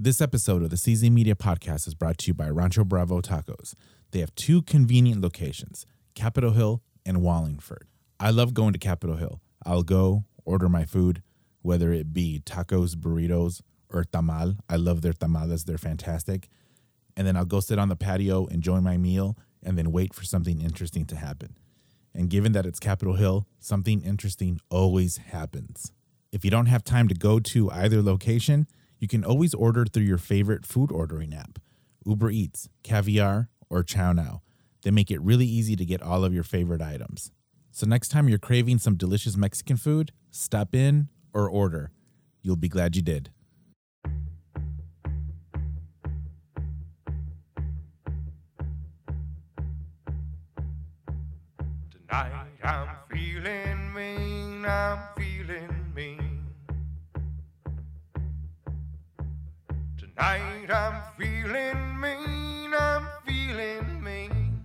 This episode of the CZ Media Podcast is brought to you by Rancho Bravo Tacos. They have two convenient locations, Capitol Hill and Wallingford. I love going to Capitol Hill. I'll go, order my food, whether it be tacos, burritos, or tamal. I love their tamales, they're fantastic. And then I'll go sit on the patio, enjoy my meal, and then wait for something interesting to happen. And given that it's Capitol Hill, something interesting always happens. If you don't have time to go to either location, you can always order through your favorite food ordering app Uber Eats, Caviar, or Chow Now. They make it really easy to get all of your favorite items. So next time you're craving some delicious Mexican food, stop in or order. You'll be glad you did. Tonight I'm feeling mean, I'm Tonight I'm feeling mean, I'm feeling mean.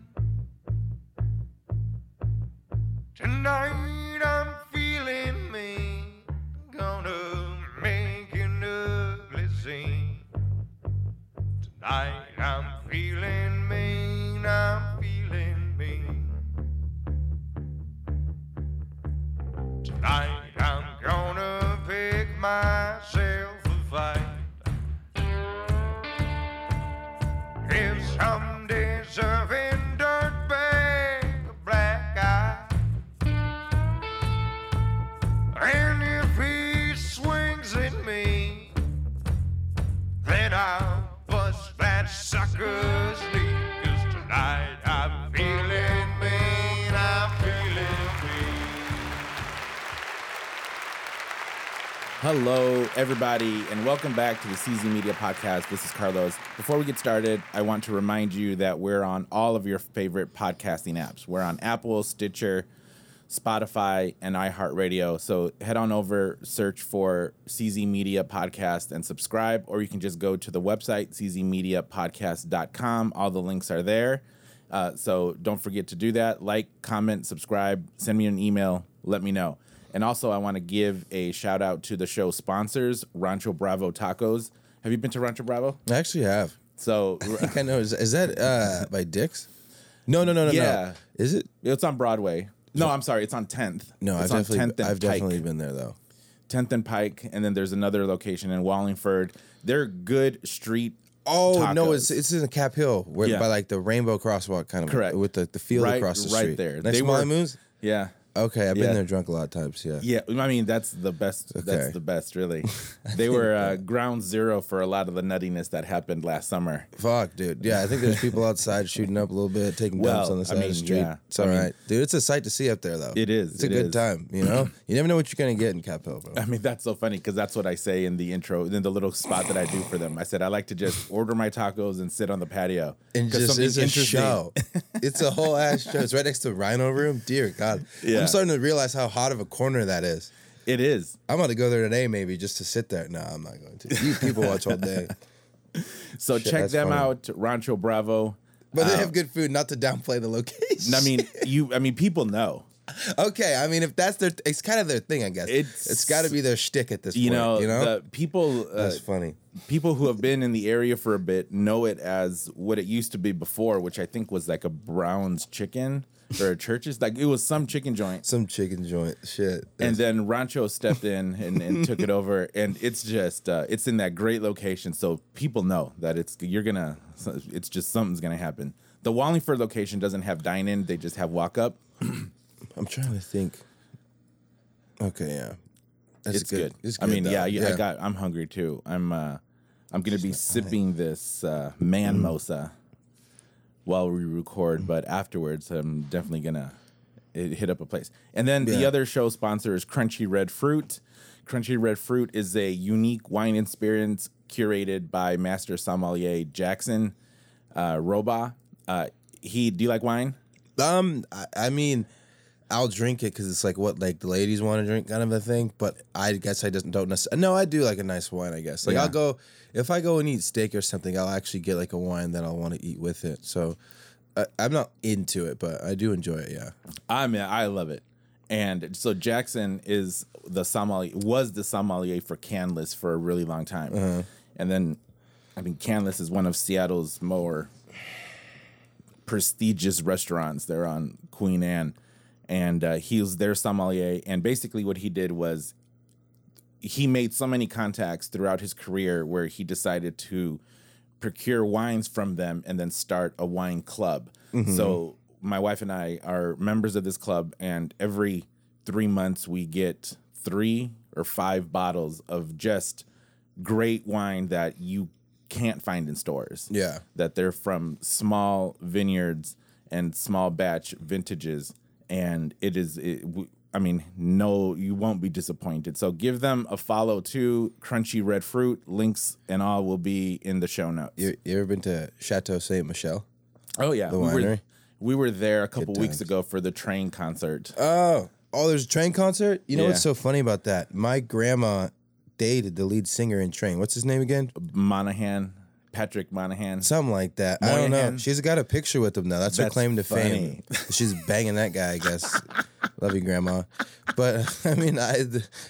Tonight I'm feeling mean, gonna make an ugly scene. Tonight I'm feeling Hello, everybody, and welcome back to the CZ Media Podcast. This is Carlos. Before we get started, I want to remind you that we're on all of your favorite podcasting apps. We're on Apple, Stitcher, Spotify, and iHeartRadio. So head on over, search for CZ Media Podcast, and subscribe, or you can just go to the website, czmediapodcast.com. All the links are there. Uh, so don't forget to do that. Like, comment, subscribe, send me an email, let me know. And also, I want to give a shout out to the show sponsors, Rancho Bravo Tacos. Have you been to Rancho Bravo? I actually have. So I think I know. Is, is that uh, by Dick's? No, no, no, no, Yeah. no. Is it? it's on Broadway. No, I'm sorry, it's on 10th. No, it's I've on definitely, 10th and I've definitely been there though. 10th and Pike, and then there's another location in Wallingford. They're good street. Oh no, it's it's in Cap Hill, where Yeah. by like the Rainbow Crosswalk kind of Correct. with the, the field Right- across the right street. there. Next They to were- Moons. Yeah. Okay, I've Yeah. been there drunk a lot of times. Yeah. Yeah, I mean that's the best. Okay. That's the best, really. They were uh, ground zero for a lot of the nuttiness that happened last summer. Fuck, dude. Yeah, I think there's people outside shooting up a little bit, taking dumps on the I side of the street. yeah. It's all I mean- right, dude. It's a sight to see up there, though. It is, It's a it good is. time. You know, you never know what you're gonna get in Cap Hill, bro. I mean, that's so funny because that's what I say in the intro, in the little spot that I do for them. I said I like to just order my tacos and sit on the patio. and just it's a show. it's a whole ass show. It's right next to Rhino Room. Dear God, Yeah. I'm starting to realize how hot of a corner that is. It is. I'm about to go there today, maybe just to sit there. No, I'm not going to. You people watch all day, So Shit, check them funny. out, Rancho Bravo. but they Um, have good food. Not to downplay the location. I mean, you. I mean, people know. okay. I mean, if that's their, it's kind of their thing, I guess. It's- it's got to be their shtick at this You point. know, you know, the people. Uh, that's funny. people who have been in the area for a bit know it as what it used to be before, which I think was like a Brown's Chicken or a Church's. Like it was some chicken joint. Some chicken joint shit. and then Rancho stepped in and, and took it over, and it's just uh, it's in that great location, so people know that it's you're gonna it's just something's gonna happen. The Wallingford location doesn't have dine in; they just have walk up. I'm trying to think. Okay, yeah, that's It's good. It's I mean, yeah, yeah, I got. I'm hungry too. I'm uh, I'm gonna be sipping this uh, man mosa while we record, but afterwards, I'm definitely gonna hit up a place. And then the other show sponsor is Crunchy Red Fruit. Crunchy Red Fruit is a unique wine experience curated by Master Sommelier Jackson uh, Rohrbaugh. Uh, he, do you like wine? Um, I, I mean, I'll drink it because it's like what like the ladies want to drink kind of a thing. But I guess I just don't necessarily. No, I do like a nice wine. I guess like Yeah. I'll go if I go and eat steak or something. I'll actually get like a wine that I'll want to eat with it. So I, I'm not into it, but I do enjoy it. Yeah. I mean, I love it. And so Jackson is the sommelier, was the sommelier for Canlis for a really long time. Uh-huh. And then I mean, Canlis is one of Seattle's more prestigious restaurants. They're on Queen Anne, and uh, he was their sommelier. And basically, what he did was he made so many contacts throughout his career where he decided to procure wines from them and then start a wine club. So my wife and I are members of this club, and every three months we get three or five bottles of just great wine that you can't find in stores. Yeah. That they're from small vineyards and small batch vintages. And it is, it, I mean, no, you won't be disappointed. So give them a follow to Crunchy Red Fruit. Links and all will be in the show notes. You, you ever been to Chateau Saint Michelle? oh, yeah. the we, were, winery? we were there a couple weeks ago for the train concert. Oh, oh, there's a Train concert. You know Yeah. what's so funny about that? My grandma dated the lead singer in Train. What's his name again? Monahan, Patrick Monahan. Something like that. I don't know. She's got a picture with him now. That's, her claim to funny. fame. She's banging that guy, I guess. Love you, grandma. But I mean, I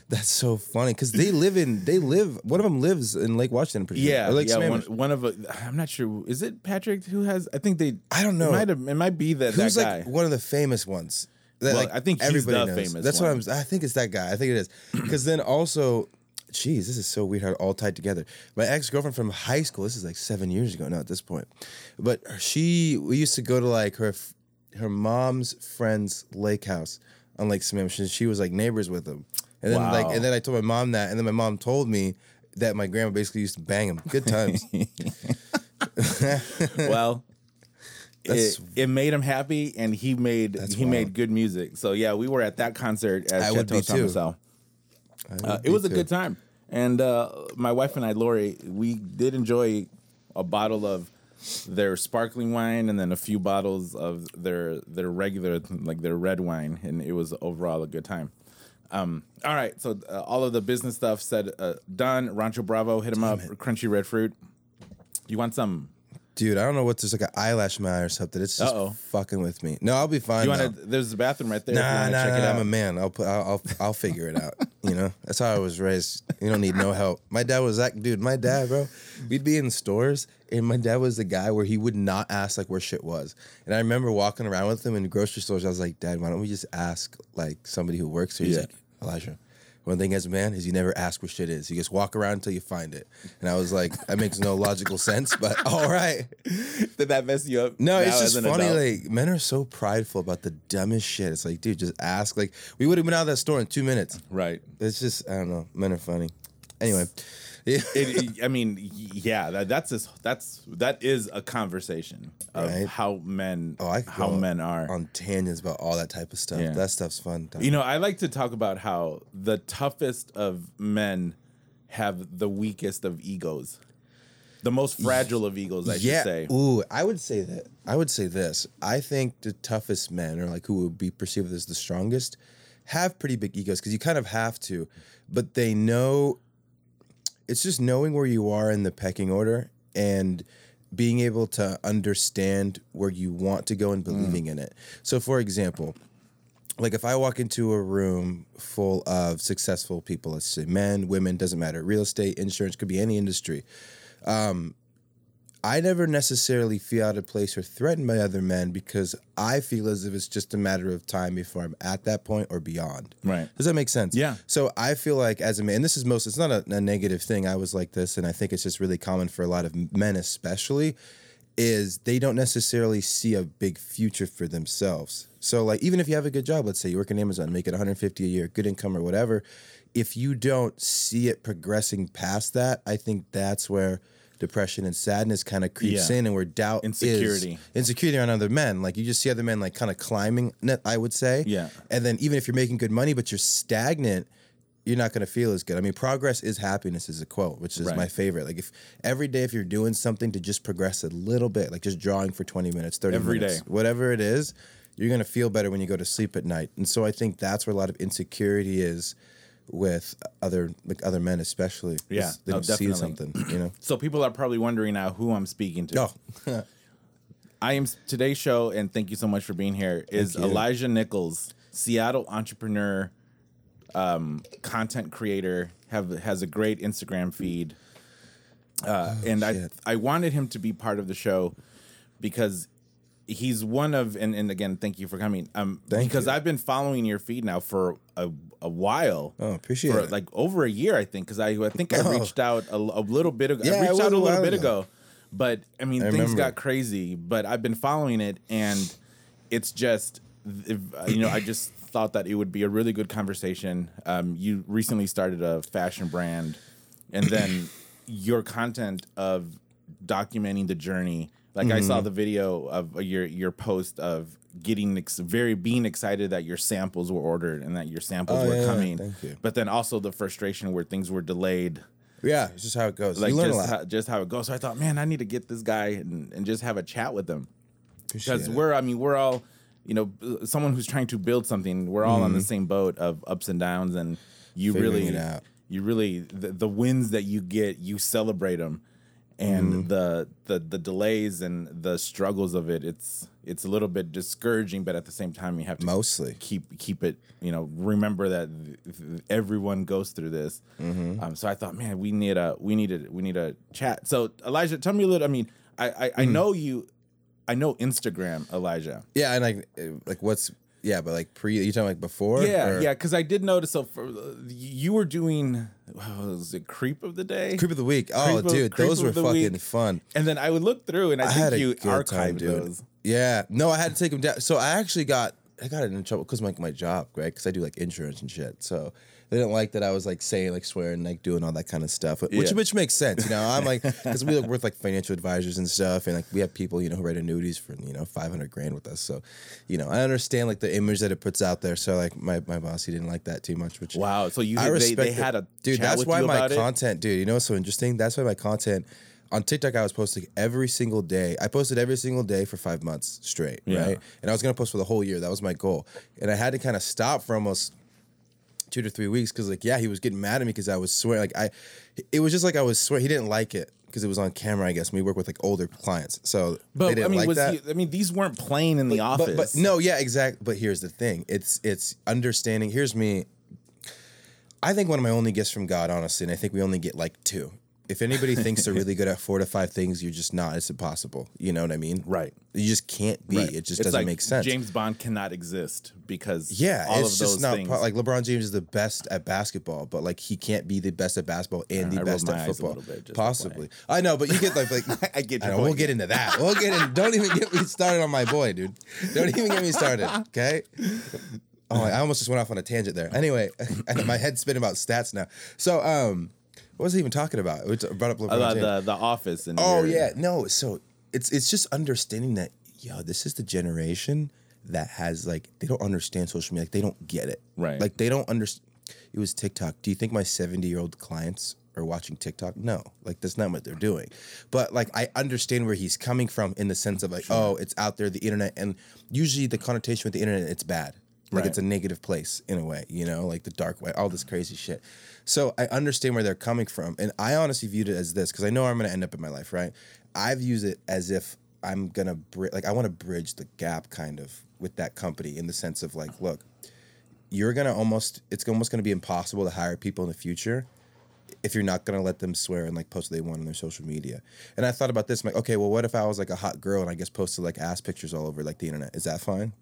that's so funny because they live in they live. One of them lives in Lake Washington. Pretty sure. Yeah, Or Lake yeah. One, one of a, I'm not sure. Is it Patrick who has? I think they. I don't know. It might have. It might be that Who's that guy. like one of the famous ones? That, Well, like, I think he's everybody knows. famous That's one. what I'm. I think it's that guy. I think it is because then also, geez, this is so weird how it all tied together. My ex girlfriend from high school. This is like seven years ago now at this point, but she we used to go to like her her mom's friend's lake house on Lake Sammamish. She was like neighbors with them, and then like and then I told my mom that, and then my mom told me that my grandma basically used to bang him. Good times. well, it, it made him happy, and he made he wild. made good music. So yeah, we were at that concert at I would Chateau be Saint too. Uh, it was a too. good time, and uh, my wife and I, Lori, we did enjoy a bottle of their sparkling wine and then a few bottles of their their regular like their red wine, and it was overall a good time. Um, all right, so uh, all of the business stuff said uh, done. Rancho Bravo, hit him up. Crunchy Red Fruit. You want some? Dude, I don't know what there's like an eyelash in my eye or something. It's just Uh-oh. fucking with me. No, I'll be fine. You want to? There's a bathroom right there. Nah, wanna nah, nah, out. I'm a man. I'll put. I'll, I'll, I'll figure it out. You know, that's how I was raised. You don't need no help. My dad was that dude. My dad, bro. We'd be in stores, and my dad was the guy where he would not ask like where shit was. And I remember walking around with him in grocery stores. I was like, Dad, why don't we just ask like somebody who works here? He's Yeah. like, Elijah. One thing as a man is you never ask where shit is. You just walk around until you find it. And I was like, that makes no logical sense, but all right. Did that mess you up? No, it's just funny. adult? Like men are so prideful about the dumbest shit. It's like, dude, just ask. Like we would have been out of that store in two minutes. right. It's just I don't know. Men are funny. Anyway. It, it- I mean, yeah, that, that's just, that's that is a conversation of Right. how men oh, I how men are. on tangents about all that type of stuff. Yeah. That stuff's fun. you know, I like to talk about how the toughest of men have the weakest of egos, the most fragile of egos, I yeah. should say. Ooh, I would say that. I would say this. I think the toughest men, or like who would be perceived as the strongest, have pretty big egos because you kind of have to, but they know. It's just knowing where you are in the pecking order and being able to understand where you want to go and believing in it. So, for example, like if I walk into a room full of successful people, let's say men, women, doesn't matter, real estate, insurance, could be any industry. Um, I never necessarily feel out of place or threatened by other men because I feel as if it's just a matter of time before I'm at that point or beyond. Right. Does that make sense? Yeah. So I feel like as a man, this is most, it's not a, a negative thing. I was like this, and I think it's just really common for a lot of men, especially, is they don't necessarily see a big future for themselves. So like even if you have a good job, let's say you work in Amazon, make it 150 a year, good income or whatever, if you don't see it progressing past that, I think that's where depression and sadness kind of creeps Yeah. in and where doubt Insecurity. is insecurity on other men. Like you just see other men like kind of climbing, I would say. Yeah. And then even if you're making good money, but you're stagnant, you're not going to feel as good. I mean, progress is happiness is a quote, which is Right. my favorite. Like if every day, if you're doing something to just progress a little bit, like just drawing for 20 minutes, 30 Every minutes, day. whatever it is, you're going to feel better when you go to sleep at night. And so I think that's where a lot of insecurity is with other like other men especially. Yeah, They no, don't see something, you know. So people are probably wondering now who I'm speaking to. Oh, I am today's show, and thank you so much for being here. Is Elijah Nichols, Seattle entrepreneur, um, content creator, have has a great Instagram feed. uh, and I Oh. I wanted him to be part of the show because he's one of and, and again thank you for coming um Thank because you. I've been following your feed now for a, a while Oh, appreciate for it. like over a year I think because I I think I Oh. reached out a, a little bit ago Yeah, I reached out a little bit ago. ago but I mean I things remember. got crazy but I've been following it and it's just uh, you know I just thought that it would be a really good conversation um you recently started a fashion brand and then your content of documenting the journey like i Mm-hmm. saw the video of your your post of getting ex- very being excited that your samples were ordered and that your samples Oh, were yeah, coming thank you. but then also the frustration where things were delayed Yeah, it's just how it goes. like you learn a just lot. how, just how it goes so i thought man i need to get this guy and, and just have a chat with him because we're i mean we're all you know someone who's trying to build something we're all on the same boat of ups and downs and you Mm-hmm. Figuring really you really the, the wins that you get you celebrate them and Mm-hmm. the, the the delays and the struggles of it it's it's a little bit discouraging but at the same time you have to Mostly. keep keep it you know remember that th- th- everyone goes through this Mm-hmm. um, so i thought man we need a we need a we need a chat so elijah tell me a little i mean i i, Mm. I know you i know instagram elijah Yeah, and like, uh, like what's yeah, but like pre, you talking like before? yeah or- yeah because i did notice so for, you were doing what was it creep of the day Creep of the week. Oh, of- dude, those were fucking week. fun. and then i would look through and i, I had think a you good archived time, dude. those Yeah, no, I had to take them down. So I actually got I got in trouble because my my job, right? Because I do like insurance and shit. So they didn't like that I was like saying like swearing, like doing all that kind of stuff, which Yeah. which makes sense. You know, I'm like because we work with like financial advisors and stuff, and like we have people you know who write annuities for you know 500 grand with us. So you know, I understand like the image that it puts out there. So like my my boss, he didn't like that too much. Which wow so you I they, respect they it. had a dude. That's why my about it? content, dude. You know what's so interesting? That's why my content on TikTok I was posting every single day. I posted every single day for five months straight, Yeah. right? And I was gonna post for the whole year. That was my goal, and I had to kind of stop for almost two to three weeks because, like, yeah, he was getting mad at me because I was swearing. Like, I, it was just like I was swearing. He didn't like it because it was on camera. I guess we work with like older clients, so they but didn't i mean like was that. he, i mean these weren't playing in the office But, but no, yeah, exactly. But here's the thing: it's it's understanding. Here's me. I think one of my only gifts from God, honestly, and I think we only get like two. If anybody thinks they're really good at four to five things, you're just not. It's impossible. You know what I mean? Right. You just can't be. Right. It just It's doesn't like make sense. James Bond cannot exist because yeah, all it's of just those not things. po- like LeBron James is the best at basketball, but like he can't be the best at basketball and the rolled best at football. bit, Possibly, I know, but you get like like I get I know, we'll get into that. We'll get in. Don't even get me started on my boy, dude. Don't even get me started. Okay. Oh, I almost just went off on a tangent there. Anyway, my head's spinning about stats now. So, um, what was I even talking about? We t- brought up LeBron about James. the the office and Oh your- yeah, no. So it's it's just understanding that yo, this is the generation that has like they don't understand social media. Like they don't get it. Right. Like they don't understand. It was TikTok. Do you think my seventy year old clients are watching TikTok? No. Like that's not what they're doing. But like I understand where he's coming from in the sense of like oh, it's out there, the internet, and usually the connotation with the internet, it's bad. Like Right. it's a negative place in a way, you know, like the dark way, all this crazy shit. So I understand where they're coming from. And I honestly viewed it as this because I know I'm going to end up in my life, right? I've used it as if I'm going to, bri- like, I want to bridge the gap kind of with that company in the sense of like, look, you're going to almost, it's almost going to be impossible to hire people in the future if you're not gonna let them swear and like post what they want on their social media. And I thought about this, I'm like, okay, well, what if I was like a hot girl and I just posted like ass pictures all over like the internet? Is that fine?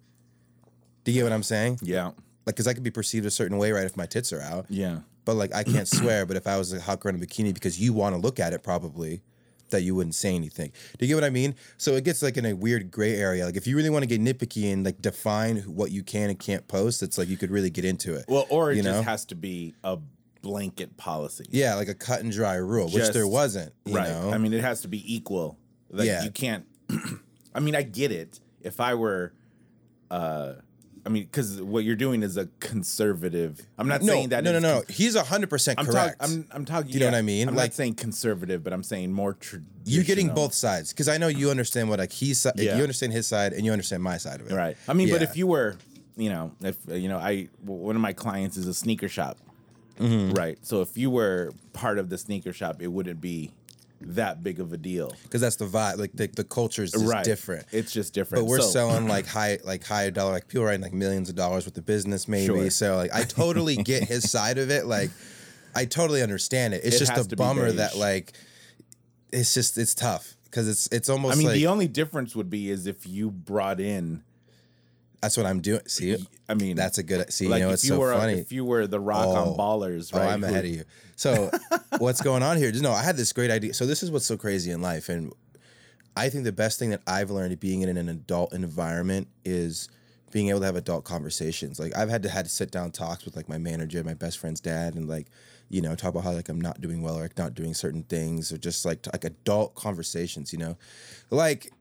Do you get what I'm saying? yeah Like, cause I could be perceived a certain way, right? If my tits are out, yeah but like I can't swear. But if I was a hot girl in a bikini, because you want to look at it, probably that you wouldn't say anything. Do you get what I mean? So it gets like in a weird gray area. Like if you really want to get nitpicky and like define what you can and can't post, it's like you could really get into it. well or it you just know? has to be a blanket policy yeah, like a cut and dry rule, which there wasn't. You right know? i mean it has to be equal like Yeah. you can't i mean i get it if i were uh i mean because what you're doing is a conservative i'm not no, saying that no, no, no. con- He's hundred percent I'm correct. I'm, I'm talking. You know what I mean? I'm Like- not saying conservative, but I'm saying more traditional. You're getting both sides because I know you understand what like he's. Yeah. You understand his side and you understand my side of it. Right. I mean, but if you were, you know, if you know, I one of my clients is a sneaker shop, Mm-hmm. right? So if you were part of the sneaker shop, it wouldn't be that big of a deal, because that's the vibe. Like the, the culture is just right? different. It's just different. But we're So- selling like high, like higher dollar, like people writing like millions of dollars with the business, maybe. Sure. So like, I totally get his side of it. Like, I totally understand it. It's It just a bummer that like, it's just it's tough because it's it's almost I mean, like the only difference would be is if you brought in. That's what I'm doing. See, I mean, that's a good. See, like you know, if it's you so were funny. if you were the Rock Oh. on Ballers, oh, right? Oh, I'm ahead of you. So, what's going on here? No, I had this great idea. So, this is what's so crazy in life, and I think the best thing that I've learned being in an adult environment is being able to have adult conversations. Like I've had to had to sit down talks with like my manager, my best friend's dad, and like you know talk about how like I'm not doing well or like not doing certain things or just like like adult conversations. You know, like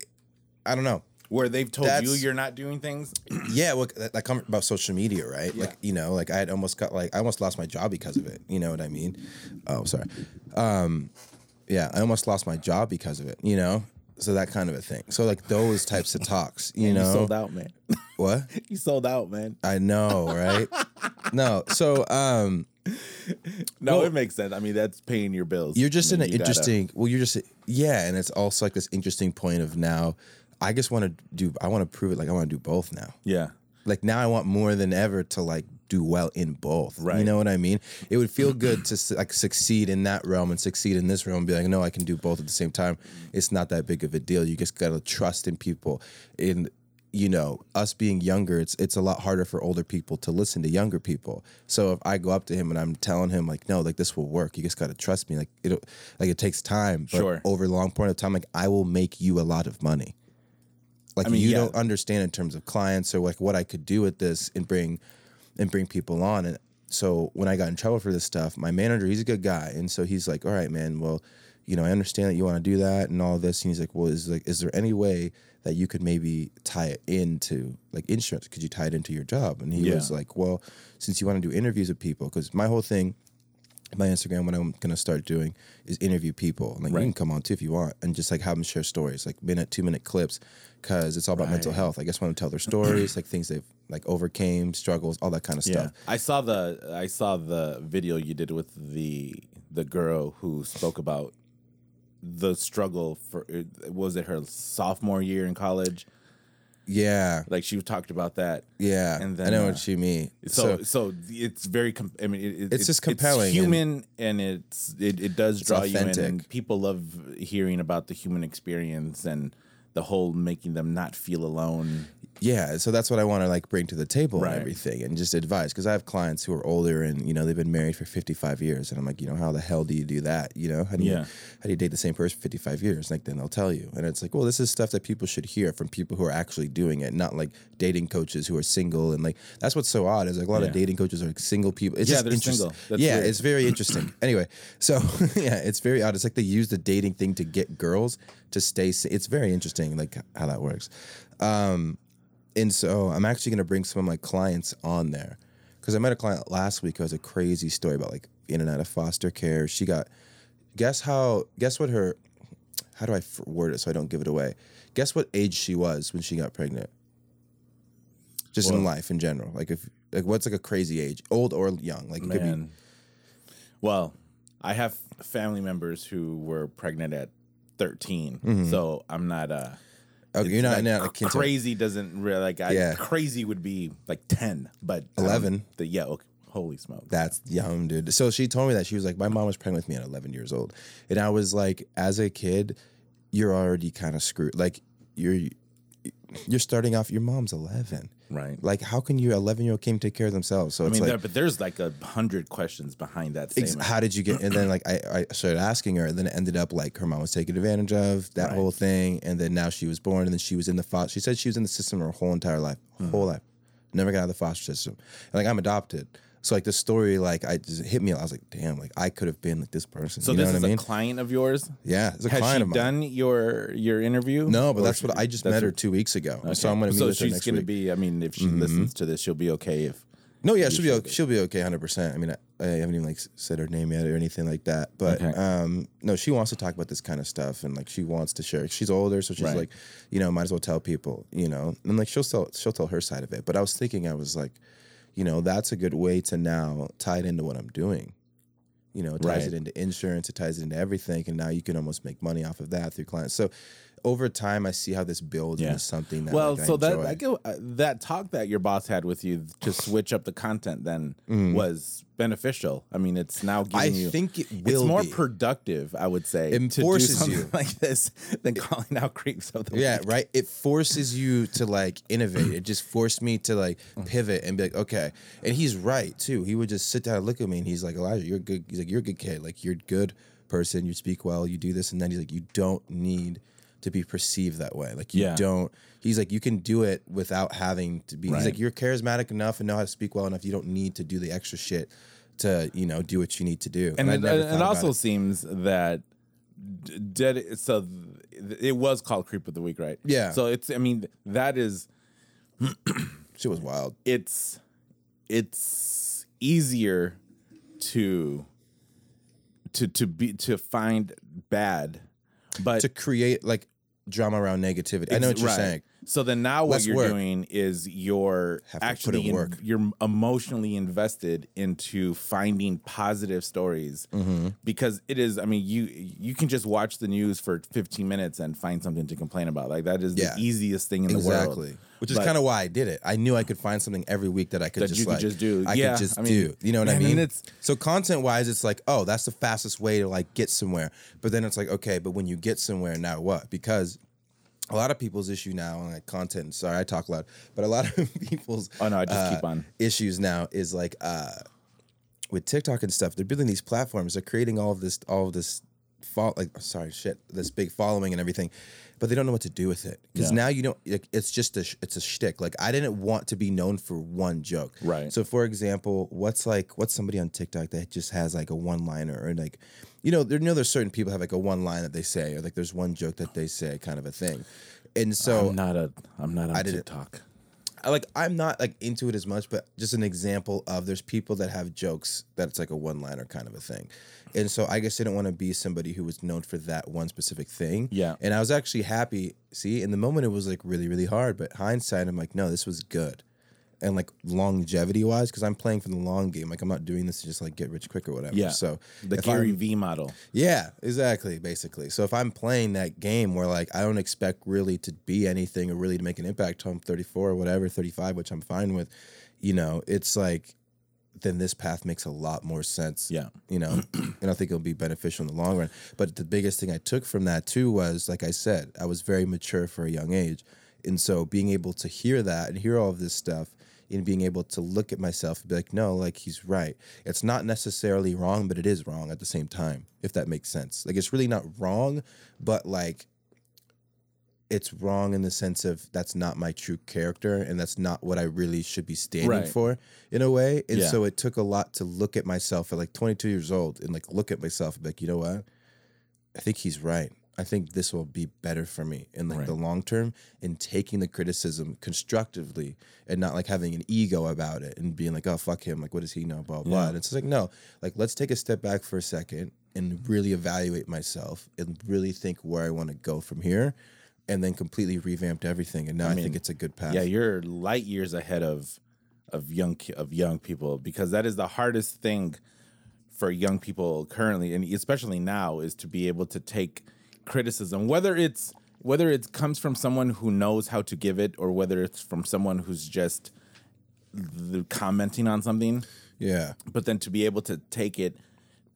I don't know. Where they've told you That's- you're not doing things. Yeah, well, that, that come about social media, right? Like, you know, like I had almost got like I almost lost my job because of it. You know what I mean? Oh, sorry. Um, yeah, I almost lost my job because of it. You know, so that kind of a thing. So like those types of talks. You You know sold out, man. what? you sold out, man. I know, right? no, so um, No, Well- it makes sense. I mean, that's paying your bills. you're just I in an you gotta- interesting. Well, you're just yeah, and it's also like this interesting point of now. I just want to do. I want to prove it. Like I want to do both now. Yeah. like now I want more than ever to like do well in both. Right. You know what I mean? It would feel good to like succeed in that realm and succeed in this realm and be like, no, I can do both at the same time. It's not that big of a deal. You just gotta trust in people. In you know, us being younger, it's it's a lot harder for older people to listen to younger people. So if I go up to him and I'm telling him like, no, like this will work. You just gotta trust me. Like it'll like it takes time, but Sure. over a long point of time, like I will make you a lot of money like I mean, you yeah. don't understand in terms of clients or like what I could do with this and bring and bring people on. And so when I got in trouble for this stuff my manager he's a good guy. And so he's like all right man well you know I understand that you want to do that and all this. And he's like well is like is there any way that you could maybe tie it into like insurance? Could you tie it into your job? And he Yeah. was like well since you want to do interviews with people because my whole thing my Instagram, what I'm gonna start doing is interview people. Like Right. you can come on too if you want, and just like have them share stories, like minute, two minute clips, because it's all about mental health. I guess want to tell their stories, like things they've like overcame, struggles, all that kind of Yeah. stuff. I saw the I saw the video you did with the the girl who spoke about the struggle for uh, was it her sophomore year in college? Yeah, Like she talked about that. yeah. And I know uh, what you mean. So, So, so it's very. Com- I mean, it, it- It's just compelling and- human, and, it's it, it does draw you in, and people love hearing about the human experience and the whole making them not feel alone. Yeah, so that's what I want to like bring to the table Right. and everything, and just advise because I have clients who are older and you know they've been married for 55 years, and I'm like, you know, how the hell do you do that? You know, how do you Yeah. how do you date the same person for 55 years? Like then they'll tell you, and it's like, well, this is stuff that people should hear from people who are actually doing it, not like dating coaches who are single and like that's what's so odd is like a lot Yeah. of dating coaches are like single people. It's Yeah, just they're interesting. single. That's yeah, weird. it's very interesting. anyway, so yeah, it's very odd. It's like they use the dating thing to get girls to stay. It's very interesting, like how that works. Um, and so I'm actually gonna bring some of my clients on there because I met a client last week who has a crazy story about like in and out of foster care. She got guess how guess what her how do I word it so I don't give it away? Guess what age she was when she got pregnant? Just in life in general, like if like what's like a crazy age, old or young? Like it could be Man, well, I have family members who were pregnant at 13 so I'm not uh. Okay, it's you're not, like not akin to- crazy. Doesn't really like. I, Yeah. crazy would be like ten, but don't- 11. The yeah, okay, holy smokes. That's young, dude. So she told me that she was like, my mom was pregnant with me at 11 years old, and I was like, as a kid, you're already kind of screwed. Like you're you're starting off. Your mom's 11. Right. Like, how can you 11 year old can't take care of themselves? So I mean, like, there, but there's like a hundred questions behind that Ex- how did you get and then like I, I started asking her and then it ended up like her mom was taken advantage of that Right. whole thing and then now she was born and then she was in the foster she said she was in the system her whole entire life Hmm. whole life never got out of the foster system and like i'm adopted so like the story like i just hit me i was like damn like i could have been like this person so you know this what is i mean a client of yours. yeah it's a Has client she of mine done your your interview? no but Or that's what i just met her two weeks ago okay. so i'm gonna meet So with her she's next gonna week. Mm-hmm. be. I mean, if she listens to this, she'll be okay. If No, yeah, she'll be okay. She'll be okay, hundred percent. I mean, I, I haven't even like said her name yet or anything like that. But Okay. um, no, she wants to talk about this kind of stuff and like she wants to share. She's older, so she's Right. like, you know, might as well tell people, you know, and like she'll tell she'll tell her side of it. But I was thinking, I was like, you know, that's a good way to now tie it into what I'm doing. You know, it ties Right. it into insurance, it ties it into everything, and now you can almost make money off of that through clients. So, over time, I see how this builds into something that well, like, I so that. I go, uh, that talk that your boss had with you to switch up the content then was beneficial. I mean, it's now giving Mm. I you. think it it's will more be. productive, I would say, It forces you. like this than calling out creeps of the Yeah, week. right. It forces you to like innovate. It just forced me to like Mm. pivot and be like, okay. And he's right too. He would just sit down and look at me and he's like, Elijah, you're good. He's like, you're a good kid. Like you're a good person. You speak well. You do this, and then he's like, you don't need to be perceived that way. Like you Yeah. don't. He's like, you can do it without having to be. He's like, you're charismatic enough and know how to speak well enough. You don't need to do the extra shit to you know do what you need to do. and I it, it also it. seems that dead. So it was called creep of the week, right? Yeah. So it's. I mean, that is. she was wild. It's. It's easier to. To to be to find bad, but To create like drama around negativity. I know what you're Right. saying. So then now what Less you're work. doing is you're Have to put actually in in- work. you're emotionally invested into finding positive stories Mm-hmm. because it is I mean you you can just watch the news for 15 minutes and find something to complain about like that is Yeah. the easiest thing in the world Exactly. Which is But- kind of why I did it. I knew I could find something every week that I could That just you could like just do. I Yeah, could just I mean, do. You know what I mean, mean? it's- so content wise, it's like, oh, that's the fastest way to like get somewhere. But then it's like, okay, but when you get somewhere, now what? Because a lot of people's issue now, on like content. Sorry, I talk loud, but a lot of people's Oh, no, I just uh, keep on. issues now is like uh with TikTok and stuff. They're building these platforms. They're creating all of this, all of this, like sorry, shit, this big following and everything, but they don't know what to do with it because Yeah. now you don't. Like, it's just a, it's a shtick. Like I didn't want to be known for one joke. Right. So for example, what's like what's somebody on TikTok that just has like a one liner or like, you know, there you know there's certain people have like a one line that they say or like there's one joke that they say kind of a thing, and so I'm not a I'm not on I TikTok I like I'm not like into it as much, but just an example of there's people that have jokes that it's like a one liner kind of a thing. And so I guess I didn't want to be somebody who was known for that one specific thing. Yeah. And I was actually happy. See, in the moment it was like really, really hard. But hindsight, I'm like, no, this was good. And like longevity wise, because I'm playing for the long game. Like I'm not doing this to just like get rich quick or whatever. yeah So the Gary V model yeah, exactly, basically. So if I'm playing that game where like I don't expect really to be anything or really to make an impact till I'm 34 or whatever, 35, which I'm fine with, you know, it's like then this path makes a lot more sense. Yeah. You know, and I think it'll be beneficial in the long run. But the biggest thing I took from that too was, like I said, I was very mature for a young age. And so being able to hear that and hear all of this stuff and being able to look at myself and be like, no, like he's right. It's not necessarily wrong, but it is wrong at the same time, if that makes sense. Like it's really not wrong, but like it's wrong in the sense of that's not my true character and that's not what I really should be standing Right. for in a way. And Yeah. so it took a lot to look at myself at like 22 years old and like look at myself and be like, you know what? I think he's right. I think this will be better for me in like Right. the long term in taking the criticism constructively and not like having an ego about it and being like, oh fuck him, like what does he know, blah blah. Yeah. And it's like no, like let's take a step back for a second and really evaluate myself and really think where I want to go from here, and then completely revamped everything. And now I, think mean, it's a good path. Yeah, you're light years ahead of of young of young people because that is the hardest thing for young people currently, and especially now, is to be able to take criticism, whether it's whether it comes from someone who knows how to give it, or whether it's from someone who's just the, commenting on something yeah, but then to be able to take it,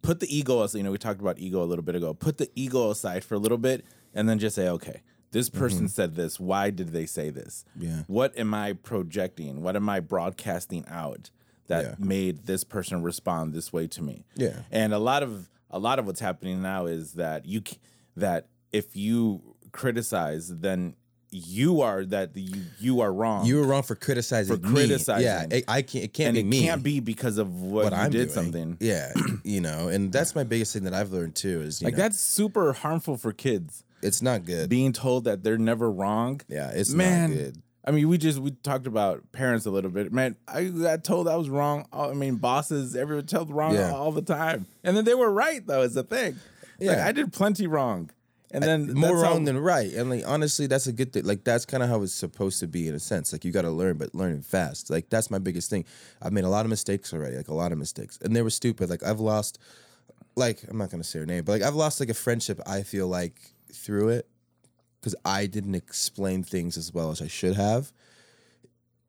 put the ego aside. You know, we talked about ego a little bit ago. Put the ego aside for a little bit, and then just say, okay, this mm-hmm. person said this. Why did they say this? Yeah. What am I projecting? What am I broadcasting out that Yeah. made this person respond this way to me? Yeah. And a lot of a lot of what's happening now is that you that if you criticize, then you are that you you are wrong. you were wrong for criticizing. For me. criticizing. Yeah, it, I can't. It can't and be it me. can't be because of what, what you I'm did doing. something. Yeah, you know, and that's my biggest thing that I've learned too. Is you Like know, that's super harmful for kids. it's not good. Being told that they're never wrong. yeah, it's Man, not good. I mean, we just we talked about parents a little bit. Man, I got told I was wrong. I mean, bosses, everyone tells wrong Yeah. all the time, and then they were right though. Is the thing. Like, Yeah. I did plenty wrong, and then more that's how- wrong than right. And like honestly, that's a good thing. Like that's kind of how it's supposed to be in a sense. Like you got to learn, but learning fast. Like that's my biggest thing. I've made a lot of mistakes already. Like a lot of mistakes, and they were stupid. Like I've lost. Like I'm not gonna say her name, but like I've lost like a friendship. I feel like through it, because I didn't explain things as well as I should have.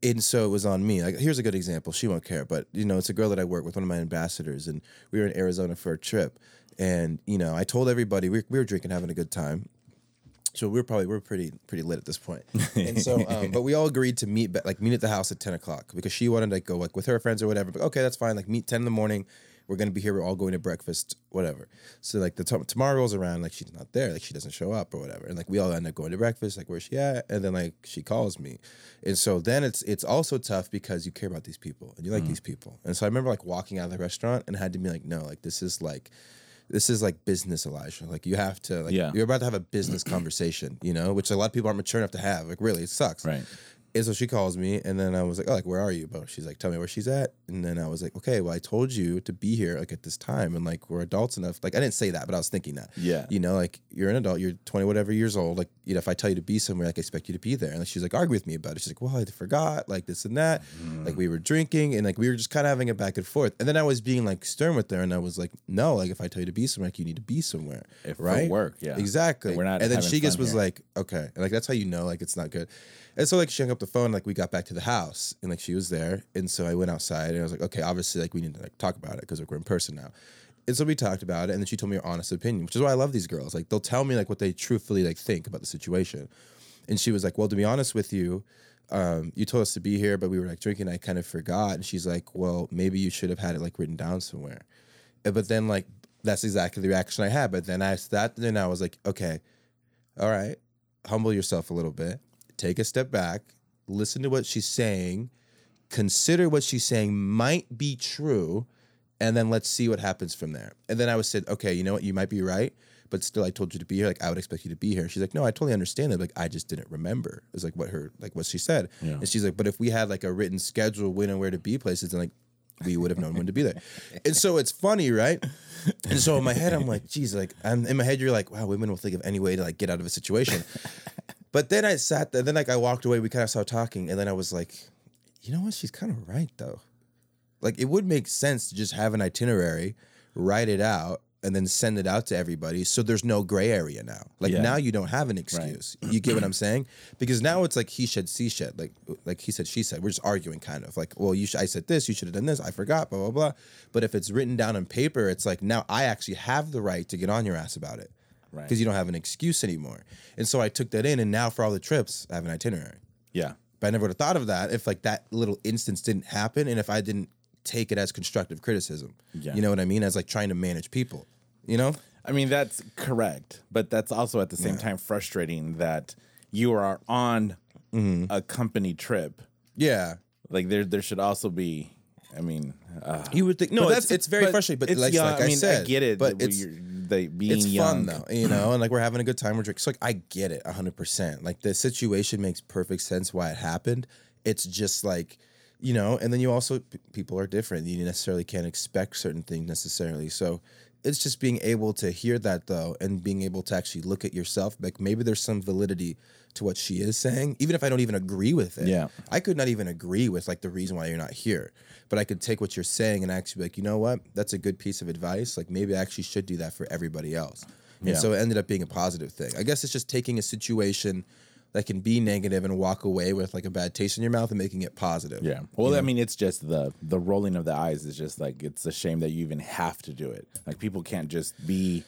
And so it was on me. Like, here's a good example. She won't care, but you know, it's a girl that I work with, one of my ambassadors, and we were in Arizona for a trip. And you know, I told everybody we, we were drinking, having a good time. So we were probably we are pretty pretty lit at this point. And so, um, but we all agreed to meet, like meet at the house at ten o'clock because she wanted to like, go like with her friends or whatever. But okay, that's fine. Like meet ten in the morning. We're gonna be here. We're all going to breakfast, whatever. So like the t- tomorrow rolls around, like she's not there, like she doesn't show up or whatever, and like we all end up going to breakfast. Like where's she at? And then like she calls me, and so then it's it's also tough because you care about these people and you like these people. And so I remember like walking out of the restaurant and had to be like, no, like this is like this is like business, Elijah. Like you have to, like Yeah. you're about to have a business conversation, you know, which a lot of people aren't mature enough to have. Like really, it sucks. Right. And so she calls me, and then I was like, "Oh, like where are you?" But she's like, "Tell me where she's at." And then I was like, "Okay, well, I told you to be here like at this time, and like we're adults enough." Like I didn't say that, but I was thinking that. Yeah. You know, like you're an adult, you're 20 whatever years old. Like you know, if I tell you to be somewhere, like I expect you to be there. And like she's like, argue with me about it. She's like, "Well, I forgot," like this and that. Mm-hmm. Like we were drinking, and like we were just kind of having a back and forth. And then I was being like stern with her, and I was like, "No, like if I tell you to be somewhere, like you need to be somewhere, If right? work, yeah. exactly." We're not And then she just was here. like, "Okay," and like that's how you know like it's not good. And so like she hung up the phone, like we got back to the house and like she was there. And so I went outside and I was like, okay, obviously like we need to like talk about it because like, we're in person now. And so we talked about it and then she told me her honest opinion, which is why I love these girls. Like they'll tell me like what they truthfully like think about the situation. And she was like, well, to be honest with you, um, you told us to be here, but we were like drinking. I kind of forgot. And she's like, well, maybe you should have had it like written down somewhere. But then like that's exactly the reaction I had. But then I that then I was like, okay, all right, humble yourself a little bit, take a step back, listen to what she's saying, consider what she's saying might be true, and then let's see what happens from there. And then I was said, okay, you know what, you might be right, but still, I told you to be here. Like I would expect you to be here. She's like, no, I totally understand that. Like I just didn't remember. It's like what her like what she said, Yeah. and she's like, but if we had like a written schedule when and where to be places, then like we would have known when to be there. And so it's funny, right? And so in my head, I'm like, geez, like I'm in my head, you're like, wow, women will think of any way to like get out of a situation. But then I sat there, then like I walked away, we kind of started talking, and then I was like, you know what? She's kind of right though. Like it would make sense to just have an itinerary, write it out, and then send it out to everybody so there's no gray area now. Like Yeah. now you don't have an excuse. You get what I'm saying? Because now it's like he said, she said, like like he said, she said. We're just arguing kind of like, well, you should. I said this, you should have done this, I forgot, blah blah blah. But if it's written down on paper, it's like now I actually have the right to get on your ass about it. Right. Because you don't have an excuse anymore. And so I took that in and now for all the trips, I have an itinerary. Yeah. But I never would have thought of that if like that little instance didn't happen and if I didn't take it as constructive criticism. Yeah. You know what I mean? As like trying to manage people. You know? I mean, that's correct, but that's also at the same time frustrating that you are on Mm-hmm. a company trip. Yeah. Like there, there should also be. I mean, uh, You would think no, but that's it's very frustrating. But it's like, young. like I I, mean, said, I get it. But it's you're- they being it's young. fun though, you know, and like we're having a good time. We're drinking. So like I get it hundred percent. Like the situation makes perfect sense why it happened. It's just like, you know, and then you also p- people are different. You necessarily can't expect certain things necessarily. So it's just being able to hear that though, and being able to actually look at yourself. Like maybe there's some validity to what she is saying, even if I don't even agree with it. Yeah. I could not even agree with like the reason why you're not here, but I could take what you're saying and actually be like, you know what, that's a good piece of advice. Like maybe I actually should do that for everybody else. And Yeah. so it ended up being a positive thing. I guess it's just taking a situation that can be negative and walk away with like a bad taste in your mouth and making it positive. Yeah. Well, I mean, it's just the the rolling of the eyes is just like it's a shame that you even have to do it. Like people can't just be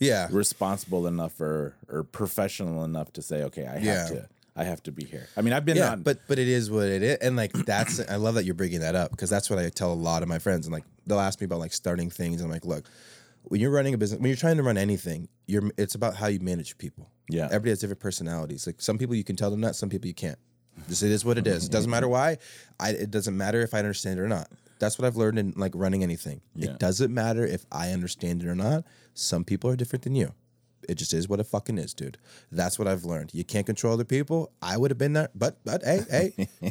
Yeah. responsible enough or or professional enough to say, okay, I have Yeah. to, I have to be here. I mean, I've been Yeah, on, but but it is what it is, and like that's I love that you're bringing that up because that's what I tell a lot of my friends, and like they'll ask me about like starting things, and I'm like, look, when you're running a business, when you're trying to run anything, you're it's about how you manage people. Yeah. everybody has different personalities. Like some people you can tell them that, some people you can't. Just it is what it is. It doesn't matter why. I it doesn't matter if I understand it or not. That's what I've learned in like running anything. Yeah. It doesn't matter if I understand it or not. Some people are different than you. It just is what it fucking is, dude. That's what I've learned. You can't control other people. I would have been there, but but hey, hey.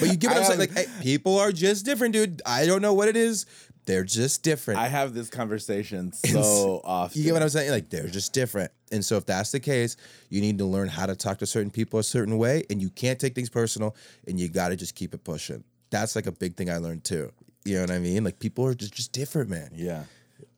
but you get what I I'm saying? Like, hey, people are just different, dude. I don't know what it is. They're just different. I have this conversation so often. You get what I'm saying? Like they're just different. And so if that's the case, you need to learn how to talk to certain people a certain way and you can't take things personal and you got to just keep it pushing. That's like a big thing I learned too. You know what I mean? Like people are just, just different, man. Yeah.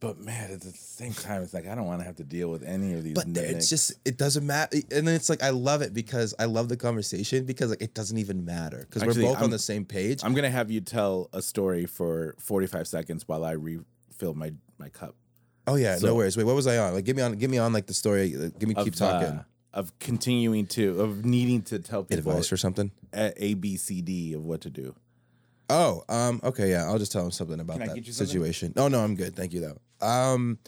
But man, at the same time, it's like I don't want to have to deal with any of these. But mimics. it's just it doesn't matter, and then it's like I love it because I love the conversation because like it doesn't even matter because we're both I'm- on the same page. I'm gonna have you tell a story for 45 seconds while I refill my my cup. oh yeah, so- no worries. Wait, what was I on? Like, give me on, give me on like the story. Like, give me keep talking. uh, of continuing to of needing to tell people Advice or something. a, a B C D of what to do. Oh, um, okay, yeah. I'll just tell him something about Can I that get you something? situation. Oh no, I'm good. Thank you though. Um,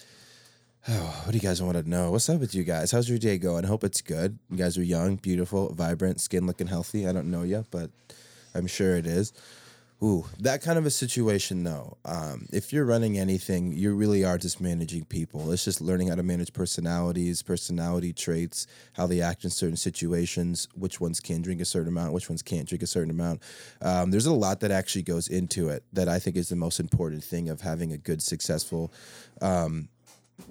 what do you guys want to know? What's up with you guys? How's your day going? I hope it's good. You guys are young, beautiful, vibrant, skin looking healthy. I don't know you, but I'm sure it is. Ooh, that kind of a situation though. Um, if you're running anything, you really are just managing people. It's just learning how to manage personalities, personality traits, how they act in certain situations, which ones can drink a certain amount, which ones can't drink a certain amount. Um, there's a lot that actually goes into it that I think is the most important thing of having a good, successful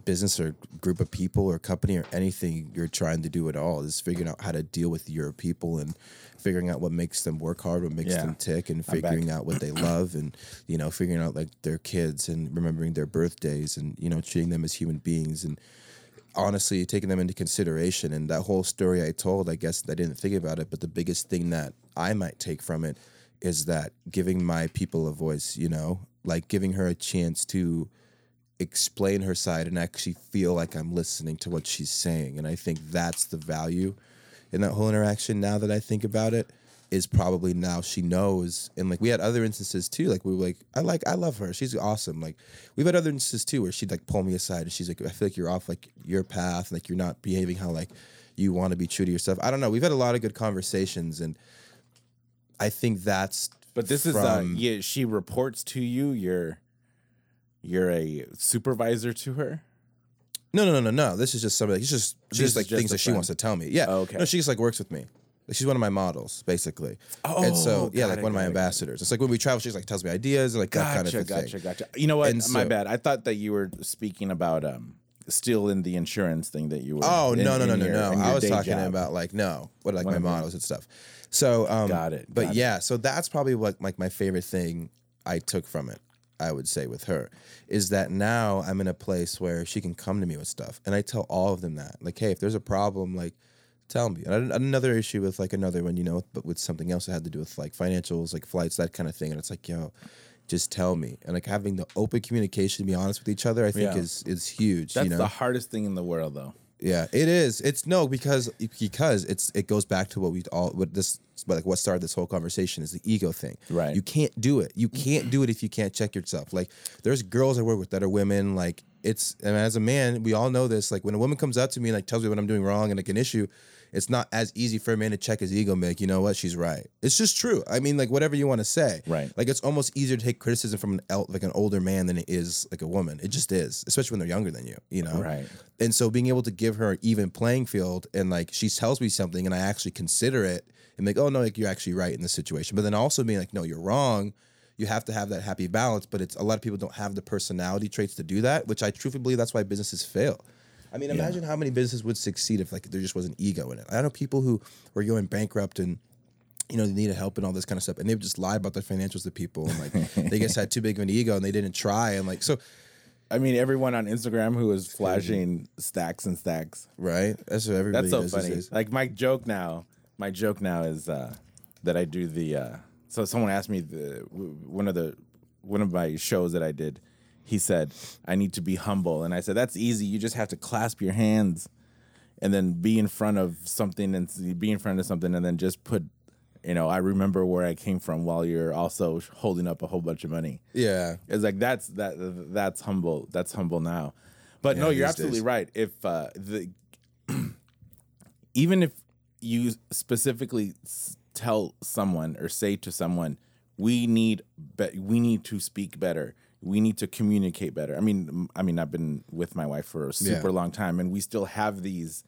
business or group of people or company or anything you're trying to do at all is figuring out how to deal with your people and figuring out what makes them work hard, what makes Yeah. them tick, and figuring out what they love and you know figuring out like their kids and remembering their birthdays and you know treating them as human beings and honestly taking them into consideration and that whole story I told I guess I didn't think about it but the biggest thing that I might take from it is that giving my people a voice you know like giving her a chance to explain her side and actually feel like I'm listening to what she's saying. And I think that's the value in that whole interaction now that I think about it is probably now she knows and like we had other instances too like we were like I like I love her she's awesome like we've had other instances too where she'd like pull me aside and she's like I feel like you're off like your path like you're not behaving how like you want to be true to yourself I don't know we've had a lot of good conversations and I think that's But this is uh, yeah. She reports to you. You're you're a supervisor to her. No, no, no, no, no. This is just something. It's just she's like just things that she friend. wants to tell me. Yeah. Oh, okay. No, she just like works with me. Like, she's one of my models, basically. Oh, and so yeah, like it, one of my it, got ambassadors. It's like when we travel, she's like tells me ideas, like that kind of Gotcha, a gotcha, thing. gotcha. You know what? And My so- bad. I thought that you were speaking about um still in the insurance thing that you were. Oh in- no, no, no, no, your- no! I was talking job. about like no, what like my models and stuff. So um, Got it, But it. yeah, so that's probably what like my favorite thing I took from it. I would say with her is that now I'm in a place where she can come to me with stuff, and I tell all of them that like, hey, if there's a problem, like tell me. And another issue with like another one, you know, but with something else that had to do with like financials, like flights, that kind of thing. And it's like, yo, just tell me. And like having the open communication, to be honest with each other, I think Yeah. is is huge. That's you know? the hardest thing in the world, though. Yeah, it is. It's no because because it's it goes back to what we all what this but like what started this whole conversation is the ego thing. Right. You can't do it. You can't do it if you can't check yourself. Like there's girls I work with that are women. Like it's and as a man, we all know this. Like when a woman comes up to me and like tells me what I'm doing wrong and like an issue, it's not as easy for a man to check his ego. and be Like you know what, she's right. It's just true. I mean, like whatever you want to say. Right. Like it's almost easier to take criticism from an el- like an older man than it is like a woman. It just is, especially when they're younger than you. You know. Right. And so being able to give her an even playing field and like she tells me something and I actually consider it and like, oh no, like you're actually right in this situation. But then also being like, no, you're wrong. You have to have that happy balance. But it's a lot of people don't have the personality traits to do that, which I truthfully believe that's why businesses fail. I mean, imagine how many businesses would succeed if like there just wasn't ego in it. I know people who were going bankrupt and you know, they needed help and all this kind of stuff. And they would just lie about their financials to people. And like they just had too big of an ego and they didn't try. And like, so, I mean, everyone on Instagram who is flashing stacks and stacks. right? That's what everybody That's so does funny. days. Like my joke now, my joke now is uh, that I do the. Uh, so someone asked me the one of the one of my shows that I did. He said I need to be humble, and I said that's easy. You just have to clasp your hands, and then be in front of something, and be in front of something, and then just put. You know, I remember where I came from while you're also holding up a whole bunch of money. Yeah. It's like that's that that's humble. That's humble now. But no, you're absolutely days. right. If uh, the even if you specifically tell someone or say to someone, we need be- we need to speak better. We need to communicate better. I mean, I mean, I've been with my wife for a super Yeah. long time, and we still have these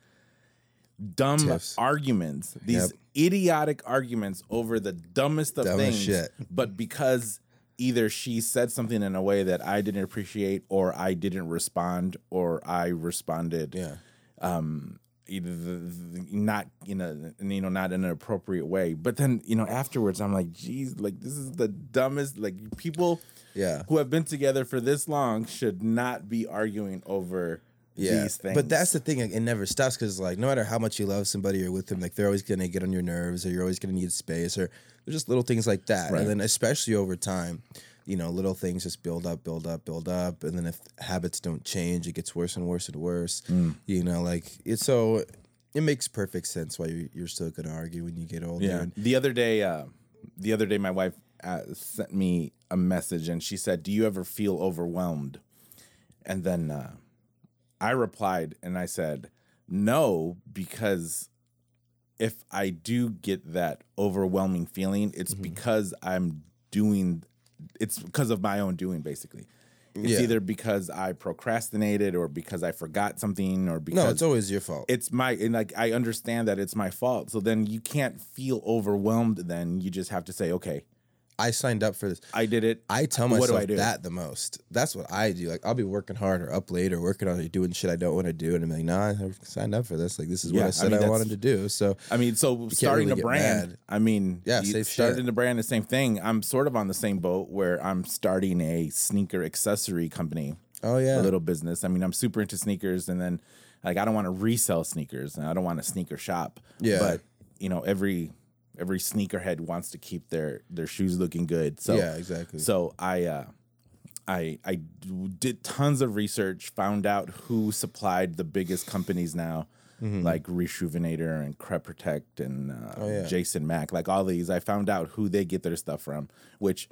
dumb Tiffs. arguments, these Yep. idiotic arguments over the dumbest of things. shit. But because either she said something in a way that I didn't appreciate, or I didn't respond, or I responded Yeah. Um, either the, the, not in a you know not in an appropriate way. But then you know afterwards, I'm like, geez, like this is the dumbest. Like people Yeah. who have been together for this long should not be arguing over Yeah, these things. but that's the thing; it never stops because, like, no matter how much you love somebody or with them, like, they're always gonna get on your nerves, or you're always gonna need space, or there's just little things like that. Right. And then, especially over time, you know, little things just build up, build up, build up, and then if habits don't change, it gets worse and worse and worse. Mm. You know, like it's so it makes perfect sense why you're, you're still gonna argue when you get older. Yeah. The other day, uh, the other day, my wife uh, sent me a message and she said, "Do you ever feel overwhelmed?" And then uh, I replied and I said, "No, because if I do get that overwhelming feeling, it's because I'm doing. It's because of my own doing, basically." It's Yeah. either because I procrastinated or because I forgot something or because no, it's always your fault. it's my and like I understand that it's my fault. So then you can't feel overwhelmed. Then you just have to say, okay, I signed up for this. I did it. I tell What myself do I do? that the most. That's what I do. Like I'll be working hard or up late or working on doing shit I don't want to do, and I'm like, nah, I signed up for this. Like this is Yeah, what I I said mean, I, that's- wanted to do. So I mean, so starting really a brand. mad. I mean, Yeah, you same starting shit. a brand, the same thing. I'm sort of on the same boat where I'm starting a sneaker accessory company. Oh, yeah. a little business. I mean, I'm super into sneakers, and then like I don't want to resell sneakers, and I don't want a sneaker shop. Yeah. but you know, every every sneakerhead wants to keep their their shoes looking good. So Yeah, exactly. So I uh, I I did tons of research, found out who supplied the biggest companies now. Like Reshoevn8r and Crep Protect and uh, Mm-hmm. Oh, yeah. Jason Markk, like all these, I found out who they get their stuff from. Which,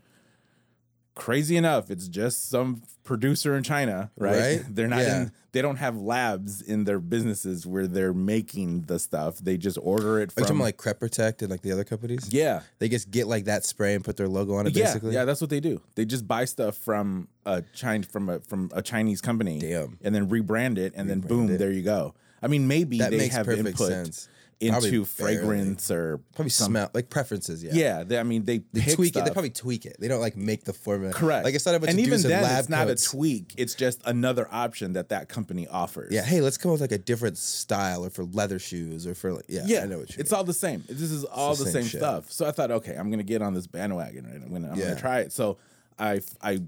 crazy enough, it's just some producer in China, right? Right? They're not Yeah. in. They don't have labs in their businesses where they're making the stuff. They just order it Are you from. talking like Crep Protect and like the other companies? yeah, They just get like that spray and put their logo on it yeah, basically. Yeah, that's what they do. They just buy stuff from a China from a from a Chinese company, Damn. and then rebrand it, and then boom, it. there you go. I mean, maybe That they makes have perfect input sense. Into Probably barely. fragrance or Probably some- smell like preferences, yeah. Yeah, they, I mean, they, They tweak it. They probably tweak it. They don't like make the formula. correct. Like not a and even then, lab it's not coats. a tweak. It's just another option that that company offers. Yeah, hey, let's come up with like a different style or for leather shoes or for like yeah, Yeah, I know what you it's mean. all the same. This is all the the, same same, stuff. So I thought, okay, I'm gonna get on this bandwagon. Right, I'm gonna, I'm Yeah. gonna try it. So I, I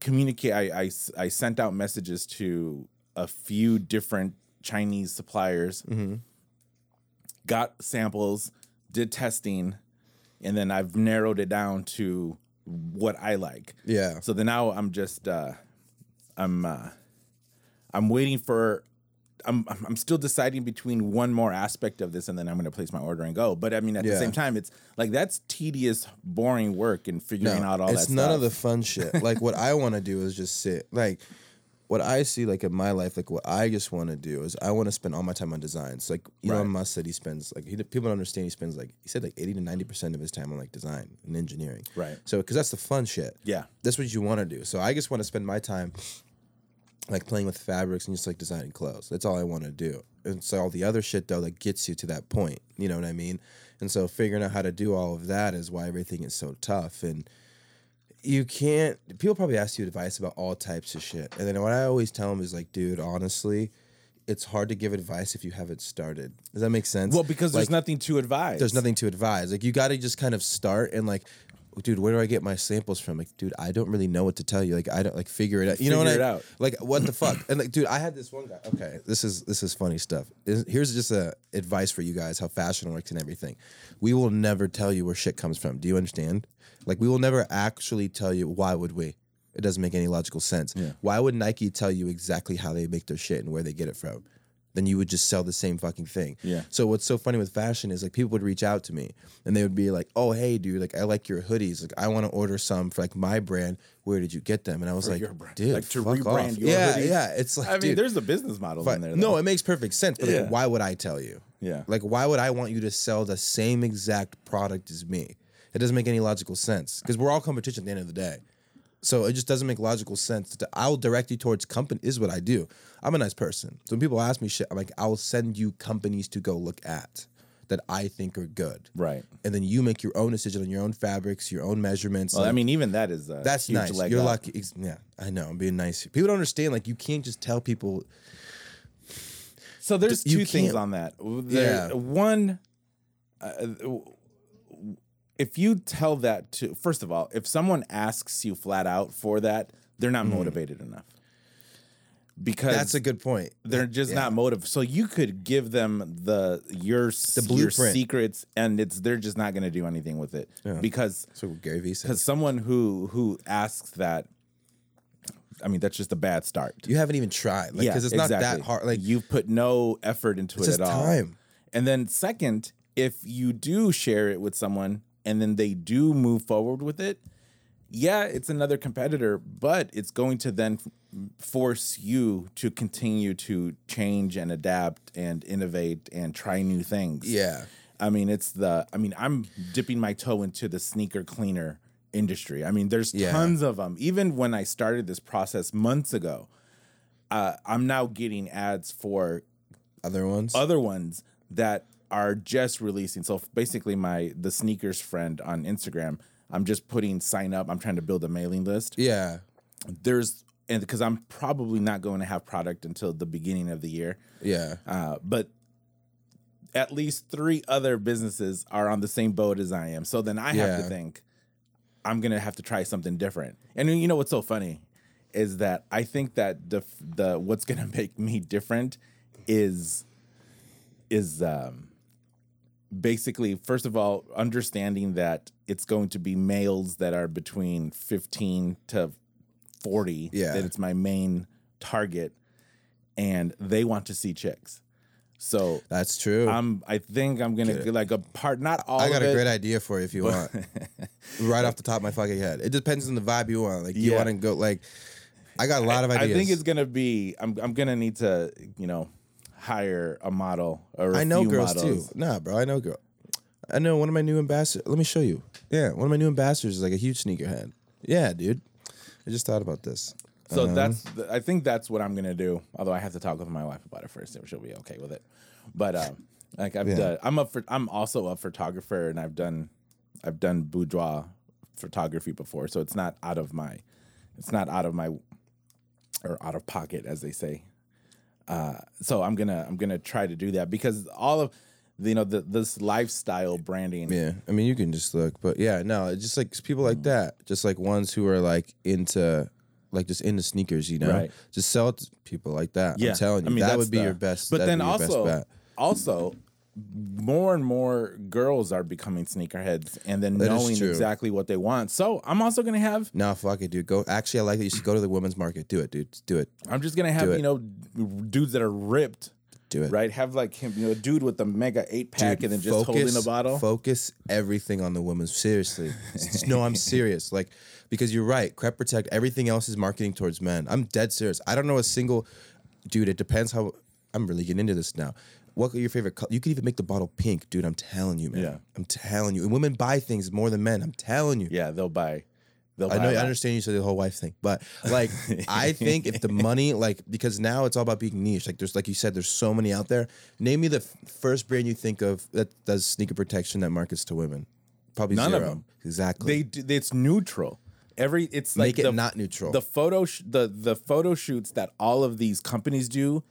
communicate. I, I, I sent out messages to a few different Chinese suppliers, Mm-hmm. Got samples, did testing, and then I've narrowed it down to what I like. Yeah. So then now I'm just uh, I'm uh, I'm waiting for I'm I'm still deciding between one more aspect of this and then I'm going to place my order and go. But I mean at Yeah. the same time it's like that's tedious boring work and figuring out all that it's that none stuff. of the fun shit. Like what I want to do is just sit. Like what I see, like in my life, like what I just want to do is I want to spend all my time on designs. Like Elon Right. Musk said, he spends like he, people don't understand. He spends like he said like eighty to ninety percent of his time on like design and engineering. Right. So because that's the fun shit. Yeah. That's what you want to do. So I just want to spend my time like playing with fabrics and just like designing clothes. That's all I want to do. And so all the other shit though that gets you to that point. You know what I mean? And so figuring out how to do all of that is why everything is so tough. And you can't people probably ask you advice about all types of shit. And then what I always tell them is like, dude, honestly, it's hard to give advice if you haven't started. Does that make sense? well because there's Like, nothing to advise. there's nothing to advise. Like you got to just kind of start and like, dude, where do I get my samples from? Like, dude, I don't really know what to tell you. Like, I don't like figure it out. You know what Figure I? out. Like, what the fuck? And like, dude, I had this one guy. Okay, this is this is funny stuff. Here's just a advice for you guys how fashion works and everything. We will never tell you where shit comes from. Do you understand? Like, we will never actually tell you. Why would we? It doesn't make any logical sense. Why would Nike tell you exactly how they make their shit and where they get it from? Then you would just sell the same fucking thing. Yeah. So what's so funny with fashion is like people would reach out to me and they would be like, "Oh, hey, dude, like I like your hoodies. Like I want to order some for like my brand. Where did you get them?" And I was like, your brand. "Dude, Like, to fuck rebrand off." your yeah, hoodies? yeah. It's like, I mean dude, there's a business model in there. no, it makes perfect sense. But Yeah. like, why would I tell you? Yeah. Like, why would I want you to sell the same exact product as me? It doesn't make any logical sense because we're all competition at the end of the day. So it just doesn't make logical sense. To, I will direct you towards company. Is what I do. I'm a nice person. So when people ask me shit, I'm like, I will send you companies to go look at that I think are good. Right. And then you make your own decision on your own fabrics, your own measurements. Well, I mean even that is a that's huge nice. leg You're up. lucky. Yeah, I know. I'm being nice. People don't understand. Like, you can't just tell people. So there's two things on that. There- Yeah. One, uh, if you tell that to first of all, if someone asks you flat out for that, they're not motivated enough. Because Mm. That's a good point. they're just not motivated. So you could give them the your the your blueprint. secrets, and it's they're just not going to do anything with it because so Gary Vee says because someone who who asks that, I mean that's just a bad start. You haven't even tried. Like, because it's not that hard. Like, you've put no effort into it at all. time. And then second, if you do share it with someone and then they do move forward with it, yeah, it's another competitor, but it's going to then force you to continue to change and adapt and innovate and try new things. yeah. I mean, it's the. I mean, I'm dipping my toe into the sneaker cleaner industry. I mean, there's Yeah. tons of them. Even when I started this process months ago, uh, I'm now getting ads for Other ones. other ones that are just releasing. So basically, my the sneakers friend on Instagram. I'm just putting sign up. I'm trying to build a mailing list. yeah. There's and because I'm probably not going to have product until the beginning of the year. Yeah. Uh, but at least three other businesses are on the same boat as I am. So then I have to think I'm gonna have to try something different. And you know what's so funny is that I think that the the what's gonna make me different is is um basically first of all understanding that it's going to be males that are between 15 to 40 Yeah. that it's my main target and they want to see chicks so That's true. i'm i think i'm gonna get like a part not all I got a great idea for you if you want. right off the top of my fucking head. It depends on the vibe you want. Like, you Yeah. want to go, like, I got a lot of ideas. I think it's gonna be i'm, I'm gonna need to you know hire a model or a I know girls models. too. Nah, bro, I know girl. I know one of my new ambassadors. Let me show you. Yeah, one of my new ambassadors is like a huge sneakerhead. Yeah, dude. I just thought about this. So Uh-huh. that's the, I think that's what I'm gonna do. Although I have to talk with my wife about it first, if she'll be okay with it. But um, like I've Yeah. done, I'm up for I'm also a photographer, and I've done I've done boudoir photography before, so it's not out of my it's not out of my or out of pocket, as they say. Uh, so I'm gonna I'm gonna try to do that because all of you know the, this lifestyle branding. Yeah, I mean, you can just look, but yeah, no, it's just like people like that, just like ones who are like into, like just into sneakers, you know, Right. just sell it to people like that. Yeah, I'm telling you, I mean, that would be the- your best. But then be your best also, also, more and more girls are becoming sneakerheads and then That is knowing true. exactly what they want. So I'm also gonna have. No, fuck it, dude. Go. Actually, I like that. You should go to the women's market. Do it, dude. Do it. I'm just gonna have it. you know dudes that are ripped, Do it. right? Have like him, you know, a dude with the mega eight pack Dude, and then just holding a bottle. Focus everything on the woman. Seriously. no, I'm serious. Like, because you're right. Crep Protect, everything else is marketing towards men. I'm dead serious. I don't know a single dude. It depends how I'm really getting into this now. What are your favorite color? You could even make the bottle pink, dude. I'm telling you, man. Yeah. I'm telling you. And women buy things more than men. I'm telling you. yeah, they'll buy. They'll I buy know. I understand you said the whole wife thing, but like, I think if the money, like, because now it's all about being niche. Like, there's, like you said, there's so many out there. Name me the f- first brand you think of that does sneaker protection that markets to women. Probably None of them. Exactly. They do, it's neutral. Every it's like Make it the, not neutral. The photo sh- the the photo shoots that all of these companies do,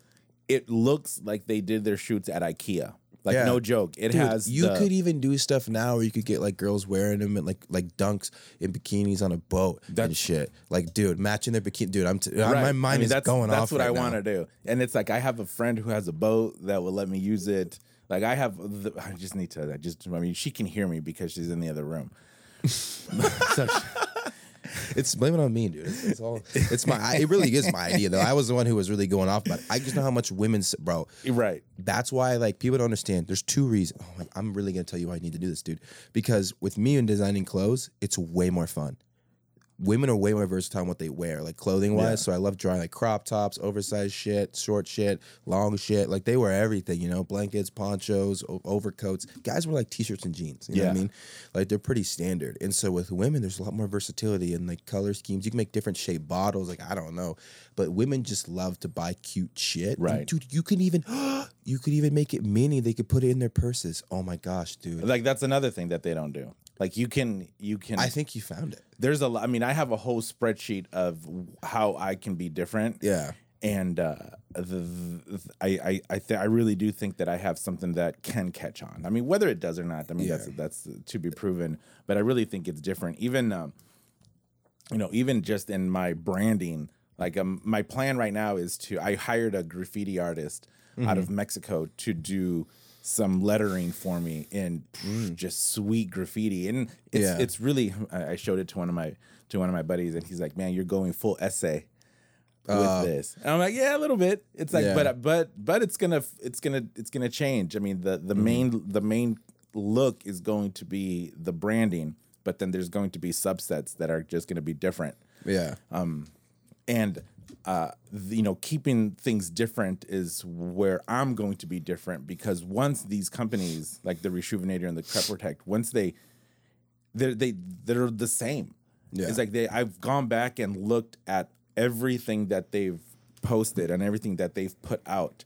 it looks like they did their shoots at IKEA. Like Yeah. no joke. It Dude, has you the- could even do stuff now where you could get like girls wearing them and like like dunks in bikinis on a boat and shit. Like, dude, matching their bikini. Dude, I'm t- my mind I mean, is that's, going that's off. That's what right I want to do. And it's like I have a friend who has a boat that will let me use it. Like I have, the, I just need to. I just, I mean, she can hear me because she's in the other room. So she- It's blame it on me, dude. It's, it's all. It's my. It really is my idea, though. I was the one who was really going off, but I just know how much women, bro. right. That's why, like, people don't understand. There's two reasons. Oh, I'm really gonna tell you why I need to do this, dude. Because with me and designing clothes, it's way more fun. Women are way more versatile in what they wear, like clothing wise. Yeah. So I love drawing like crop tops, oversized shit, short shit, long shit. Like they wear everything, you know, blankets, ponchos, o- overcoats. Guys wear like t-shirts and jeans. You know what I mean? Like they're pretty standard. And so with women, there's a lot more versatility in like color schemes. You can make different shape bottles. Like I don't know, but women just love to buy cute shit. And, Right. dude, you can even you could even make it mini. They could put it in their purses. Oh my gosh, dude. Like that's another thing that they don't do. Like you can, you can. I think you found it. there's a. lo- I mean, I have a whole spreadsheet of how I can be different. Yeah. and uh, the, the, I I I, th- I really do think that I have something that can catch on. I mean, whether it does or not, I mean that's that's to be proven. But I really think it's different. Even um, you know, even just in my branding, like um, my plan right now is to I hired a graffiti artist out of Mexico to do some lettering for me in just sweet graffiti, and it's Yeah. it's really. I showed it to one of my to one of my buddies, and he's like, "Man, you're going full essay." with this. And I'm like, yeah, a little bit. It's like, Yeah. but but but it's gonna it's gonna it's gonna change. I mean, the the main the main look is going to be the branding, but then there's going to be subsets that are just gonna be different. Yeah. Um and uh, you know, keeping things different is where I'm going to be different because once these companies like the Rejuvenator and the Crep Protect, once they they're they they're the same. Yeah. It's like they I've gone back and looked at everything that they've posted and everything that they've put out,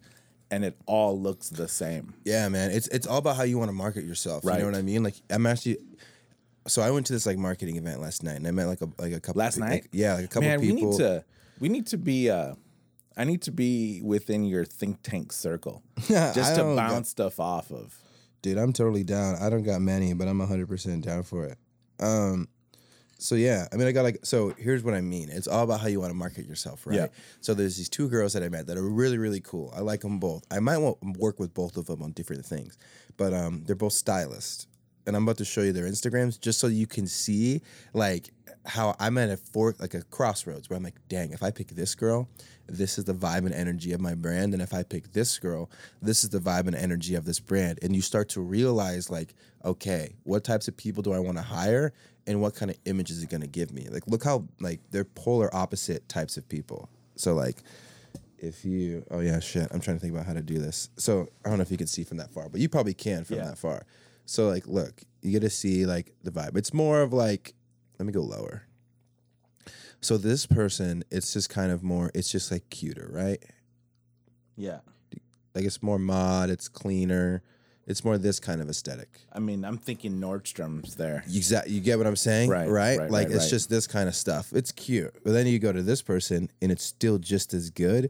and it all looks the same. Yeah, man. It's it's all about how you want to market yourself. Right. You know what I mean? Like I'm actually so I went to this like marketing event last night and I met like a like a couple Last like- night? yeah, like a couple Man, people. we need to we need to be uh I need to be within your think tank circle. just to don't got- bounce stuff off of. Dude, I'm totally down. I don't got many, but I'm 100% down for it. Um so yeah, I mean I got like so here's what I mean. It's all about how you want to market yourself, right? Yeah. So there's these two girls that I met that are really really cool. I like them both. I might want work with both of them on different things. But um they're both stylists. And I'm about to show you their Instagrams just so you can see like how I'm at a fork like a crossroads where I'm like, dang, if I pick this girl, this is the vibe and energy of my brand. And if I pick this girl, this is the vibe and energy of this brand. And you start to realize like, okay, what types of people do I want to hire and what kind of image is it gonna give me? Like look how like they're polar opposite types of people. So like if you oh yeah shit i'm trying to think about how to do this so i don't know if you can see from that far but you probably can from Yeah. that far so like look you get to see like the vibe it's more of like let me go lower so this person it's just kind of more it's just like cuter right Yeah. like it's more mod it's cleaner it's more this kind of aesthetic I mean, I'm thinking Nordstrom's there. Exactly. You get what I'm saying? Right, Right. right, like right, it's right. just this kind of stuff. It's cute. But then you go to this person and it's still just as good,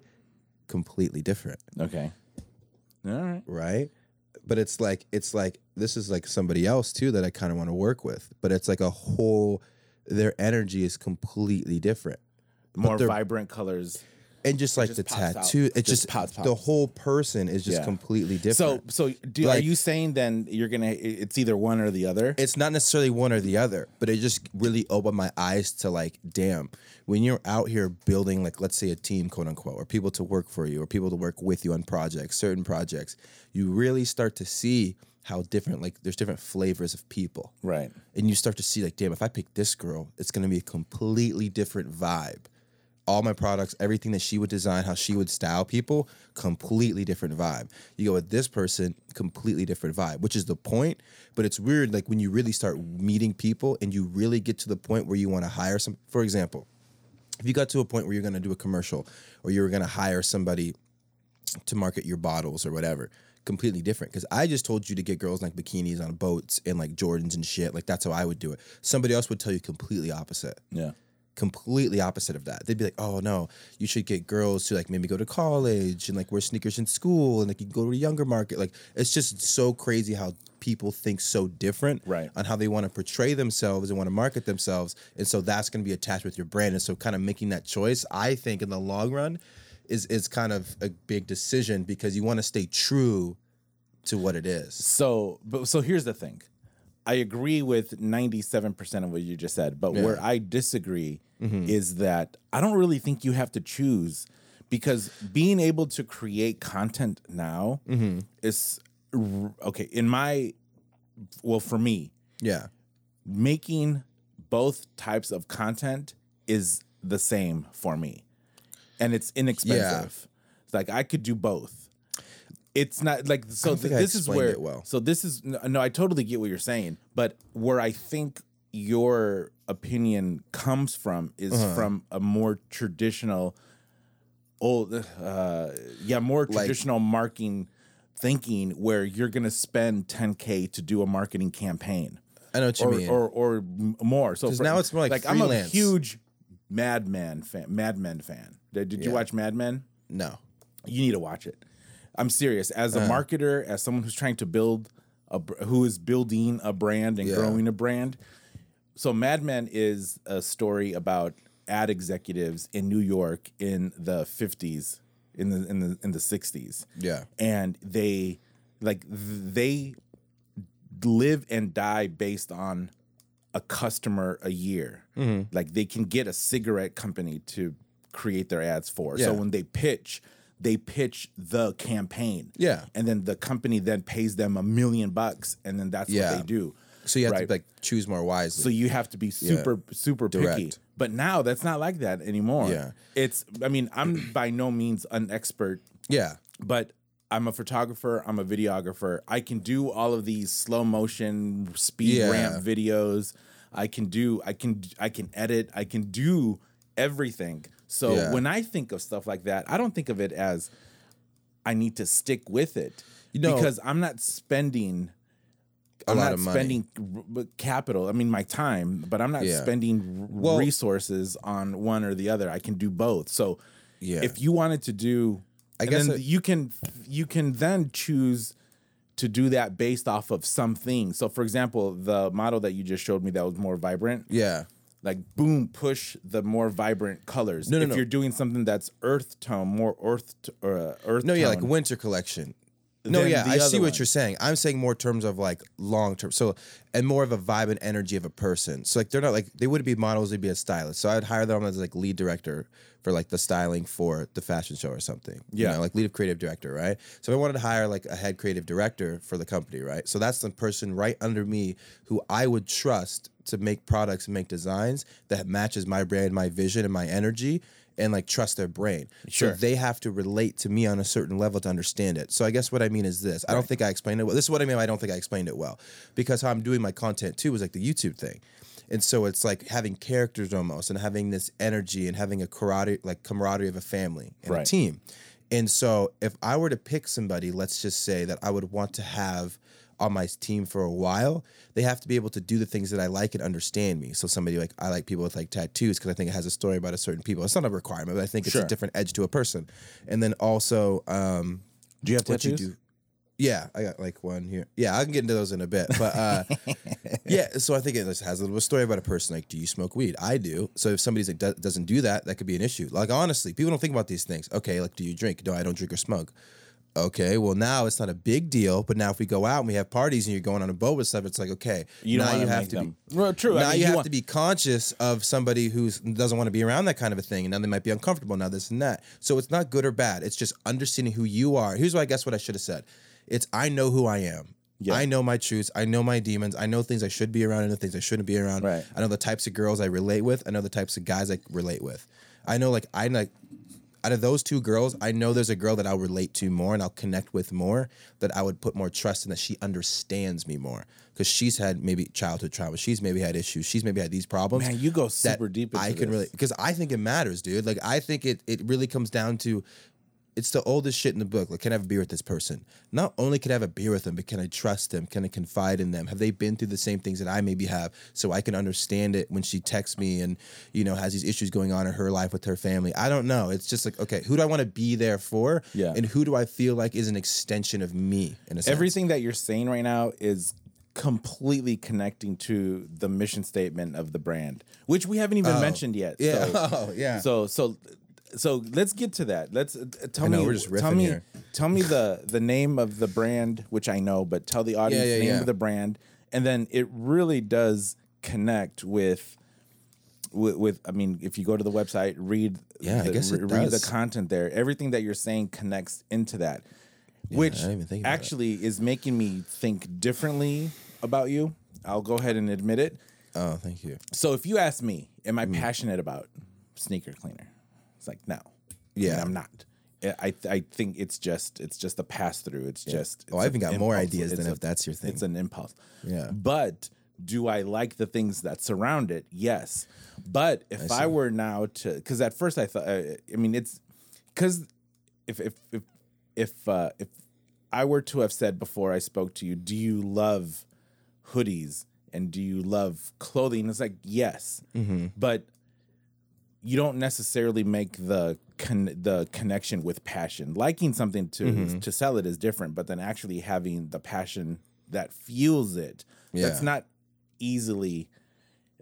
completely different. Okay. All right. Right. But it's like it's like this is like somebody else too that I kind of want to work with. But it's like a whole their energy is completely different. More vibrant colors. And just like just the pops out. tattoo, it Just just, pops, the whole person is just Yeah. completely different. so do, are you saying then you're gonna? It's either one or the other. it's not necessarily one or the other, but it just really opened my eyes to like, damn, when you're out here building, like, let's say a team, quote unquote, or people to work for you, or people to work with you on projects, certain projects, you really start to see how different, like, there's different flavors of people. Right. And you start to see, like, damn, if I pick this girl, it's gonna be a completely different vibe. All my products, everything that she would design, how she would style people, completely different vibe. You go with this person, completely different vibe, which is the point. But it's weird, like when you really start meeting people and you really get to the point where you want to hire some. For example, if you got to a point where you're going to do a commercial or you're going to hire somebody to market your bottles or whatever completely different because i just told you to get girls like bikinis on boats and like jordans and shit. Like that's how i would do it. Somebody else would tell you completely opposite. Yeah. completely opposite of that. They'd be like oh no you should get girls to like maybe go to college and like wear sneakers in school and like you can go to a younger market. Like it's just so crazy how people think so different Right. on how they want to portray themselves and want to market themselves. And so that's going to be attached with your brand. And so kind of making that choice i think in the long run is is kind of a big decision because you want to stay true to what it is. So, but so here's the thing. I agree with 97% of what you just said, but where I disagree mm-hmm. is that I don't really think you have to choose because being able to create content now mm-hmm. is okay in my well for me yeah. making both types of content is the same for me. And it's inexpensive. It's like I could do both. It's not like so I this is where it well. so this is no, I totally get what you're saying, but where I think your opinion comes from is Uh-huh. from a more traditional old uh yeah, more Like- traditional marketing thinking where you're going to spend 10k to do a marketing campaign i know what you or, mean or or more. so for- now it's more like I'm a huge Mad Men fan. Mad Men fan. Did, did you watch Mad Men? No. you need to watch it. I'm serious. As a uh. marketer, as someone who's trying to build a who is building a brand and Yeah. growing a brand. So Mad Men is a story about ad executives in New York in the 50s, in the in the in the 60s. Yeah. And they like they live and die based on a customer a year. Mm-hmm. Like they can get a cigarette company to create their ads for. So when they pitch, they pitch the campaign. Yeah. And then the company then pays them a million bucks and then that's Yeah. what they do. So you have Right. to like choose more wisely. So you have to be super super picky. But now that's not like that anymore. Yeah. It's I mean, I'm by no means an expert yeah. but I'm a photographer, I'm a videographer. I can do all of these slow motion speed Yeah. ramp videos. I can do I can I can edit, I can do everything. So Yeah. when I think of stuff like that, I don't think of it as I need to stick with it. You know- because I'm not spending A I'm lot not of money. spending r- capital. I mean, my time, but I'm not Yeah. spending r- Well- resources on one or the other. I can do both. So, Yeah. if you wanted to do, I and guess it- you can you can then choose to do that based off of something. So, for example, the model that you just showed me that was more vibrant, Yeah. like boom, push the more vibrant colors. No, no, if no. you're doing something that's earth tone, more earth t- or uh, earth. No, yeah, like winter collection. No, yeah, I see other what you're saying. I'm saying more terms of like long term. So, and more of a vibe and energy of a person. So, like, they're not like, they wouldn't be models, they'd be a stylist. So, I'd hire them as like lead director for like the styling for the fashion show or something. You Yeah. know, like lead of creative director, right? So, I wanted to hire like a head creative director for the company, right? So, that's the person right under me who I would trust to make products and make designs that matches my brand, my vision, and my energy. And like trust their brain. Sure. So they have to relate to me on a certain level to understand it. So I guess what I mean is this. I don't think I explained it well. This is what I mean. by I don't think I explained it well because how I'm doing my content too was like the YouTube thing. And so it's like having characters almost and having this energy and having a camaraderie, like camaraderie of a family and a team. And so if I were to pick somebody, let's just say that I would want to have on my team for a while, they have to be able to do the things that I like and understand me. So somebody like I like people with like tattoos because I think it has a story about a certain people. It's not a requirement, but I think it's Sure. a different edge to a person. And then also, um, Do you have you tattoos? do. Yeah, I got like one here. Yeah, I can get into those in a bit. But uh, yeah, so I think it just has a little story about a person. Like, do you smoke weed? I do. So if somebody's like do- doesn't do that, that could be an issue. Like honestly, people don't think about these things. Okay, like do you drink? No, I don't drink or smoke. Okay, well now it's not a big deal. But now if we go out and we have parties and you're going on a boat with stuff, it's like okay, You don't now wanna you have make to them- be. Well, true. I Now mean, you, you have want- to be conscious of somebody who doesn't want to be around that kind of a thing, and now they might be uncomfortable. Now this and that. So it's not good or bad. It's just understanding who you are. Here's what I guess what I should have said. It's I know who I am. Yeah. I know my truths. I know my demons. I know things I should be around and the things I shouldn't be around. Right. I know the types of girls I relate with. I know the types of guys I relate with. I know like I like out of those two girls, I know there's a girl that I'll relate to more and I'll connect with more that I would put more trust in that she understands me more because she's had maybe childhood trauma. She's maybe had issues. She's maybe had these problems. Man, you go super deep into I can this. really because I think it matters, dude. Like I think it it really comes down to it's the oldest shit in the book. Like, can I have a beer with this person? Not only can I have a beer with them, but can I trust them? Can I confide in them? Have they been through the same things that I maybe have, so I can understand it when she texts me and you know has these issues going on in her life with her family? I don't know. It's just like, okay, who do I want to be there for? Yeah. and who do I feel like is an extension of me in a sense? Everything that you're saying right now is completely connecting to the mission statement of the brand, which we haven't even oh. mentioned yet. Yeah. So, Oh, yeah. So so so let's get to that. Let's uh, tell I know, me we're just tell me here. tell me the the name of the brand, which I know, but tell the audience yeah, the name yeah. of the brand, and then it really does connect with. With, with, I mean, if you go to the website, read, Yeah, I the, guess it re- read the content there. Everything that you're saying connects into that, which I didn't even think about it. actually is making me think differently about you. I'll go ahead and admit it. oh, thank you. So if you ask me, am Mm. I passionate about sneaker cleaner? It's like no. Yeah. And I'm not. I I think it's just it's just a pass through. It's just Oh, it's I even got more ideas It's than a- if that's your thing. It's an impulse. Yeah. But do I like the things that surround it? Yes. But if I, were now to, because at first I thought, uh, I mean, it's because if if if if uh, if I were to have said before I spoke to you, do you love hoodies and do you love clothing? It's like yes, Mm-hmm. but you don't necessarily make the con- the connection with passion. Liking something to Mm-hmm. to sell it is different, but then actually having the passion that fuels it, that's not easily.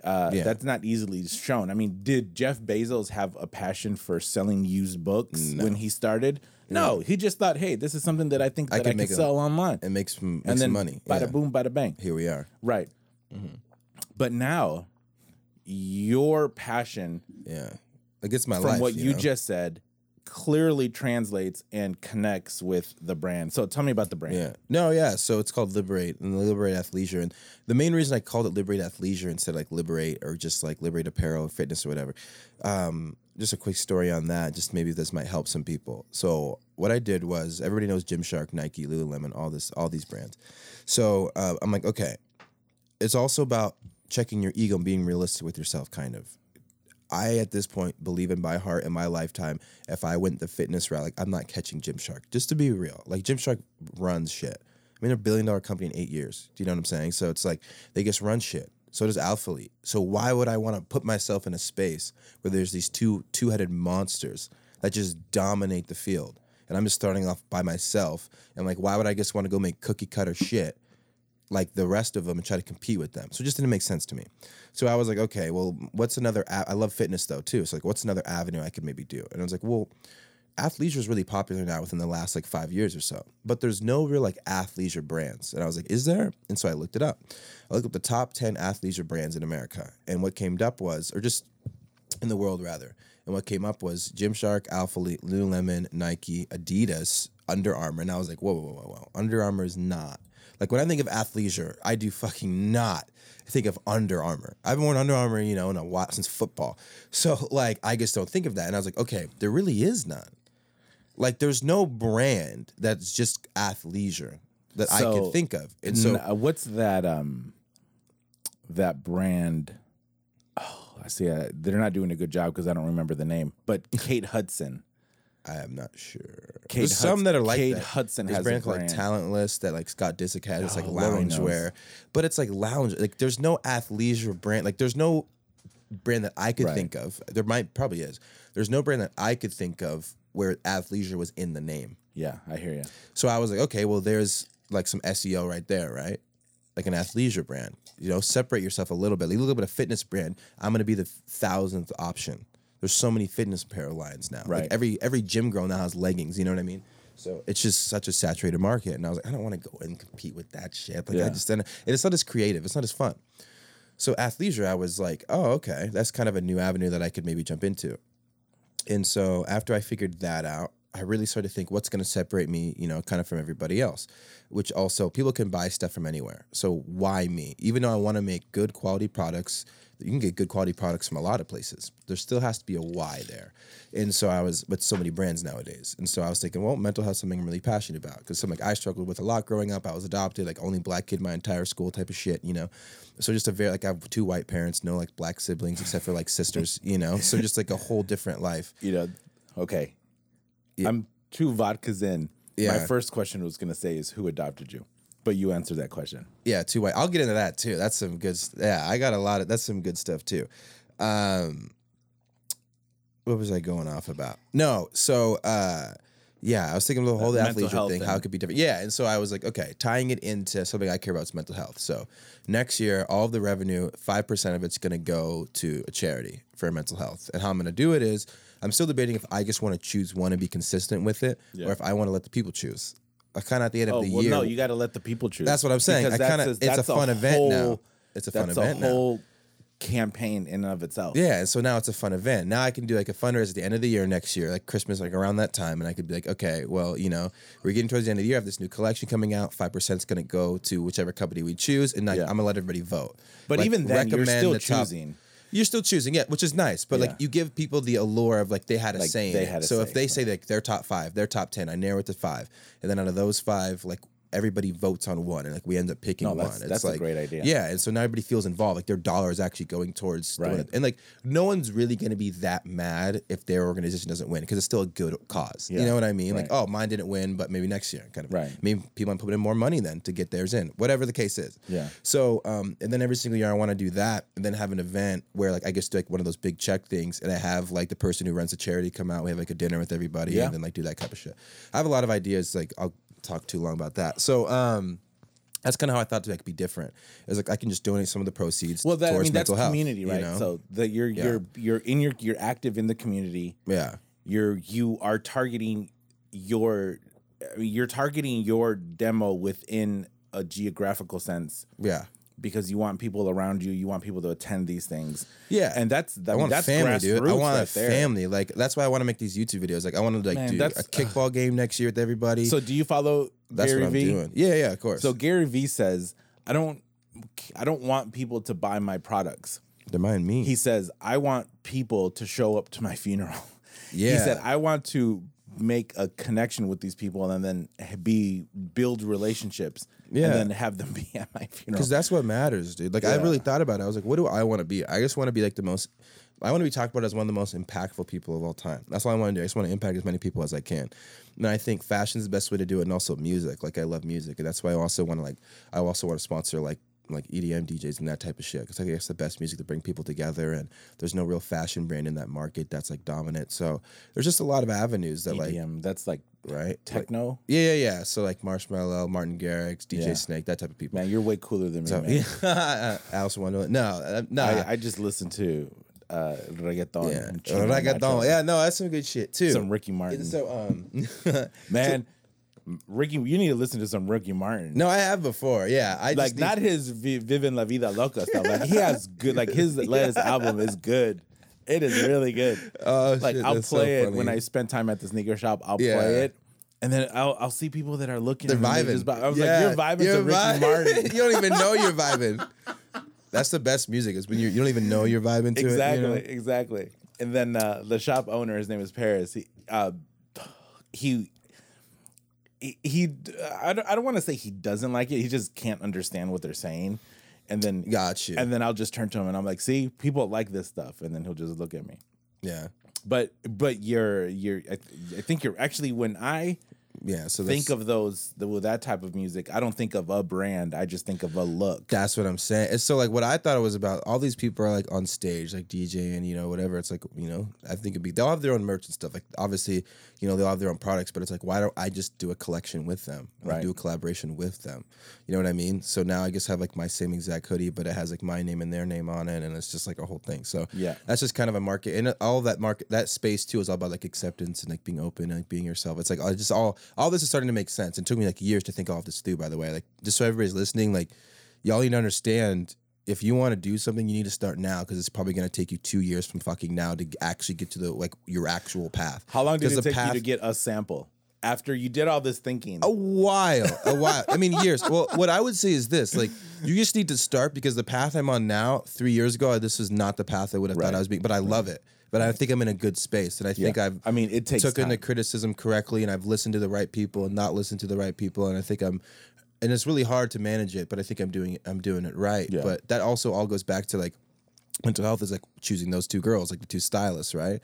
Uh, Yeah. That's not easily shown. I mean, did Jeff Bezos have a passion for selling used books when he started? No, he just thought, "Hey, this is something that I think that I, can make a- sell online." It makes some, and then some money. bada Yeah. boom, bada bang. Here we are. Right. Mm-hmm. But now, your passion Yeah. Like it's my from life. what you, know? just said clearly translates and connects with the brand. So tell me about the brand. Yeah. No, yeah. So it's called Liberate and Liberate Athleisure. And the main reason I called it Liberate Athleisure instead of like Liberate or just like Liberate Apparel or Fitness or whatever. Um, just a quick story on that. Just maybe this might help some people. So what I did was everybody knows Gymshark, Nike, Lululemon, all this, all these brands. So uh, I'm like, okay, it's also about checking your ego and being realistic with yourself, kind of. I at this point believe in my heart in my lifetime. If I went the fitness route, like I'm not catching Gymshark. Just to be real, like Gymshark runs shit. I mean, a billion dollar company in eight years. Do you know what I'm saying? So it's like they just run shit. So does Alphalete. So why would I want to put myself in a space where there's these two two headed monsters that just dominate the field, and I'm just starting off by myself? And like, why would I just want to go make cookie cutter shit? Like the rest of them and try to compete with them. So it just didn't make sense to me. So I was like, okay, well, what's another? I love fitness though too. So like, what's another avenue I could maybe do? And I was like, well, athleisure is really popular now within the last like five years or so, but there's no real like athleisure brands. And I was like, is there? And so I looked it up. I looked up the top ten athleisure brands in America, and what came up was, or just in the world rather. And what came up was Gymshark, Alpha Lululemon, Nike, Adidas, Under Armour. And I was like, whoa, whoa, whoa, whoa, whoa. Under Armour is not. Like when I think of athleisure, I do fucking not think of Under Armour. I've worn Under Armour, you know, in a while since football. So like I just don't think of that. And I was like, okay, there really is none. Like there's no brand that's just athleisure that I So, can think of. And so N- uh, what's that um that brand Oh, I see. Uh, they're not doing a good job because I don't remember the name. But Kate Hudson. I am not sure. Kate There's some that are like Kate that. Hudson There's has a brand called brand. like Talentless that like Scott Disick has. It's like Oh, loungewear, but it's like lounge. Like there's no athleisure brand. Like there's no brand that I could Right. think of. There might probably is. There's no brand that I could think of where athleisure was in the name. Yeah, I hear you. So I was like, okay, well, there's like some SEO right there, right? Like an athleisure brand. You know, separate yourself a little bit. Like a little bit of fitness brand. I'm gonna be the thousandth option. There's so many fitness apparel lines now. Right. Like every every gym girl now has leggings. You know what I mean? So it's just such a saturated market, and I was like, I don't want to go and compete with that shit. Like Yeah. I just and it's not as creative. It's not as fun. So athleisure, I was like, oh, okay, that's kind of a new avenue that I could maybe jump into. And so after I figured that out, I really started to think what's going to separate me, you know, kind of from everybody else, which also people can buy stuff from anywhere. So why me? Even though I want to make good quality products, you can get good quality products from a lot of places. There still has to be a why there. And so I was with so many brands nowadays. And so I was thinking, well, mental health something I'm really passionate about because something I struggled with a lot growing up. I was adopted, like only black kid my entire school type of shit, you know. So just a very like I have two white parents, no like black siblings except for like sisters, you know. So just like a whole different life. You know, okay. I'm two vodkas in. My first question was going to say is who adopted you, but you answered that question. Yeah, two white. I'll get into that too. That's some good. st- Yeah, I got a lot of. That's some good stuff too. Um, what was I going off about? No, so uh, yeah, I was thinking of the whole mental athleisure health thing, how it could be different. Yeah, and so I was like, okay, tying it into something I care about is mental health. So next year, all of the revenue, five percent of it's going to go to a charity for mental health. And how I'm going to do it is, I'm still debating if I just want to choose one and be consistent with it, Yeah. or if I want to let the people choose. I kind of at the end of Oh the well, year. no, you got to let the people choose. That's what I'm saying. Because I kinda- it's a fun event now. It's a fun that's event a now. whole campaign in and of itself. Yeah, and so now it's a fun event. Now I can do like a fundraiser at the end of the year next year, like Christmas, like around that time, and I could be like, okay, well, you know, we're getting towards the end of the year. I have this new collection coming out. Five percent is going to go to whichever company we choose, and like, Yeah. I'm gonna let everybody vote. But Like, even then, you're still the top- choosing. You're still choosing, yeah, which is nice. But Yeah. like, you give people the allure of like they had a Like, saying. they had a so if they say like their top five, their top ten, I narrow it to five, and then out of those five, like everybody votes on one, and like we end up picking No, one. that's- It's that's a great idea. Yeah, and so now everybody feels involved. Like their dollar is actually going towards Right. it. and like no one's really going to be that mad if their organization doesn't win because it's still a good cause. Yeah. You know what I mean? Like oh, mine didn't win, but maybe next year, kind of. Right. Maybe people might put in more money then to get theirs in, whatever the case is. Yeah. So um, and then every single year I want to do that, and then have an event where like I guess do like one of those big check things, and I have like the person who runs the charity come out. We have like a dinner with everybody, Yeah. and then like do that type of shit. I have a lot of ideas. Like I'll talk too long about that. So um, that's kind of how I thought to like be different. It's like I can just donate some of the proceeds. Well, that I mean that's health, community, you right? know? So that you're Yeah. you're you're in your you're active in the community. yeah, You're you are targeting your you're targeting your demo within a geographical sense yeah. Because you want people around you. You want people to attend these things. Yeah. and that's I, I mean, want that's family, dude. I want right a there. family. Like that's why I want to make these YouTube videos. Like I want to like Man, do a kickball game next year with everybody. So do you follow that's Gary what I'm Vee? doing. Yeah, yeah, of course. So Gary Vee says, I don't I don't want people to buy my products. they're mine me. He says, I want people to show up to my funeral. Yeah. He said, I want to make a connection with these people and then be build relationships Yeah. and then have them be at my funeral. Because that's what matters, dude. Like I really thought about it. I was like, what do I want to be? I just want to be like the most. I want to be talked about as one of the most impactful people of all time. That's all I want to do. I just want to impact as many people as I can. And I think fashion is the best way to do it, and also music. Like I love music, and that's why I also want to like. I also want to sponsor like like EDM DJs and that type of shit because I guess the best music to bring people together. And there's no real fashion brand in that market that's like dominant. So there's just a lot of avenues that like EDM, that's like right. Like- techno. yeah, yeah, yeah. So like Marshmello, Martin Garrix, DJ Yeah. Snake, that type of people. Man, you're way cooler than me, So, man. yeah, Alison Wonderland. No, uh, no, I, I just listen to uh, reggaeton. yeah, and reggaeton. Yeah, no, that's some good shit too. Some Ricky Martin. So, um, man, Ricky, you need to listen to some Ricky Martin. no, I have before. Yeah, I like just not his Vi- Vivin La Vida Loca stuff. Like he has good. Like his latest album is good. It is really good. Oh, like shit, I'll that's so play it when. I spend time at the sneaker shop. I'll Yeah. play it, and then I'll I'll see people that are looking. They're and vibing. just vi- I was Yeah, like, you're vibing you're to Ricky vi- Martin. you don't even know you're vibing. That's the best music is when you you don't even know you're vibing to exactly, it. you know? exactly. And then uh, the shop owner, his name is Paris. He uh, he. He, he I don't, I don't want to say he doesn't like it. He just can't understand what they're saying. And then Got you. And then I'll just turn to him and I'm like, "See, people like this stuff." And then he'll just look at me. Yeah, But but you're you're I, I think you're actually when I yeah. So think of those the, with that type of music, I don't think of a brand. I just think of a look. That's what I'm saying. It's so like what I thought it was about. All these people are like on stage, like DJ and you know whatever. It's like you know I think it'd be they'll have their own merch and stuff. Like obviously you know they'll have their own products, but it's like why don't I just do a collection with them? Right. Do a collaboration with them. You know what I mean? So now I just have like my same exact hoodie, but it has like my name and their name on it, and it's just like a whole thing. So Yeah. that's just kind of a market, and all that market that space too is all about like acceptance and like being open and like being yourself. It's like I just all all this is starting to make sense. It took me like years to think all of this through. By the way, like just so everybody's listening, like y'all need to understand if you want to do something, you need to start now because it's probably going to take you two years from fucking now to actually get to the like your actual path. How long did it take path- you to get a sample after you did all this thinking? A while, a while. I mean, years. Well, what I would say is this: like, you just need to start because the path I'm on now, three years ago, this was not the path I would have Right. thought I was being. But I love it. But I think I'm in a good space, and I think. I've. I mean, it takes the time. criticism correctly, and I've listened to the right people and not listened to the right people, and I think I'm. And it's really hard to manage it, but I think I'm doing it. I'm doing it right. Yeah. But that also all goes back to like mental health is like choosing those two girls, like the two stylists, right?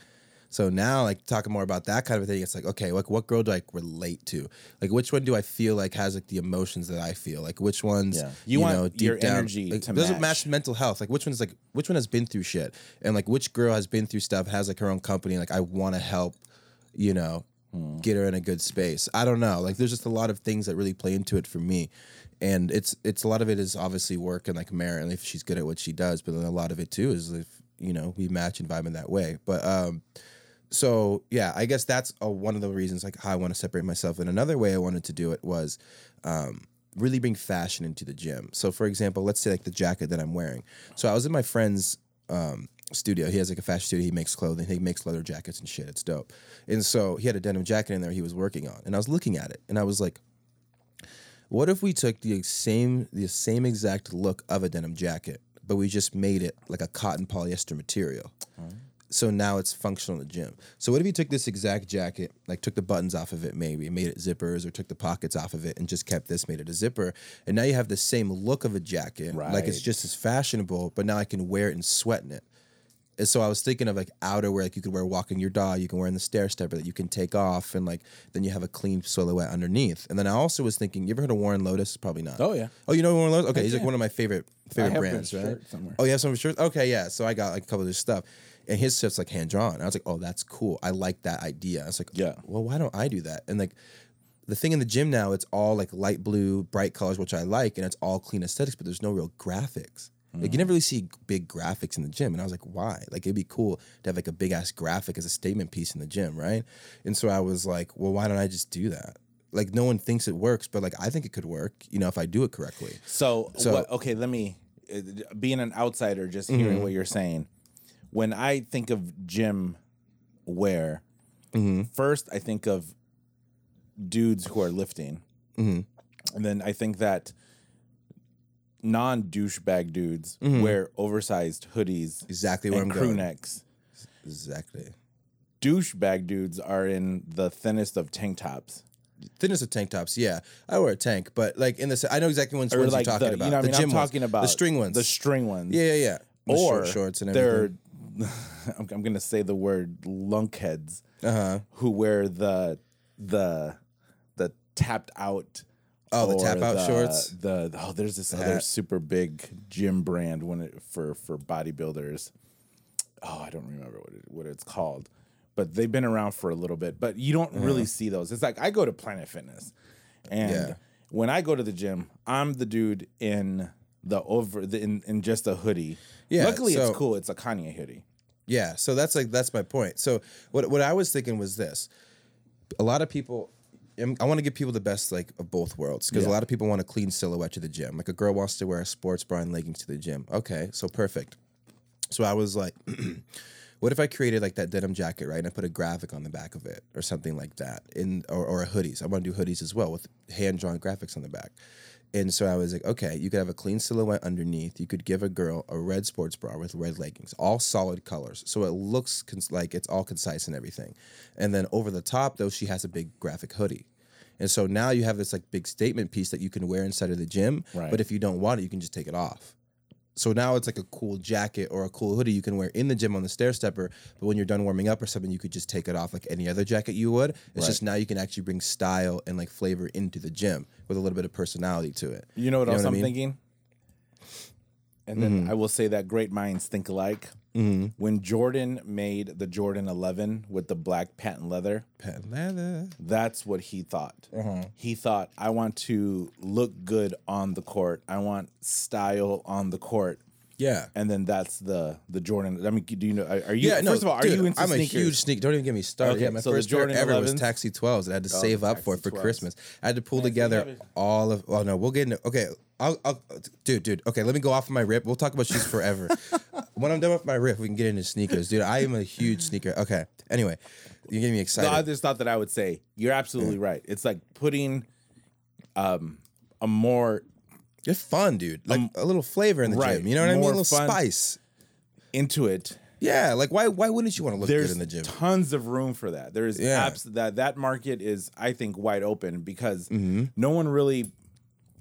So now, like talking more about that kind of thing, it's like, okay, like what girl do I relate to? Like which one do I feel like has like the emotions that I feel? Like which ones, Yeah. you, You want know, deep your down, energy like, doesn't match. match mental health. Like which one's like which one has been through shit, and like which girl has been through stuff, has like her own company. Like I want to help, you know, Hmm. get her in a good space. I don't know. Like there's just a lot of things that really play into it for me. And it's it's a lot of it is obviously work and like merit and if she's good at what she does, but then a lot of it too is if you know we match and vibe in that way. But um so yeah, I guess that's uh one of the reasons like how I want to separate myself. And another way I wanted to do it was um, really bring fashion into the gym. So for example, let's say like the jacket that I'm wearing. So I was in my friend's um, studio. He has like a fashion studio. He makes clothing. He makes leather jackets and shit. It's dope. And so he had a denim jacket in there he was working on, and I was looking at it, and I was like. What if we took the same the same exact look of a denim jacket, but we just made it like a cotton polyester material? So now it's functional in the gym. So what if you took this exact jacket, like took the buttons off of it, maybe made it zippers, or took the pockets off of it and just kept this, made it a zipper, and now you have the same look of a jacket, like it's just as fashionable, but now I can wear it and sweat in it. And so I was thinking of like outerwear, like you could wear walking your dog, you can wear in the stair stepper that you can take off, and like then you have a clean silhouette underneath. And then I also was thinking, you ever heard of Warren Lotas? Probably not. Oh, yeah. Oh, you know Warren Lotas? Okay, he's like one of my favorite favorite brands, right? Oh, you have some shirts? Okay, yeah. So I got like a couple of this stuff. And his stuff's like hand drawn. I was like, oh, that's cool. I like that idea. I was like, Yeah. well, why don't I do that? And like the thing in the gym now, it's all like light blue, bright colors, which I like, and it's all clean aesthetics, but there's no real graphics. Like you never really see big graphics in the gym, and I was like, why? Like it'd be cool to have like a big ass graphic as a statement piece in the gym, right? And so I was like, well, why don't I just do that? Like no one thinks it works, but like I think it could work, you know, if I do it correctly. So, So- what, okay, let me uh, being an outsider, just Mm-hmm. hearing what you're saying. When I think of gym wear, Mm-hmm. first I think of dudes who are lifting, Mm-hmm. and then I think that non douchebag dudes Mm-hmm. wear oversized hoodies Exactly where and I'm crew going. necks. Exactly. Douchebag dudes are in the thinnest of tank tops. Thinnest of tank tops, yeah. I wear a tank, but like in the, I know exactly Or ones like you're talking the, about. you know, what I the mean, I'm gym ones. talking about the string ones. The string ones. yeah, yeah, yeah. Or short shorts and they're everything. I'm, I'm gonna say the word lunkheads Uh huh. who wear the the the tapped out Oh, the tap out the- shorts? the oh there's this other hat. super big gym brand when it for for bodybuilders oh I don't remember what it, what it's called but they've been around for a little bit but you don't really see those it's like I go to Planet Fitness and Yeah. when I go to the gym I'm the dude in the over the in, in just a hoodie Yeah, luckily so- it's cool it's a Kanye hoodie Yeah, so that's like that's my point. So what what I was thinking was this: a lot of people. I'm- want to give people the best like of both worlds because a lot of people want a clean silhouette to the gym. Like a girl wants to wear a sports bra and leggings to the gym. Okay, so perfect. So I was like, what if I created like that denim jacket, right? And I put a graphic on the back of it or something like that, in or, or a hoodies. I want to do hoodies as well with hand drawn graphics on the back. And so I was like, okay, you could have a clean silhouette underneath. You could give a girl a red sports bra with red leggings, all solid colors. So it looks cons- like it's all concise and everything. And then over the top, though, she has a big graphic hoodie. And so now you have this like big statement piece that you can wear inside of the gym. Right. But if you don't want it, you can just take it off. So now it's like a cool jacket or a cool hoodie you can wear in the gym on the stair stepper. But when you're done warming up or something, you could just take it off like any other jacket you would. It's just now you can actually bring style and like flavor into the gym with a little bit of personality to it. You know what else I I'm mean? thinking? And then Mm-hmm. I will say that great minds think alike. When Jordan made the Jordan 11 with the black patent leather, Patent leather. that's what he thought. Uh-huh. He thought, I want to look good on the court. I want style on the court. Yeah. And then that's the the Jordan. I mean, do you know? Are you? Yeah, no, first of all, are dude, you into I'm sneakers? a huge sneaker. Don't even get me started. Okay, yeah, my so first Jordan ever was Taxi 12s. and I had to Oh, save up for it for 12s. Christmas. I had to pull together have it- all of. Oh no, we'll get into. Okay, I'll, I'll, dude, dude. Okay, let me go off of my rip. We'll talk about shoes forever. when I'm done with my rip, we can get into sneakers, dude. I am a huge sneaker. Okay. Anyway, you're getting me No, excited. I just thought that I would say you're absolutely right. It's like putting um a more it's fun, dude. Like a little flavor in the Um, right, gym. You know what I mean? A little spice. into it. Yeah. Like why? Why wouldn't you want to look There's good in the gym? tons of room for that. There is Yeah. abs- that that market is I think wide open because Mm-hmm. no one really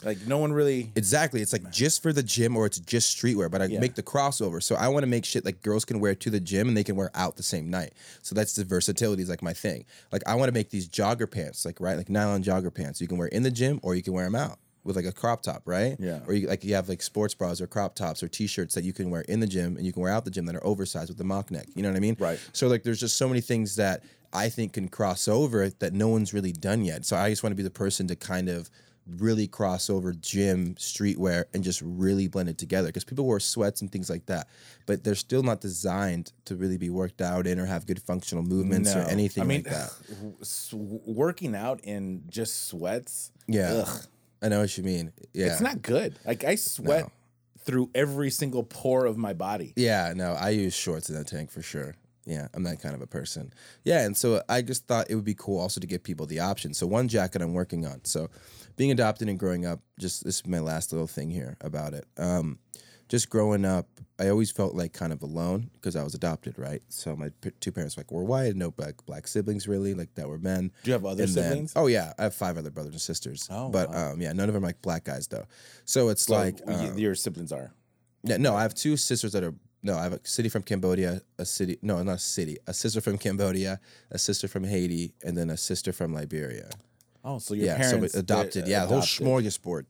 like no one really Exactly. It's like just for the gym or it's just streetwear, but I Yeah. make the crossover. So I want to make shit like girls can wear to the gym and they can wear out the same night. So that's the versatility is like my thing. Like I want to make these jogger pants, like right, like nylon jogger pants. You can wear in the gym or you can wear them out with like a crop top, right? Yeah. Or you like you have like sports bras or crop tops or t-shirts that you can wear in the gym and you can wear out the gym that are oversized with the mock neck. You know what I mean? Right. So like there's just so many things that I think can cross over that no one's really done yet. So I just want to be the person to kind of really cross over gym, streetwear, and just really blend it together. Because people wear sweats and things like that, but they're still not designed to really be worked out in or have good functional movements or anything I mean, like that. working out in just sweats. Yeah. ugh, I know what you mean. Yeah. it's not good. Like I sweat No. through every single pore of my body. Yeah, no, I use shorts in that tank for sure. Yeah, I'm that kind of a person. Yeah, and so I just thought it would be cool also to give people the option. So one jacket I'm working on. So being adopted and growing up, just this is my last little thing here about it. Um, just growing up, I always felt like kind of alone because I was adopted, right? So my p- two parents like were white, no black black siblings really, like that were men. Do you have other And then- siblings? oh yeah, I have five other brothers and sisters. Oh, but wow. um, yeah, none of them are like black guys though. So it's So like y- um, your siblings are. yeah, no, I have two sisters that are no, I have a city from Cambodia, a city no, not a city, a sister from Cambodia, a sister from Haiti, and then a sister from Liberia. Oh, so your yeah, parents so adopted. Yeah, the whole smorgasbord.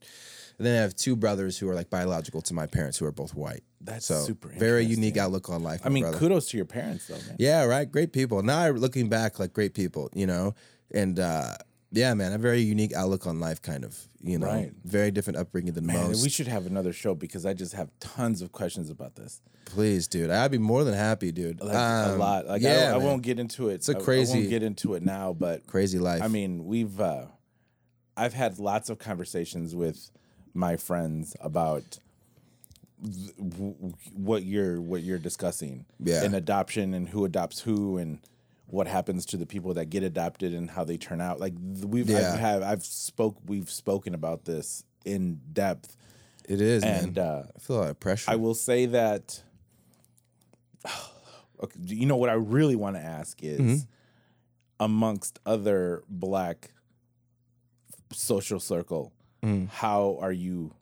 And then I have two brothers who are like biological to my parents who are both white. That's so super very unique outlook on life. I mean, brother. kudos to your parents, though, man. Yeah, right. Great people. Now I looking back, like great people, you know, and uh, yeah, man, a very unique outlook on life, kind of, you know, Right. very different upbringing than Man, most. we should have another show because I just have tons of questions about this. Please, dude, I'd be more than happy, dude. Like a Um, lot. Like I, yeah, don't- I won't get into it. It's a I- I, crazy- won't get into it now, but crazy life. I mean, we've uh, I've had lots of conversations with my friends about th- w- what you're what you're discussing Yeah. and adoption and who adopts who and what happens to the people that get adopted and how they turn out like we've Yeah. I've have I've spoke we've spoken about this in depth it is, and man. uh I feel a lot of pressure. I will say that. Okay, you know what I really want to ask is, Mm-hmm. amongst other black social circle, how are you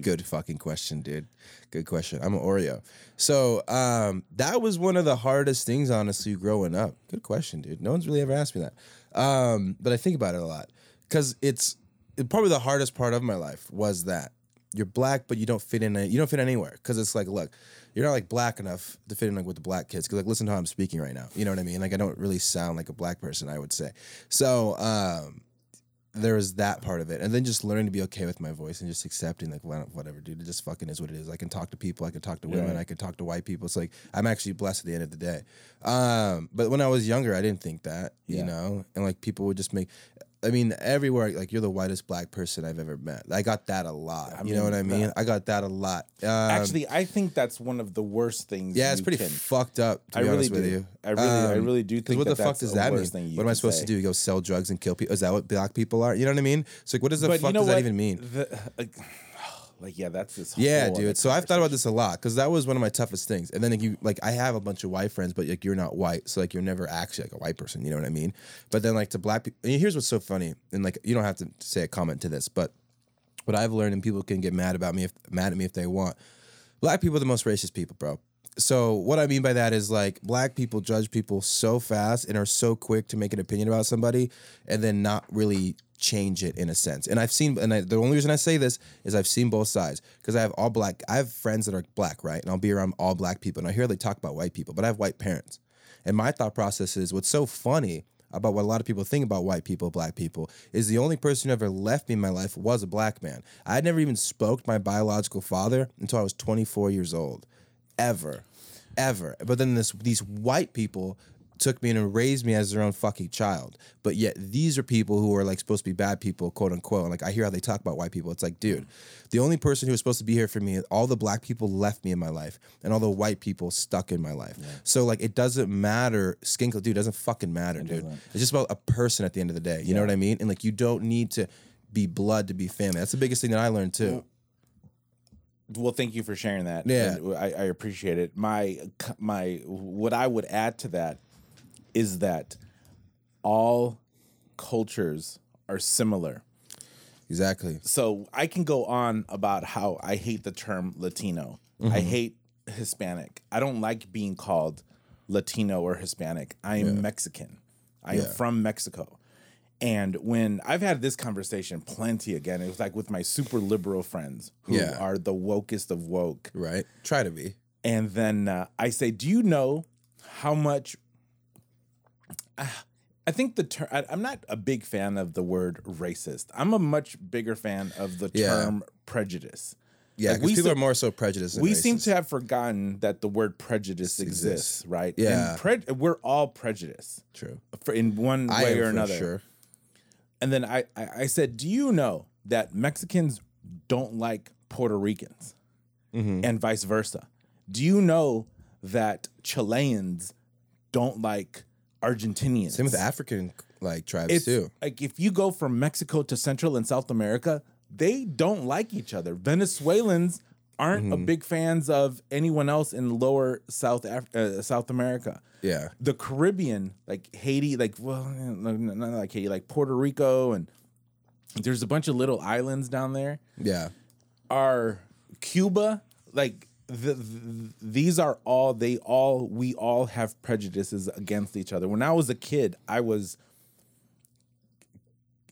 Good fucking question, dude. Good question. I'm an Oreo. So um, that was one of the hardest things, honestly, growing up. Good question, dude. No one's really ever asked me that. Um, but I think about it a lot because it's it, probably the hardest part of my life was that you're black, but you don't fit in. You don't fit anywhere because it's like, look, you're not like black enough to fit in like with the black kids. Because like, listen to how I'm speaking right now. You know what I mean? Like, I don't really sound like a black person. I would say. So um, there was that part of it, and then just learning to be okay with my voice and just accepting like whatever, dude. It just fucking is what it is. I can talk to people, I can talk to women, Yeah. I can talk to white people. It's like I'm actually blessed at the end of the day. Um, but when I was younger, I didn't think that, you Yeah. know, and like people would just make. I mean, everywhere, like you're the whitest black person I've ever met. I got that a lot. I you know what I mean, mean? I got that a lot. Um, Actually, I think that's one of the worst things. yeah, it's pretty can- fucked up. To I be really honest do. with you, I really, I Um, really do think what the fuck does that mean? worst thing you What am I supposed say. to do? Go sell drugs and kill people? Is that what black people are? You know what I mean? It's like, what does the But fuck you know does what? that even mean? The- like, like, yeah, that's this. Yeah, dude. So I've thought about this a lot because that was one of my toughest things. And then like, you like I have a bunch of white friends, but like you're not white, so like you're never actually like a white person. You know what I mean? But then like to black people, and here's what's so funny, and like you don't have to say a comment to this, but what I've learned, and people can get mad about me if mad at me if they want. Black people are the most racist people, bro. So what I mean by that is like black people judge people so fast and are so quick to make an opinion about somebody and then not really change it in a sense. And I've seen, and I, the only reason I say this is I've seen both sides because I have all black. I have friends that are black, right? And I'll be around all black people, and I hear they talk about white people, but I have white parents. And my thought process is what's so funny about what a lot of people think about white people, black people, is the only person who ever left me in my life was a black man. I had never even spoke to my biological father until I was 24 years old. Ever. Ever. But then this these white people took me in and raised me as their own fucking child. But yet these are people who are like supposed to be bad people, quote unquote. And like I hear how they talk about white people. It's like, dude, the only person who was supposed to be here for me, all the black people left me in my life, and all the white people stuck in my life. So like it doesn't matter. Skin color, dude, it doesn't fucking matter, dude. doesn't. It's just about a person at the end of the day. You know what I mean? And like you don't need to be blood to be family. That's the biggest thing that I learned too. Well, thank you for sharing that. Yeah. I, I appreciate it. My my what I would add to that is that all cultures are similar. Exactly. So I can go on about how I hate the term Latino. I mm-hmm. hate Hispanic. I don't like being called Latino or Hispanic. I am Mexican. I am from Mexico. And when I've had this conversation plenty again, it was like with my super liberal friends who Yeah. are the wokest of woke. Right. Try to be. And then uh, I say, Do you know how much? Ah, I think the term, I'm not a big fan of the word racist. I'm a much bigger fan of the Yeah. term prejudice. Yeah, Like, we people se- are more so prejudiced. Than we seem to have forgotten that the word prejudice exists, right? Yeah. And pre- we're all prejudiced True. for in one I way or another. Sure. And then I, I, I said, Do you know that Mexicans don't like Puerto Ricans Mm-hmm. and vice versa? Do you know that Chileans don't like Argentinians? Same with African like tribes It's too. like if you go from Mexico to Central and South America, they don't like each other. Venezuelans aren't a Mm-hmm. big fans of anyone else in lower South Af- uh, South America. Yeah. The Caribbean, like Haiti, like well, no, no, not like Haiti, like Puerto Rico, and there's a bunch of little islands down there. Yeah. Are Cuba like the, the, these are all they all we all have prejudices against each other. When I was a kid, I was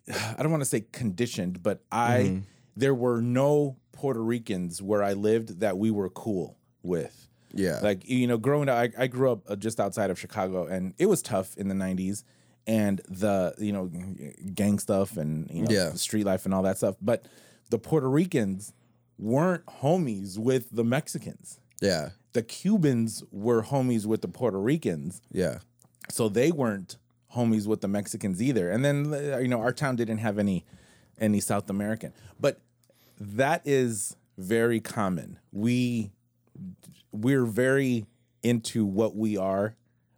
I don't want to say conditioned, but I Mm-hmm. there were no Puerto Ricans where I lived that we were cool with. Yeah. Like you know, growing up, I, I grew up uh, just outside of Chicago, and it was tough in the '90s, and the you know gang stuff and you know Yeah. street life and all that stuff. But the Puerto Ricans weren't homies with the Mexicans. Yeah. The Cubans were homies with the Puerto Ricans, Yeah. so they weren't homies with the Mexicans either. And then uh, you know our town didn't have any any South American, but that is very common. We we're very into what we are.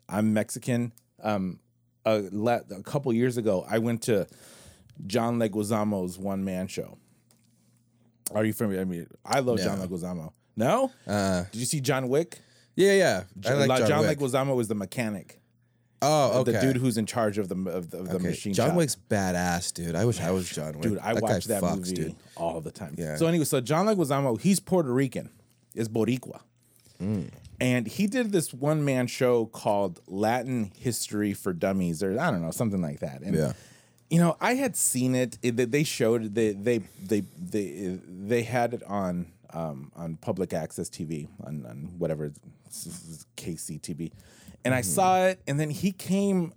I'm Mexican. Um, a, la- a couple years ago, I went to John Leguizamo's one man show. Are you familiar? I mean, I love John No. Leguizamo. No, Uh, did you see John Wick? yeah, yeah. I like John, John, Wick. Leguizamo was the mechanic, oh, okay. the dude who's in charge of the of the, of the Okay. machine. John shop. Wick's badass, dude. I wish I was John Wick. dude. I That watch that fucks, movie dude. all the time. Yeah. So anyway, so John Leguizamo, he's Puerto Rican, is Boricua, Mm. and he did this one man show called Latin History for Dummies, or I don't know, something like that. And Yeah. you know, I had seen it. it they- showed they they they they they had it on um, on public access TV on, on whatever KCTV, and I mm-hmm. saw it. And then he came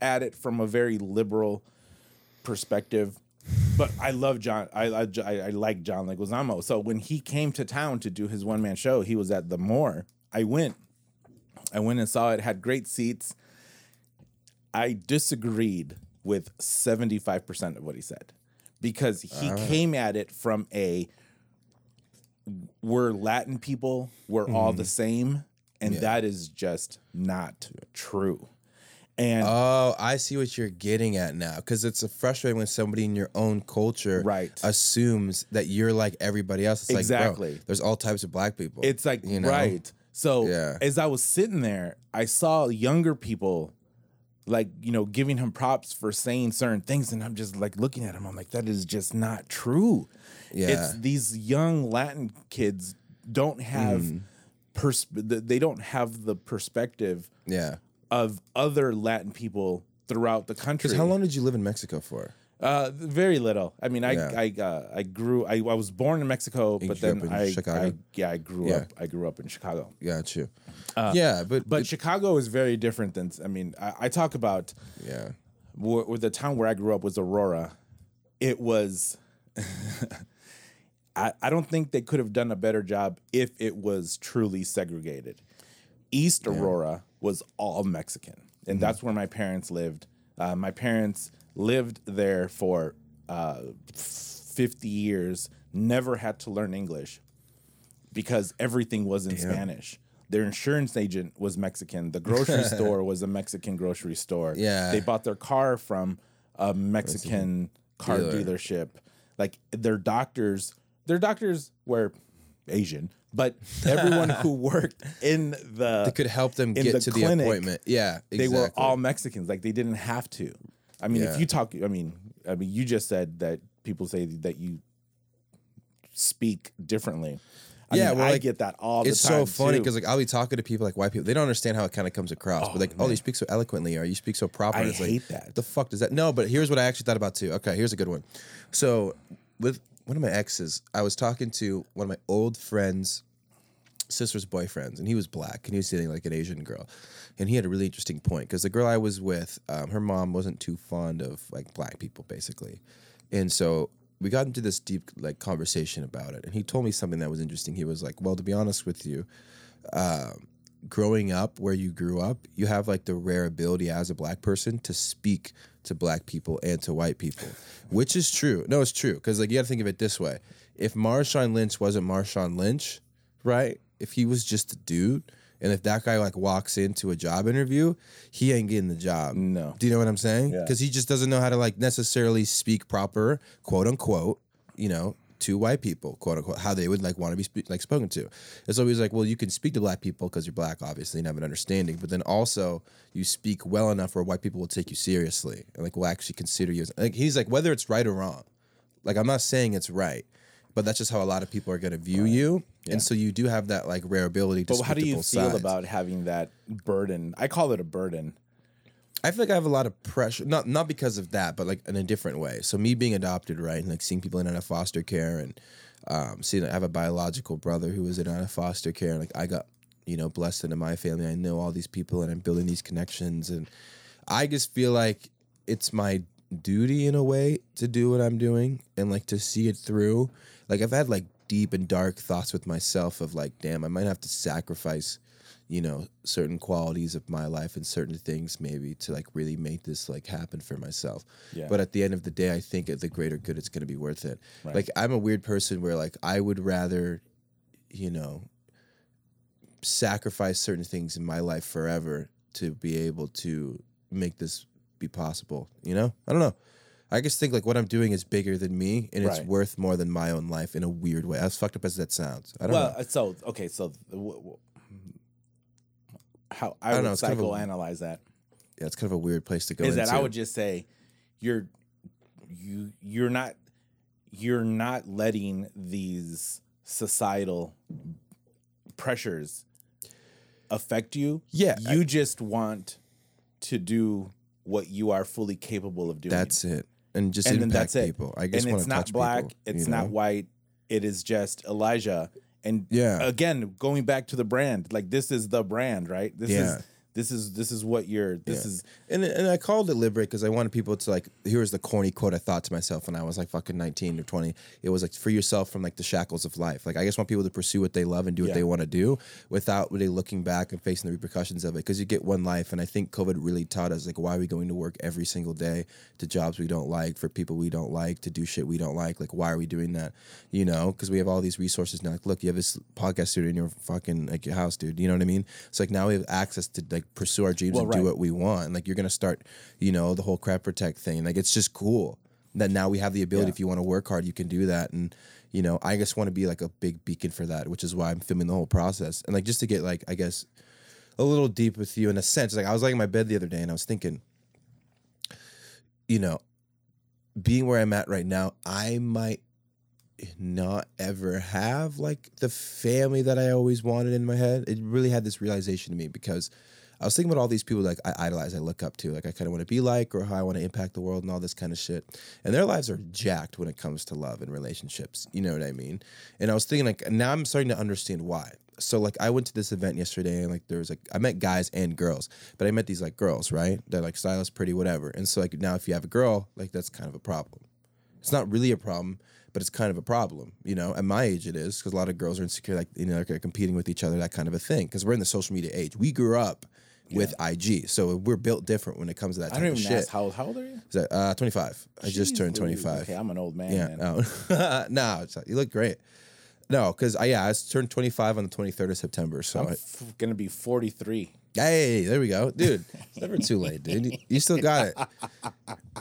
at it from a very liberal perspective. But I love John. I I, I like John Leguizamo. So when he came to town to do his one man show, he was at the Moore. I went. I went and saw it. Had great seats. I disagreed with 75% of what he said because he came at it from a we're Latin people, we're all the mm-hmm. same, and that is just not true. And Oh, I see what you're getting at now. Because it's frustrating when somebody in your own culture Right. assumes that you're like everybody else. It's like, Exactly. bro, there's all types of black people. it's like you know? right. So Yeah. as I was sitting there, I saw younger people like, you know, giving him props for saying certain things and I'm just like looking at him I'm like that is just not true. Yeah. It's these young Latin kids don't have Mm. Pers- they don't have the perspective Yeah. of other Latin people throughout the country. How long did you live in Mexico for? Uh, very little. I mean, I Yeah. I uh, I grew. I, I was born in Mexico, but grew then up in I, Chicago? I yeah I grew Yeah. up. I grew up in Chicago. Got you. yeah, but Uh, But Chicago is very different than. I mean, I, I talk about yeah, where the town where I grew up was Aurora. It was. I, I don't think they could have done a better job if it was truly segregated. East Aurora was all Mexican, and that's where my parents lived. Uh, my parents lived there for uh, 50 years, never had to learn English because everything was in Spanish. Their insurance agent was Mexican. The grocery store was a Mexican grocery store. Yeah. They bought their car from a Mexican car dealer. dealership. Like their doctors, their doctors were Asian, but everyone who worked in the could help them get the to the appointment. Yeah, exactly. they were all Mexicans. Like they didn't have to. I mean, Yeah. if you talk, I mean, I mean, you just said that people say that you speak differently. I Yeah, mean, well, I like, get that all the It's time. It's so funny because like I'll be talking to people like white people, they don't understand how it kind of comes across. but like, oh, oh you speak so eloquently, or you speak so proper. I it's like, hate that. The fuck does that? No, but here's what I actually thought about too. Okay, here's a good one. So with one of my exes, I was talking to one of my old friends' sister's boyfriends, and he was black, and he was dating like an Asian girl, and he had a really interesting point because the girl I was with, um, her mom wasn't too fond of like black people, basically, and so we got into this deep like conversation about it, and he told me something that was interesting. He was like, "Well, to be honest with you." Growing up where you grew up, you have like the rare ability as a black person to speak to black people and to white people, which is true. No, it's true because like you got to think of it this way: if Marshawn Lynch wasn't Marshawn Lynch, right? If he was just a dude, and if that guy like walks into a job interview, he ain't getting the job. No. do you know what I'm saying? Yeah. Because he just doesn't know how to like necessarily speak proper, quote unquote, you know, to white people, quote unquote, how they would like want to be spe- like spoken to. And so he like, well, you can speak to black people because you're black, obviously, and have an understanding, but then also you speak well enough where white people will take you seriously and like will actually consider you. As, like he's like, whether it's right or wrong, like I'm not saying it's right, but that's just how a lot of people are going to view you, and so you do have that like rare ability to. But speak how do to you feel sides. about having that burden? I call it a burden. I feel like I have a lot of pressure, not not because of that, but like in a different way. So me being adopted, right, and like seeing people in and out of foster care, and um, seeing I have a biological brother who was in and out of foster care, and like I got you know blessed into my family. I know all these people, and I'm building these connections, and I just feel like it's my duty in a way to do what I'm doing and like to see it through. Like I've had like deep and dark thoughts with myself of like, damn, I might have to sacrifice you know certain qualities of my life and certain things maybe to like really make this like happen for myself. Yeah. but at the end of the day i think at the greater good it's going to be worth it. Like i'm a weird person where like i would rather you know sacrifice certain things in my life forever to be able to make this be possible you know? I don't know. I just think like what i'm doing is bigger than me and it's worth more than my own life in a weird way. As fucked up as that sounds i don't Well, know. uh, so okay, so how I, I don't would know, it's kind of a- psychoanalyze that yeah it's kind of a weird place to go is that I would just say you're you you're not you're not letting these societal pressures affect you. Yeah, I- you just want to do what you are fully capable of doing. That's it. And just and then impact that's it. people. I just and want it's to not touch black. people, it's you not white. It is just Elijah. And Yeah. again, going back to the brand, like this is the brand, right? This Yeah. is this is this is what you're. This Yeah. is And and I called it liberate because I wanted people to like. Here's the corny quote I thought to myself when I was like fucking 19 or 20. It was like free yourself from like the shackles of life. Like I just want people to pursue what they love and do what Yeah. they want to do without really looking back and facing the repercussions of it. Because you get one life, and I think COVID really taught us like why are we going to work every single day to jobs we don't like for people we don't like to do shit we don't like. Like why are we doing that? You know, because we have all these resources now. Like look, you have this podcast studio in your fucking like your house, dude. You know what I mean? It's like now we have access to like pursue our dreams Well, and do what we want. And like you're gonna start, you know, the whole crap protect thing. Like it's just cool that now we have the ability. Yeah. If you want to work hard, you can do that. And you know, I just want to be like a big beacon for that, which is why I'm filming the whole process. And like just to get like I guess a little deep with you in a sense. Like I was like in my bed the other day and I was thinking, you know, being where I'm at right now, I might not ever have like the family that I always wanted in my head. It really had this realization to me because I was thinking about all these people like I idolize, I look up to, like I kind of want to be like, or how I want to impact the world and all this kind of shit. And their lives are jacked when it comes to love and relationships. You know what I mean? And I was thinking like now I'm starting to understand why. So like I went to this event yesterday and like there was like I met guys and girls, but I met these like girls, right? They're like stylish, pretty, whatever. And so like now if you have a girl, like that's kind of a problem. It's not really a problem, but it's kind of a problem. You know, at my age, it is because a lot of girls are insecure, like you know, they're competing with each other, that kind of a thing. Because we're in the social media age. We grew up with IG, so we're built different when it comes to that type I don't of even shit. ask how how old are you? Is that, uh, 25. I just turned 25. Okay, I'm an old man. yeah, man. no, no, it's you look great. No, because I yeah, I turned 25 on the 23rd of September. So I'm f- gonna be 43. Hey, there we go, dude. It's never too late, dude. You- You still got it.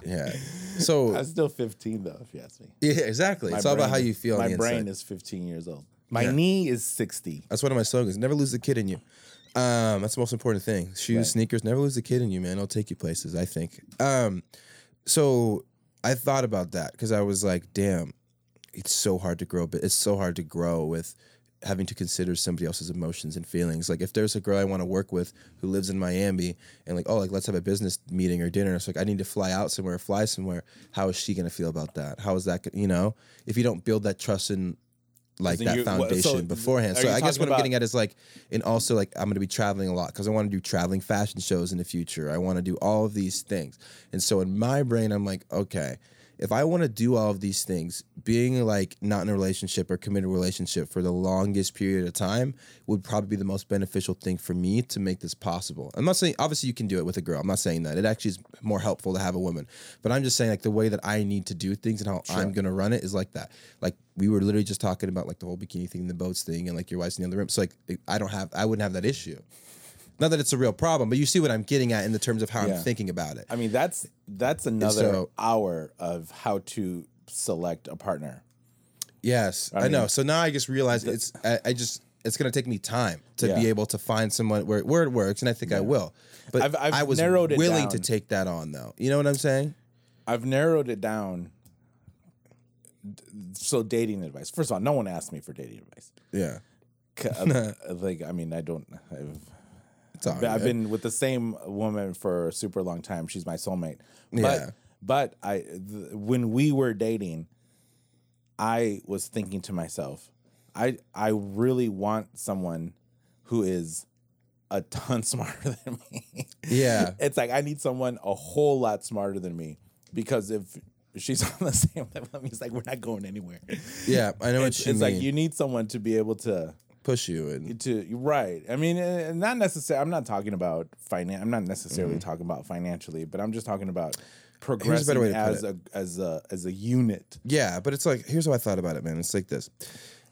Yeah. So I'm still 15 though, if you ask me. yeah, exactly. My it's all about how you feel. on My brain inside. is 15 years old. My Yeah. knee is 60. That's one of my slogans. Never lose the kid in you. Um, that's the most important thing. Shoes, Right. sneakers, never lose the kid in you, man. It'll take you places, I think. Um, so I thought about that because I was like, damn, it's so hard to grow, but it's so hard to grow with having to consider somebody else's emotions and feelings. Like if there's a girl I want to work with who lives in Miami and like, oh, like let's have a business meeting or dinner. It's like I need to fly out somewhere, fly somewhere. How is she gonna feel about that? How is that? You know, if you don't build that trust in like that you- what- so foundation beforehand. So I guess what I'm getting at is like, and also like I'm gonna be traveling a lot because I want to do traveling fashion shows in the future. I want to do all of these things, and so in my brain I'm like, okay, if I want to do all of these things, being like not in a relationship or committed relationship for the longest period of time would probably be the most beneficial thing for me to make this possible. I'm not saying obviously you can do it with a girl. I'm not saying that. It actually is more helpful to have a woman. But I'm just saying like the way that I need to do things and how I'm gonna run it is like that. Like we were literally just talking about like the whole bikini thing, the boats thing, and like your wife's in the other room. So like I don't have I wouldn't have that issue. Not that it's a real problem, but you see what I'm getting at in the terms of how Yeah. I'm thinking about it. I mean, that's that's another so- hour of how to select a partner. Yes, I, mean- know. So now I just realize it's I, I just it's gonna take me time to be able to find someone where where it works, and I think I will. But I've- I've I was willing to take that on, though. You know what I'm saying? I've narrowed it down. So dating advice. First of all, no one asked me for dating advice. Yeah, like I mean, I don't. I've, it's all I've been with the same woman for a super long time. She's my soulmate. But, Yeah. But I, th- when we were dating, I was thinking to myself, I I really want someone who is a ton smarter than me. Yeah. it's like I need someone a whole lot smarter than me because if she's on the same level, as me, it's like we're not going anywhere. Yeah, I know It's, what you it's mean. like you need someone to be able to push you and to right. I mean, not necessarily. I'm not talking about finan. I'm not necessarily talking about financially, but I'm just talking about progressing Mm-hmm. way as a as a as a unit. Yeah, but it's like here's how I thought about it, man. It's like this.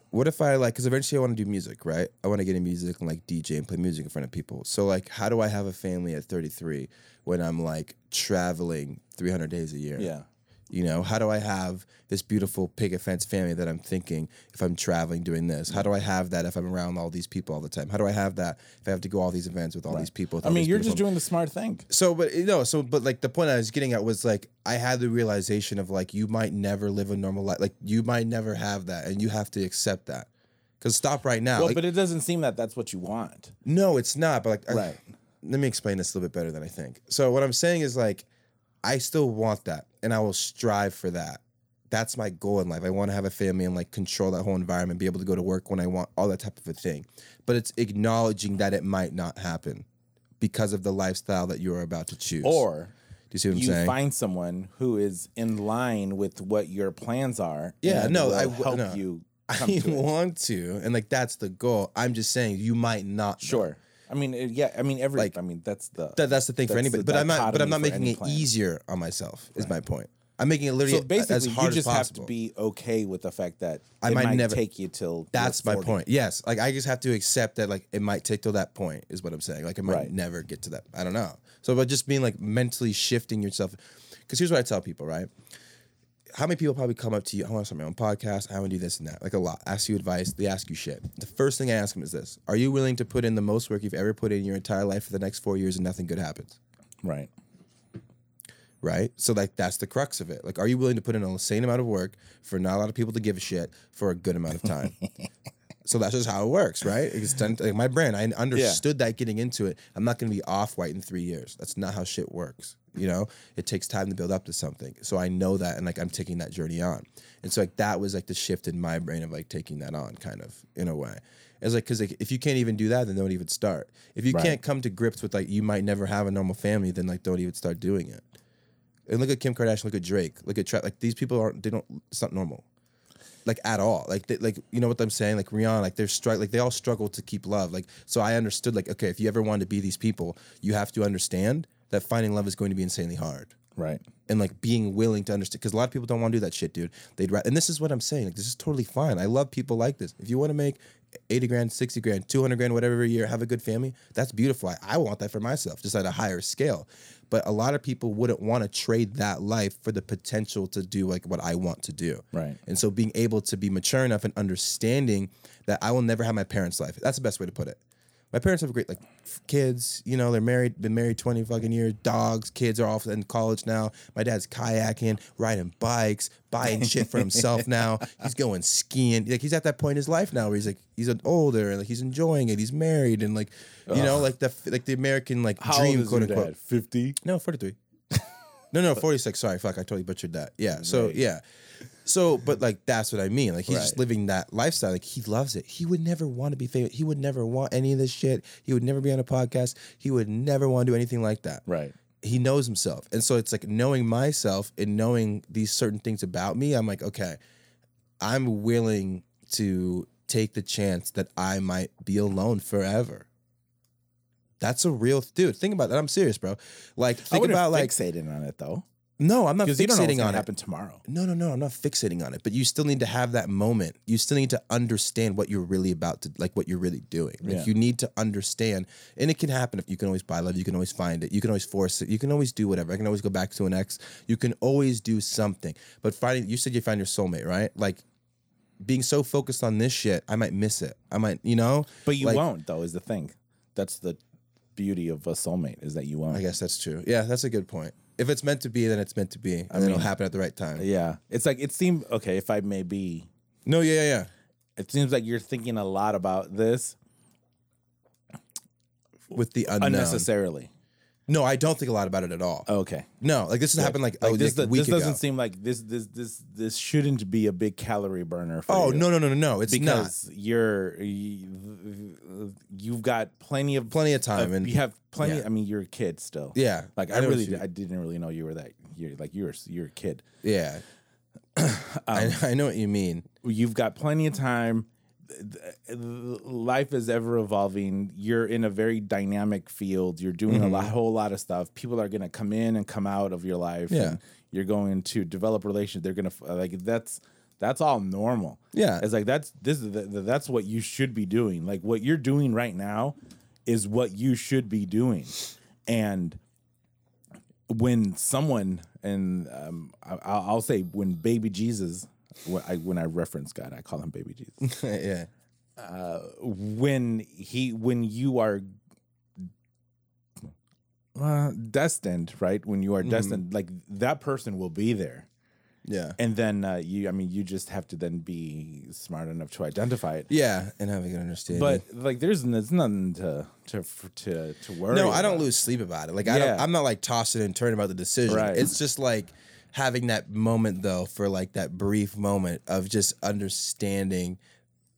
What if I like because eventually I want to do music, right? I want to get in music and like DJ and play music in front of people. So like, how do I have a family at 33 when I'm like traveling 300 days a year? Yeah. You know, how do I have this beautiful picket fence family that I'm thinking if I'm traveling doing this? How do I have that if I'm around all these people all the time? How do I have that if I have to go all these events with all these people? I mean, you're just doing the smart thing. so, but you know, so but like the point I was getting at was like I had the realization of like you might never live a normal life, like you might never have that, and you have to accept that. Cause stop right now. Well, Like, but it doesn't seem that that's what you want. no, it's not. But like, I- let me explain this a little bit better than I think. So what I'm saying is like, I still want that, and I will strive for that. That's my goal in life. I want to have a family and like control that whole environment, be able to go to work when I want, all that type of a thing. But it's acknowledging that it might not happen because of the lifestyle that you're about to choose. Or do you see what I'm you saying? find someone who is in line with what your plans are. Yeah, no, I w- help no. you. Come I to it. want to, and like that's the goal. I'm just saying you might not. Sure. I mean, uh, yeah. I mean, every. Like, I mean, that's the. That, that's the thing for anybody. But I'm not. But I'm not making it plan. easier on myself. Is my point. I'm making it literally so basically, as hard you just as have to be okay with the fact that I it might might, never- take you till. That's my point. Yes, like I just have to accept that like it might take till that point is what I'm saying. Like it might Right. never get to that. I don't know. So but just being like mentally shifting yourself, because here's what I tell people, right? How many people probably come up to you? I want to start my own podcast. I want to do this and that. Like a lot. Ask you advice. They ask you shit. The first thing I ask them is this: Are you willing to put in the most work you've ever put in your entire life for the next four years and nothing good happens? Right. right? So like that's the crux of it. Like, are you willing to put in an insane amount of work for not a lot of people to give a shit for a good amount of time? so that's just how it works, right? It's done, like my brand. I understood that getting into it. I'm not going to be off white in three years. That's not how shit works. You know, it takes time to build up to something. So I know that, and like I'm taking that journey on. And so like that was like the shift in my brain of like taking that on, kind of in a way. It's like because like if you can't even do that, then don't even start. If you Right. can't come to grips with like you might never have a normal family, then like don't even start doing it. And look at Kim Kardashian, look at Drake, look at Tra- like these people aren't they don't it's not normal. Like at all. Like they, like you know what I'm saying? Like Rihanna, like they're strugg like they all struggle to keep love. Like so I understood like okay, if you ever want to be these people, you have to understand that finding love is going to be insanely hard. Right. And like being willing to understand because a lot of people don't want to do that shit, dude. They'd rather and this is what I'm saying. Like this is totally fine. I love people like this. If you want to make 80 grand, 60 grand, 200 grand, whatever a year, have a good family, that's beautiful. I, I want that for myself, just at a higher scale. But a lot of people wouldn't want to trade that life for the potential to do like what I want to do. Right. And so being able to be mature enough and understanding that I will never have my parents' life. That's the best way to put it. My parents have great like f- kids, you know, they're married, been married 20 fucking years, dogs, kids are off in college now. My dad's kayaking, riding bikes, buying shit for himself now. He's going skiing. Like he's at that point in his life now where he's like he's an older and like he's enjoying it. He's married and like you know, like the like the American like How dream old is quote your unquote. Fifty. No, 43. no, no, 46. Sorry, fuck, I totally butchered that. Yeah. So, yeah. So, but like that's what I mean. Like he's just living that lifestyle. Like he loves it. He would never want to be famous. He would never want any of this shit. He would never be on a podcast. He would never want to do anything like that. Right. He knows himself. And so it's like knowing myself and knowing these certain things about me, I'm like, okay, I'm willing to take the chance that I might be alone forever. That's a real dude. Think about that. I'm serious, bro. Like think about like fixating on it though, no, I'm not because you don't know what's fixating on it. happen tomorrow. No, no, no. I'm not fixating on it. But you still need to have that moment. You still need to understand what you're really about to, like what you're really doing. Like Yeah. you need to understand, and it can happen. If you can always buy love, you can always find it. You can always force it. You can always do whatever. I can always go back to an ex. You can always do something. But finding, you said you find your soulmate, right? Like being so focused on this shit, I might miss it. I might, you know. But you Like, won't though. Is the thing. That's the beauty of a soulmate is that you won't. I guess that's true. Yeah, that's a good point. If it's meant to be, then it's meant to be, and then it'll happen at the right time. Yeah, it's like it seemed okay. If I may be, No, yeah, yeah, yeah. it seems like you're thinking a lot about this With the unknown. unnecessarily. No, I don't think a lot about it at all. Okay. No, like this has happened like, Like oh, this, like a week this doesn't ago. seem like this. This this this shouldn't be a big calorie burner. For oh you. no, no, no, no, no! It's not. because you're you, you've got plenty of Plenty of time, and- you have plenty. yeah. I mean, you're a kid still. Yeah, like I I, really you- I didn't really know you were that. You're like you're you're a kid. Yeah, Um, I, I know what you mean. You've got plenty of time. Life is ever evolving. You're in a very dynamic field. You're doing Mm-hmm. a lot, whole lot of stuff. People are going to come in and come out of your life. Yeah. and you're going to develop relations. They're going to like that's that's all normal. Yeah. it's like that's this is the, the, that's what you should be doing. Like what you're doing right now is what you should be doing, and when someone and um, I'll I'll say when baby Jesus, when I when I reference God, I call him baby Jesus. yeah, when he when you are uh, destined, right? When you are destined, like that person will be there, yeah, and then uh, you. I mean, you just have to then be smart enough to identify it. yeah, and having an understanding. But like, there's there's nothing to to to to worry. no, I don't about. lose sleep about it. Like I don't. I'm not like tossing and turning about the decision. Right. It's just like having that moment though, for like that brief moment of just understanding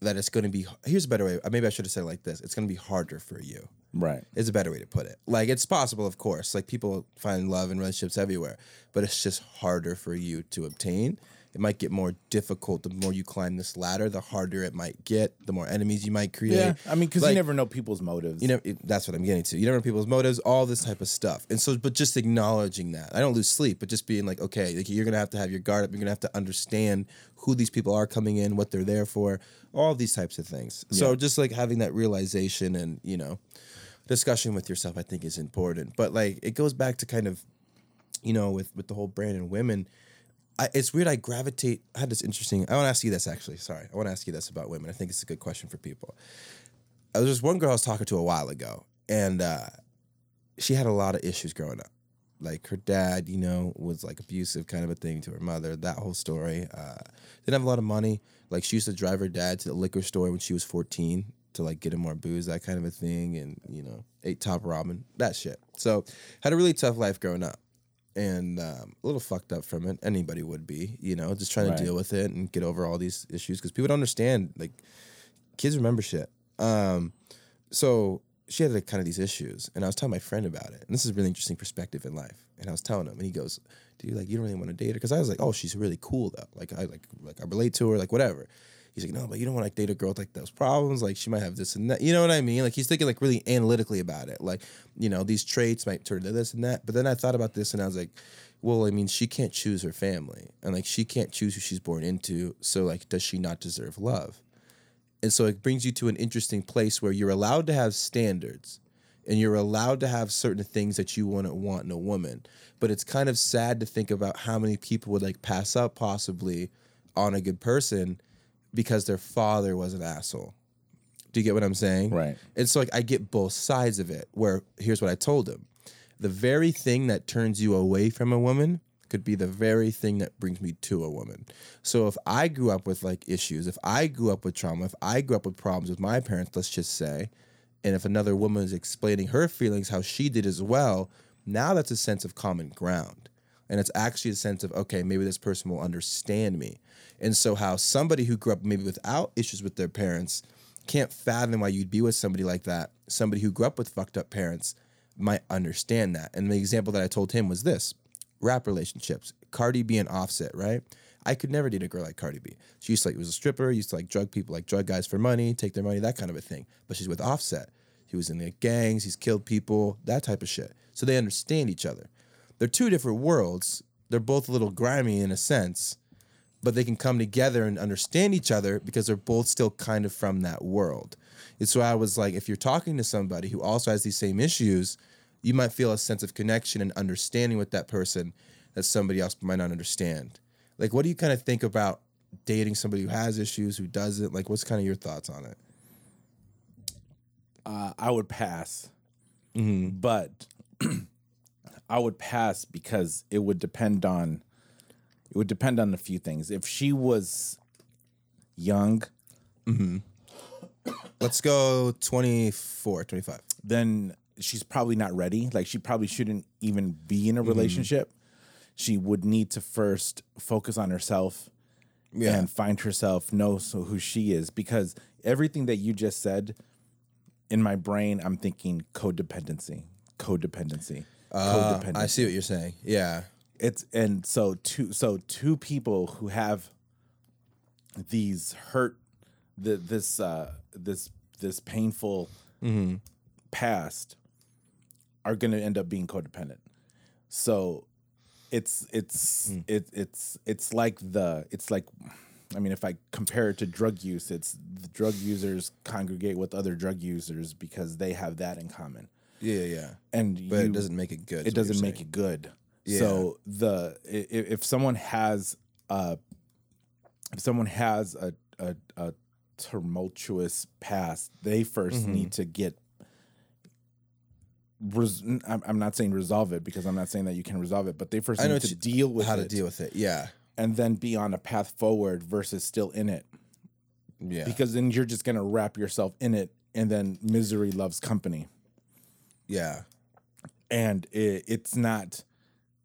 that it's going to be. Here's a better way. Uh, maybe I should have said it like this. It's going to be harder for you. Right. is a better way to put it. Like it's possible, of course. Like people find love and relationships everywhere, but it's just harder for you to obtain. It might get more difficult the more you climb this ladder. The harder it might get. The more enemies you might create. Yeah. I mean, because Like, you never know people's motives. you know, it- that's what I'm getting to. You never know people's motives, all this type of stuff. And so, but just acknowledging that. I don't lose sleep, but just being like, okay, like you're gonna have to have your guard up. You're gonna have to understand who these people are coming in, what they're there for, all these types of things. So just like having that realization and, you know, discussion with yourself, I think is important. But like it goes back to kind of, you know, with with the whole brand and women. I, it's weird. I gravitate. I had this interesting. I want to ask you this actually. Sorry, I want to ask you this about women. I think it's a good question for people. Uh, There's one girl I was talking to a while ago, and uh, she had a lot of issues growing up. Like her dad, you know, was like abusive kind of a thing to her mother. That whole story. Uh, didn't have a lot of money. Like she used to drive her dad to the liquor store when she was 14 to like get him more booze, that kind of a thing, and you know, ate top ramen, that shit. So had a really tough life growing up, and um, a little fucked up from it. Anybody would be, you know, just trying Right. to deal with it and get over all these issues because people don't understand. Like kids remember shit. Um, so she had like kind of these issues, and I was telling my friend about it. And this is a really interesting perspective in life. And I was telling him, and he goes, "Dude, like you don't really want to date her?" Because I was like, "Oh, she's really cool though. Like I like like I relate to her, like whatever." He's like, "No, but you don't want to like, date a girl with like those problems. Like she might have this and that. You know what I mean? Like he's thinking like really analytically about it. Like you know these traits might turn to this and that. But then I thought about this, and I was like." Well, I mean, she can't choose her family, and like she can't choose who she's born into. So, like, does she not deserve love? And so it brings you to an interesting place where you're allowed to have standards and you're allowed to have certain things that you to want in a woman. But it's kind of sad to think about how many people would like pass up possibly on a good person because their father was an asshole. Do you get what I'm saying? Right. And so like I get both sides of it where here's what I told him. The very thing that turns you away from a woman could be the very thing that brings me to a woman. So if I grew up with like issues, if I grew up with trauma, if I grew up with problems with my parents, let's just say, and if another woman is explaining her feelings how she did as well, now that's a sense of common ground. And it's actually a sense of, okay, maybe this person will understand me. And so how somebody who grew up maybe without issues with their parents can't fathom why you'd be with somebody like that. Somebody who grew up with fucked up parents might understand that. And the example that I told him was this rap relationships. Cardi B and Offset, right? I could never date a girl like Cardi B. She used to like was a stripper, used to like drug people, like drug guys for money, take their money, that kind of a thing. But she's with Offset. He was in the gangs, he's killed people, that type of shit. So they understand each other. They're two different worlds. They're both a little grimy in a sense, but they can come together and understand each other because they're both still kind of from that world. It's why I was like, if you're talking to somebody who also has these same issues, you might feel a sense of connection and understanding with that person that somebody else might not understand. Like, what do you kind of think about dating somebody who has issues, who doesn't? Like, what's kind of your thoughts on it? Uh, I would pass, Mm-hmm. but I would pass because it would depend on it would depend on a few things. If she was young, mm-hmm. Let's go 24, 25. then she's probably not ready. Like she probably shouldn't even be in a mm-hmm. relationship. She would need to first focus on herself Yeah. and find herself, know so who she is. Because everything that you just said, in my brain, I'm thinking codependency, codependency, Uh, codependency. I see what you're saying. Yeah. it's and so two so two people who have these hurt the, this uh this this painful mm-hmm. past are going to end up being codependent so it's it's it, it's it's like the it's like i mean if i compare it to drug use it's the drug users congregate with other drug users because they have that in common Yeah, yeah. and But you, it doesn't make it good. it doesn't make saying. it good. Yeah. So the i- i- if someone has a if someone has a a, a tumultuous past, they 1st Mm-hmm. need to get. Res- I'm not saying resolve it because I'm not saying that you can resolve it, but they first I need to you- deal with how it to deal with it. Yeah. and then be on a path forward versus still in it Yeah. because then you're just gonna wrap yourself in it and then misery loves company yeah. and it, it's not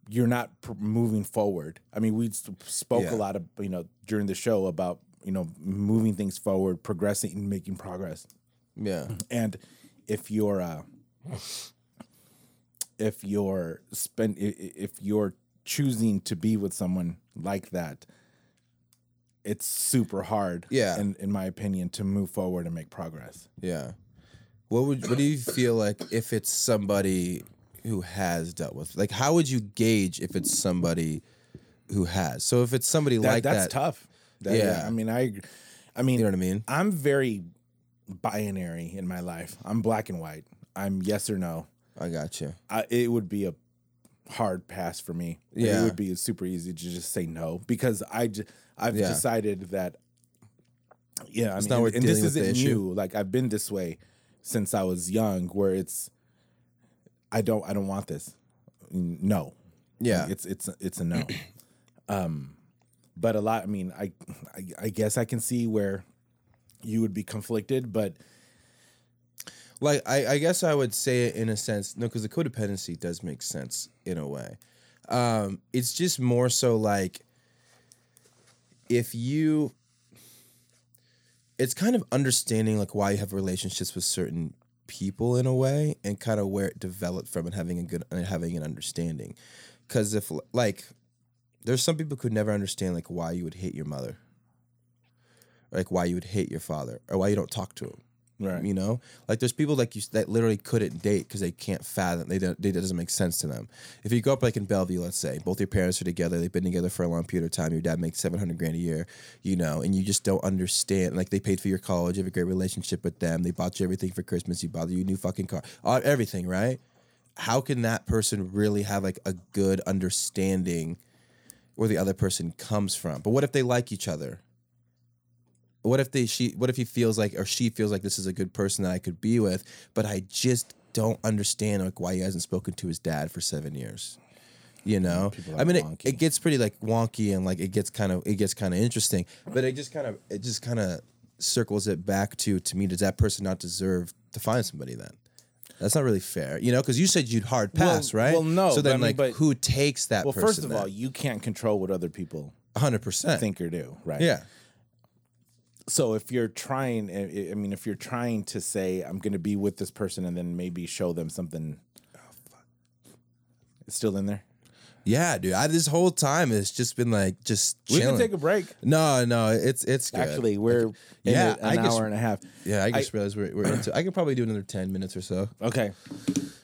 you're not pr- moving forward i mean we spoke Yeah. a lot of you know during the show about you know moving things forward progressing and making progress Yeah. and if you're uh if you're spend if you're choosing to be with someone like that it's super hard Yeah. in, in my opinion to move forward and make progress Yeah. What would what do you feel like if it's somebody who has dealt with like how would you gauge if it's somebody who has? So if it's somebody that, like that's that, tough That- Yeah. i mean i i mean you know what I mean? I'm very binary in my life. I'm black and white. I'm yes or no. I got you. I, it would be a hard pass for me. Yeah. it would be super easy to just say no because I j- I've Yeah. decided that. Yeah, I It's mean, not and, worth and this dealing with the isn't new. Like I've been this way since I was young, where it's I don't I don't want this. No, Yeah. it's it's it's a no. um, but a lot. I mean, I, I I guess I can see where you would be conflicted, but like I, I guess I would say it in a sense, no, because the codependency does make sense in a way. Um, it's just more so like if you it's kind of understanding like why you have relationships with certain people in a way and kind of where it developed from and having a good and having an understanding. Cause if like there's some people who could never understand like why you would hate your mother. Or like why you would hate your father or why you don't talk to him. Right. You know, like there's people like you that literally couldn't date because they can't fathom. They don't. It doesn't make sense to them. If you grow up like in Bellevue, let's say, both your parents are together. They've been together for a long period of time. Your dad makes seven hundred grand a year. You know, and you just don't understand. Like they paid for your college. You have a great relationship with them. They bought you everything for Christmas. You bought you a new fucking car. Everything, right? How can that person really have like a good understanding where the other person comes from? But what if they like each other? What if they she what if he feels like or she feels like this is a good person that I could be with, but I just don't understand like why he hasn't spoken to his dad for seven years. You know, I mean, it, it gets pretty like wonky and like it gets kind of it gets kind of interesting, but it just kind of it just kind of circles it back to to me. Does that person not deserve to find somebody then? That's not really fair, you know, because you said you'd hard Well- pass, right? well, no, So then, I mean, like, but- who takes that? Well, first of then? all, you can't control what other people hundred percent. think or do, right? Yeah, So if you're trying, I I mean, if you're trying to say I'm going to be with this person and then maybe show them something, oh, it's still in there. yeah, dude. I, this whole time it's just been like just We can take a break. No, no, it's it's good. Actually, we're in Yeah, a- an I guess- hour and a half. yeah, I just realized we're, we're into. I could probably do another ten minutes or so. Okay.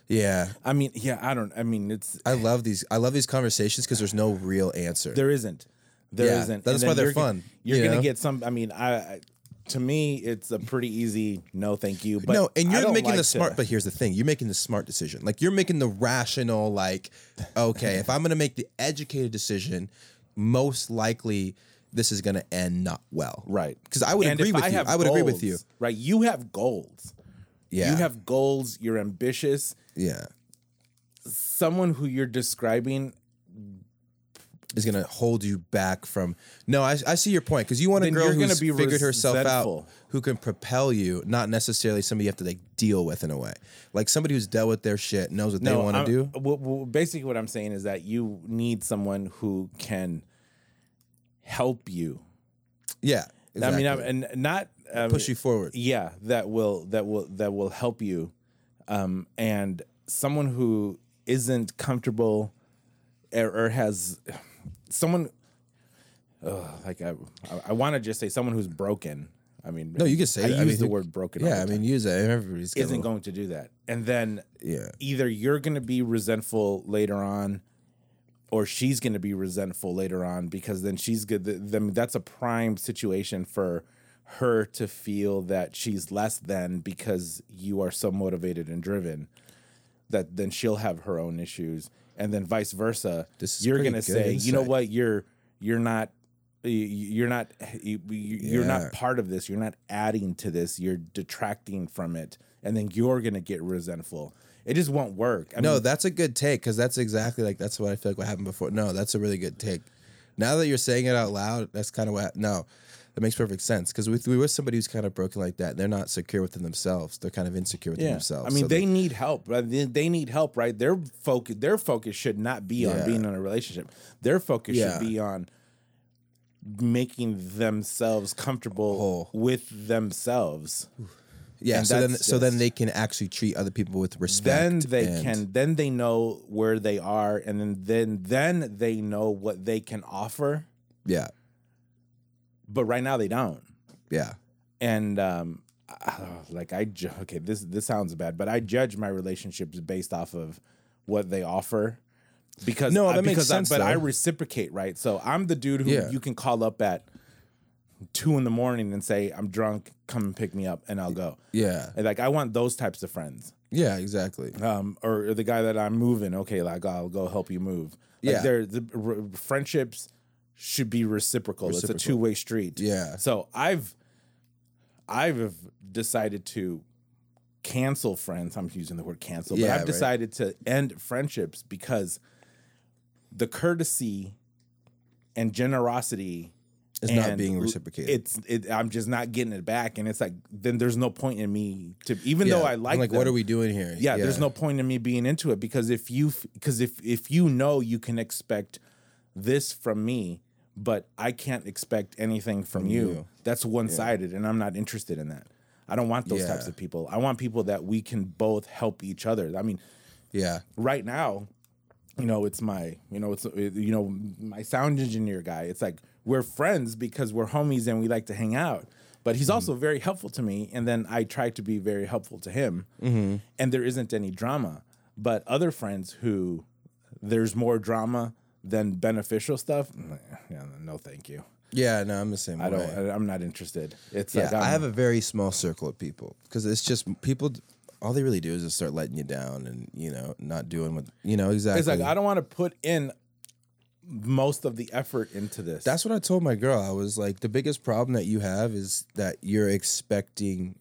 Yeah, I mean, yeah, I don't. I mean, it's I love these. I love these conversations because there's no real answer. there isn't. There Yeah, not that's why they're fun, You're you gonna get some. I mean, I, I to me, it's a pretty easy no, thank you. But no, and you're making like the to- smart. But here's the thing: you're making the smart decision. Like you're making the rational. Like, okay, if I'm gonna make the educated decision, most likely this is gonna end not well. Right. Because I would And agree with you. I would agree with you. Right. You have goals. Yeah. You have goals. You're ambitious. yeah. Someone who you're describing, Is gonna hold you back from no, I, I see your point because you want a Then girl who's be figured herself resentful. out, who can propel you, not necessarily somebody you have to like deal with in a way, like somebody who's dealt with their shit, knows what they want to I'm- do. well, well, basically, what I'm saying is that you need someone who can help you. Yeah, I mean. I'm, and not um, push you forward. Yeah, that will that will that will help you, um, and someone who isn't comfortable or, or has someone. Uh, like I, I, I want to just say someone who's broken. I mean, No, you can say I that. I use mean, the word broken. Yeah, I mean, use that. Everybody's isn't little- going to do that, and then Yeah, either you're going to be resentful later on or she's going to be resentful later on because then she's good then that's a prime situation for her to feel that she's less than because you are so motivated and driven that then she'll have her own issues and then vice versa This is you're going to good say you know what you're you're not you- you're not you- you're Yeah. not part of this you're not adding to this you're detracting from it and then you're going to get resentful it just won't work I no, mean, that's a good take because that's exactly like that's what I feel like what happened before. No, that's a really good take. Now that you're saying it out loud, that's kind of what. No, that makes perfect sense because with we with somebody who's kind of broken like that, they're not secure within themselves. They're kind of insecure within Yeah, themselves. I mean, So they need help. right? They, they need help, right? Their focus, their focus should not be on being in a relationship. Their focus Yeah. should be on making themselves comfortable Whole. with themselves. yeah. and So then, so then they can actually treat other people with respect. Then they can. Then they know where they are, and then then then they know what they can offer. Yeah, But right now they don't. yeah, and um uh, like I ju- okay this this sounds bad but I judge my relationships based off of what they offer because No, I, that makes sense, I, but I reciprocate right so I'm the dude who Yeah. you can call up at two in the morning and say I'm drunk come and pick me up and I'll go yeah, and like I want those types of friends yeah. Exactly. um or the guy that I'm moving okay like I'll go help you move like Yeah. they're the r- friendships should be reciprocal. it's a two-way street Yeah. so I've I've decided to cancel friends. I'm using the word cancel, but Yeah, I've right. decided to end friendships because the courtesy and generosity It's not being reciprocated. It's it, I'm just not getting it back, and it's like then there's no point in me to even though Yeah. I I'm like like, them, what are we doing here? yeah, there's no point in me being into it because if you because if if you know you can expect this from me, but I can't expect anything from, you, you. that's one sided, and I'm not interested in that. I don't want those types of people. I want people that we can both help each other. I mean, Yeah, right now, you know, it's my, you know, it's you know, my sound engineer guy. It's like we're friends because we're homies and we like to hang out. But he's mm-hmm. also very helpful to me, and then I try to be very helpful to him, mm-hmm. and there isn't any drama. But other friends who there's more drama than beneficial stuff, yeah, no, thank you. yeah. No, I'm the same. I don't. way. I, I'm not interested. It's Yeah, like I have a very small circle of people because it's just people. All they really do is just start letting you down, and you know, not doing what you know exactly. It's like I don't want to put in most of the effort into this. That's what I told my girl. I was like, the biggest problem that you have is that you're expecting,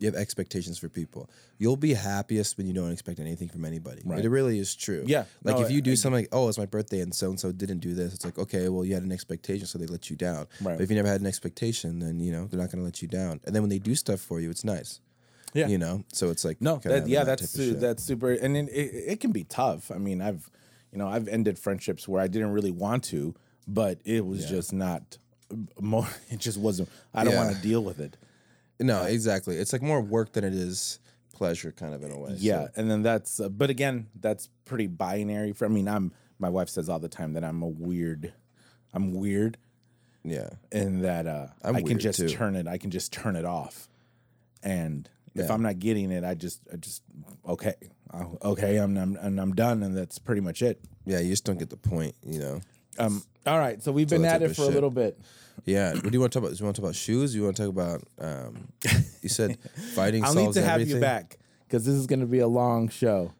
you have expectations for people. You'll be happiest when you don't expect anything from anybody. Right. It really is true. Yeah. Like No, if you I- do something like, oh, it's my birthday and so and so didn't do this, it's like, okay, well, you had an expectation, so they let you down. Right. But if you never had an expectation, then, you know, they're not going to let you down. And then when they do stuff for you, it's nice. Yeah. You know? So it's like, No, that, yeah, that that's su- that's super, and it, it, it can be tough. I mean, I've, you know, I've ended friendships where I didn't really want to, but it was just not. More, it just wasn't. I don't Yeah. want to deal with it. No, exactly. It's like more work than it is pleasure, kind of in a way. Yeah, So, and then that's. Uh, but again, that's pretty binary. For I mean, I'm. My wife says all the time that I'm a weird. I'm weird, yeah. and that uh, I'm I can just too. turn it. I can just turn it off, and if Yeah. I'm not getting it, I just, I just okay, uh, okay, I'm, I'm, and I'm done, and that's pretty much it. Yeah, you just don't get the point, you know? Um, all right, so we've been at it for a shit. little bit. Yeah. What do you want to talk about? Do you want to talk about shoes? You want to talk about? Um, you said fighting. I'll need to have everything? you back because this is going to be a long show.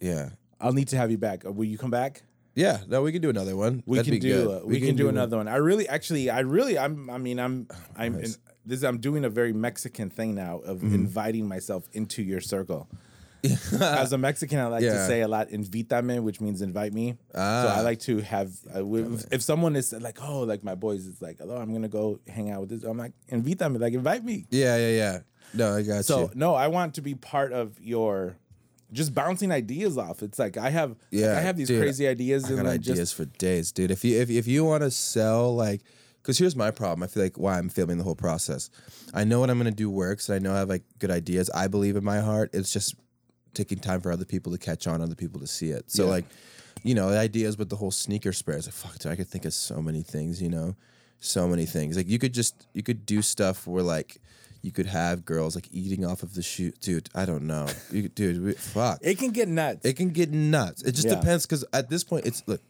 Yeah. I'll need to have you back. Uh, Will you come back? Yeah, no, we can do another one. We That'd can do uh, we, can, do, another one. I really actually I really I'm I mean I'm I'm in, this I'm doing a very Mexican thing now of Mm-hmm. inviting myself into your circle. As a Mexican, I like to say a lot "invítame," which means invite me. So I Ah. like to have uh, wi- if someone is like, oh, like my boys is like, oh, I'm gonna go hang out with this. I'm like, invítame, like invite me. Yeah, yeah, yeah. No, I got So you. So no, I want to be part of your just bouncing ideas off. It's like I have, Yeah, I have these dude, crazy ideas I and got ideas just for days, dude. If you if if you want to sell like, because here's my problem. I feel like why I'm filming the whole process. I know what I'm gonna do works, and I know I have like good ideas. I believe in my heart. It's just taking time for other people to catch on, other people to see it. So Yeah. like, you know, the ideas with the whole sneaker spray. I was like, fuck, dude, I could think of so many things. You know, so many things. Like you could just you could do stuff where like. You could have girls like eating off of the shoe, dude. I don't know, you, could- dude. we- Fuck, it can get nuts. it can get nuts. It just Yeah. depends because at this point, it's look.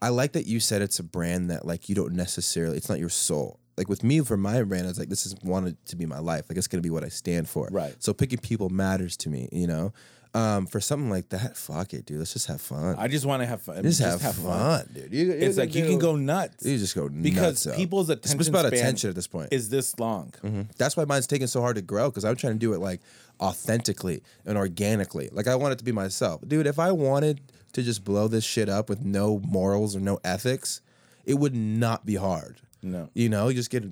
I like that you said it's a brand that like you don't necessarily. It's not your soul. Like with me, for my brand, I was like, this is wanted to be my life. Like it's gonna be what I stand for. Right. So picking people matters to me. You know, um, for something like that, fuck it, dude. Let's just have fun. I just want to have fun. just, have, fun, dude. You, It's like you can go nuts You just go because nuts people's attention just about attention at this point. is this long. Mhm. That's why mine's taking so hard to grow because I'm trying to do it like authentically and organically. Like I want it to be myself, dude. If I wanted to just blow this shit up with no morals or no ethics, it would not be hard. No. you know, you just get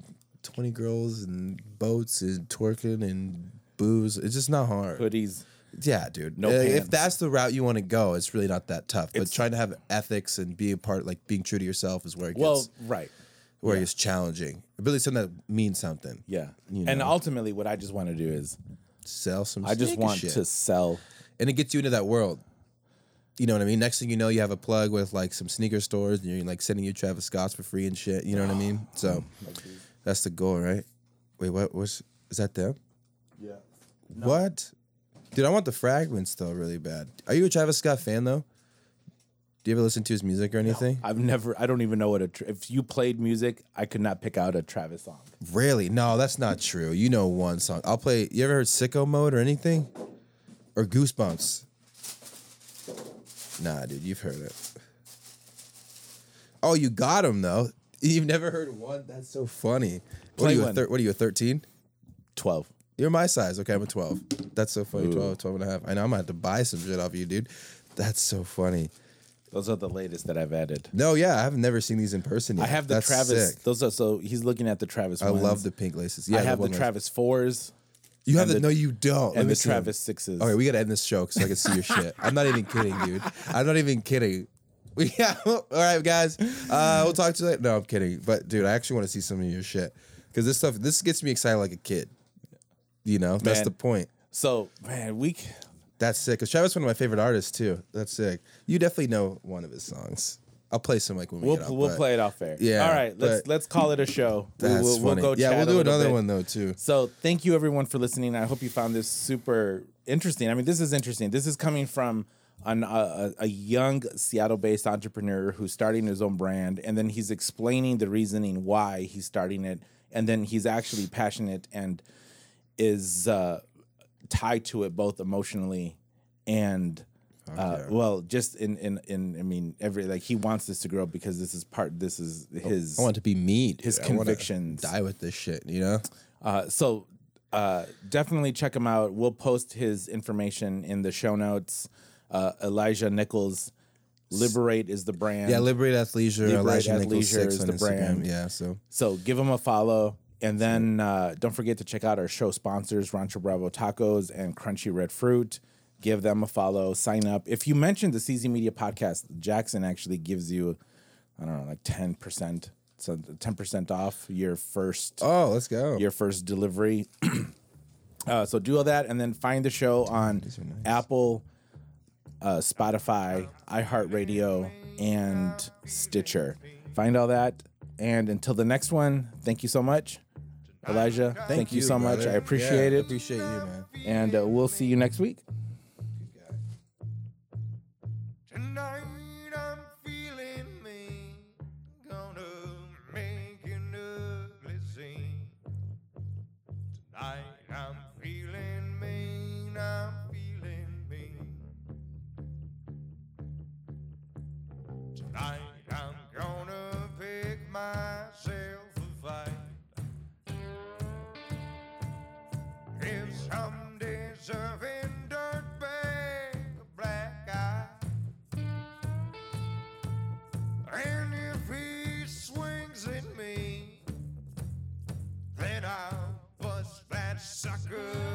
20 girls and boats and twerking and booze. It's just not hard. Hoodies. Yeah, dude. No Uh, if that's the route you want to go, it's really not that tough. But It's- trying to have ethics and be a part, like being true to yourself, is where it gets Well, right. where it's challenging. Really, something that means something. Yeah. You And ultimately, what I just want to do is Sell some. I just want shit. to sell. and it gets you into that world. You know what I mean? Next thing you know, you have a plug with like some sneaker stores, and you're like sending you Travis Scott's for free and shit. You know what I mean? So that's the goal, right? Wait, what was is that them? Yeah. What? Dude, I want the fragments though, really bad. Are you a Travis Scott fan though? Do you ever listen to his music or anything? I've never. I don't even know what a. Tra- if you played music, I could not pick out a Travis song. Really? No, that's not true. You know one song. I'll play. You ever heard Sicko Mode or anything? Or Goosebumps? Nah, dude, you've heard it. Oh, you got him though. You've never heard one? That's so funny. What are you? A thir- what are you? A thirteen? Twelve. You're my size. Okay, I'm a 12. That's so funny. 12, 12 and a half. I know I'm gonna have to buy some shit off you, dude. That's so funny. Those are the latest that I've added. No, yeah, I've never seen these in person yet. I have the That's Travis. sick. Those are so. He's looking at the Travis. I ones. love the pink laces. Yeah, I have the with- Travis fours You have the, the- no, you don't. And the. Travis sixes. All right, we gotta end this show so I can see your shit. I'm not even kidding, dude. I'm not even kidding. We yeah. All right, guys. Uh, we'll talk to you later. No, I'm kidding. But dude, I actually want to see some of your shit because this stuff this gets me excited like a kid. You know, that's the point. So man, we. That's sick. Cause Travis is one of my favorite artists too. That's sick. You definitely know one of his songs. I'll play some like when we We'll get out, we'll play it off air. Yeah, All right. Let's let's call it a show. That's we'll, we'll funny. go. yeah, we'll do another bit. one though too. So thank you everyone for listening. I hope you found this super interesting. I mean, this is interesting. This is coming from an, a, a young Seattle-based entrepreneur who's starting his own brand, and then he's explaining the reasoning why he's starting it, and then he's actually passionate and is uh, tied to it both emotionally and. Uh, well, just in, in in I mean every like he wants this to grow because this is part this is his I want to be me. dude. his I convictions. Die with this shit. You know. Uh, so uh, definitely check him out. We'll post his information in the show notes. Uh, Elijah Nichols, Liberate is the brand. Yeah, Liberate Athleisure, Liberate Elijah Nichols Athleisure is the Instagram. brand. Yeah, so so give him a follow. And then uh, don't forget to check out our show sponsors, Rancho Bravo Tacos and Crunchy Red Fruit. Give them a follow, sign up. If you mention the CZ Media podcast, Jackson actually gives you, I don't know, like 10%, so 10% off your first oh, let's go. your first delivery. uh, so do all that, and then find the show on Apple, uh, Spotify, iHeartRadio, and Stitcher. Find all that, and until the next one, thank you so much, Elijah. Thank, you, so much. I appreciate Yeah, it, Appreciate you, man. and uh, we'll see you next week. good.